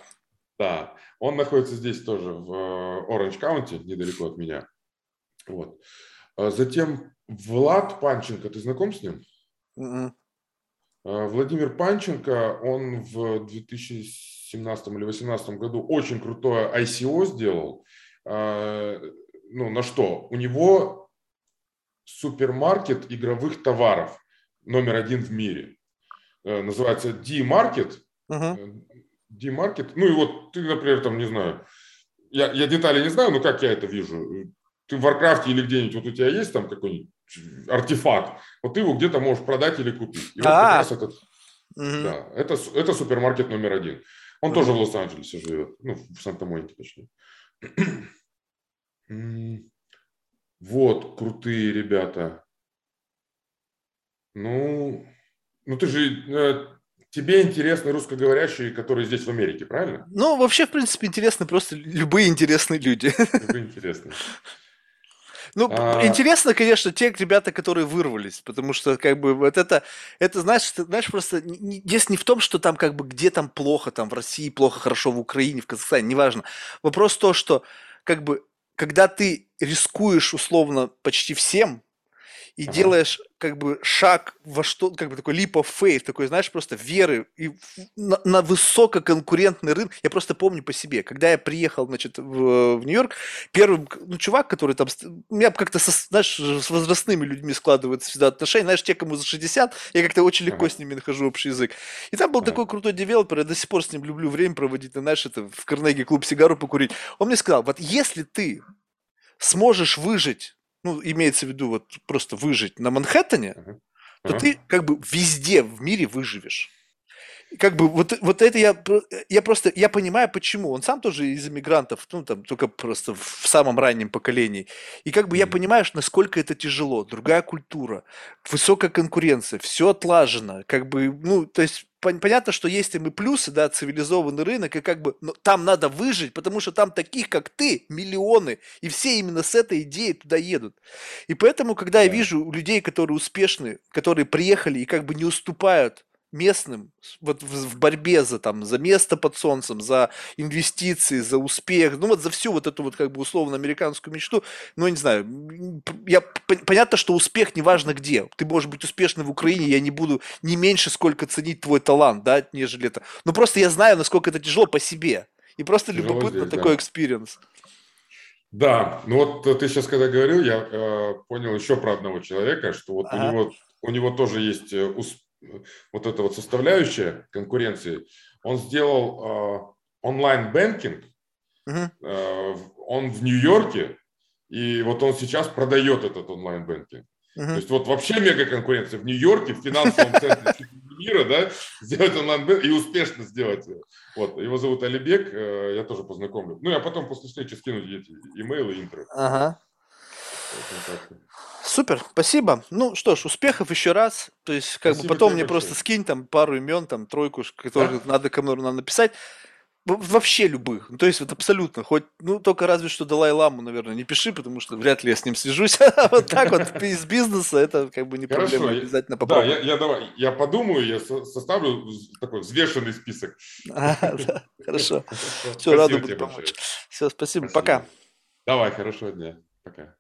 да, он находится здесь тоже, в Оранж э, Каунти, недалеко от меня. Вот. А затем Влад Панченко, ты знаком с ним? Mm-hmm. Владимир Панченко, он в 2017 или 2018 году очень крутое ICO сделал. А, ну, на что? У него супермаркет игровых товаров номер один в мире. Э, называется DMarket. Угу. DMarket. Ну и вот ты, например, там, не знаю, я, я детали не знаю, но как я это вижу. Ты в Варкрафте или где-нибудь, вот у тебя есть там какой-нибудь артефакт, вот ты его где-то можешь продать или купить. И вот как раз этот, угу. да, это, это супермаркет номер один. Он угу. тоже в Лос-Анджелесе живет, ну, в Санта-Монике точнее. [CLEARS THROAT] Вот, крутые ребята. Ну, ну ты же э, тебе интересны русскоговорящие, которые здесь в Америке, правильно? Ну, вообще, в принципе, интересны просто любые интересные люди. Любые интересные. Ну, а... интересно, конечно, те ребята, которые вырвались, потому что, как бы, вот это, это, знаешь, ты, знаешь, просто здесь не в том, что там, как бы, где там плохо, там, в России плохо, хорошо, в Украине, в Казахстане, неважно. Вопрос то, что, как бы, когда ты рискуешь, условно, почти всем, и ага. делаешь как бы шаг во что, как бы такой leap of faith, такой, знаешь, просто веры и на, на высококонкурентный рынок. Я просто помню по себе, когда я приехал, значит, в, в Нью-Йорк, первый, ну, чувак, который там, у меня как-то, со, знаешь, с возрастными людьми складывается всегда отношения, знаешь, те, кому за 60, я как-то очень легко ага. с ними нахожу общий язык. И там был ага. такой крутой девелопер, я до сих пор с ним люблю время проводить, знаешь, это в Карнеги клуб сигару покурить. Он мне сказал, вот если ты сможешь выжить ну, имеется в виду вот просто выжить на Манхэттене, то ты как бы везде в мире выживешь. Как бы вот, вот это я, я просто, я понимаю, почему. Он сам тоже из иммигрантов, ну, там, только просто в самом раннем поколении. И как бы я понимаю, насколько это тяжело. Другая культура, высокая конкуренция, все отлажено. Как бы, ну, то есть понятно, что есть им и плюсы, да, цивилизованный рынок, и как бы но там надо выжить, потому что там таких, как ты, миллионы, и все именно с этой идеей туда едут. И поэтому, когда я вижу людей, которые успешны, которые приехали и как бы не уступают местным вот в, в борьбе за там за место под солнцем, за инвестиции, за успех, ну вот за всю вот эту вот как бы условно американскую мечту, ну не знаю, я понятно, что успех неважно где, ты можешь быть успешным в Украине, я не буду не меньше сколько ценить твой талант, да, нежели это, но просто я знаю, насколько это тяжело по себе и просто тяжело любопытно здесь, такой experience. Да. да, ну вот ты сейчас когда говорил, я э, понял еще про одного человека, что вот ага. у него у него тоже есть э, успех вот эта вот составляющая конкуренции, он сделал э, онлайн-бэнкинг, uh-huh. э, он в Нью-Йорке, и вот он сейчас продает этот онлайн-бэнкинг. Uh-huh. То есть вот вообще мега конкуренция в Нью-Йорке, в финансовом центре [LAUGHS] мира, да, сделать онлайн-бэнкинг и успешно сделать. Вот, его зовут Алибек, э, я тоже познакомлю. Ну, я потом после встречи скину эти имейлы, интро. Ага. Супер, спасибо. Ну что ж, успехов еще раз. То есть, как спасибо бы потом мне большое. просто скинь там пару имен, там тройку, которые да? надо кому надо написать. Вообще любых. Ну, то есть вот абсолютно. Хоть, ну, только разве что Далай-Ламу, наверное, не пиши, потому что вряд ли я с ним свяжусь. [LAUGHS] вот так вот из бизнеса это как бы не проблема. Обязательно попробуй. Да, я, я, давай, я подумаю, я составлю такой взвешенный список. [LAUGHS] Хорошо. [LAUGHS] Все, рада буду помочь. Все, спасибо. Пока. Давай, хорошего дня. Пока.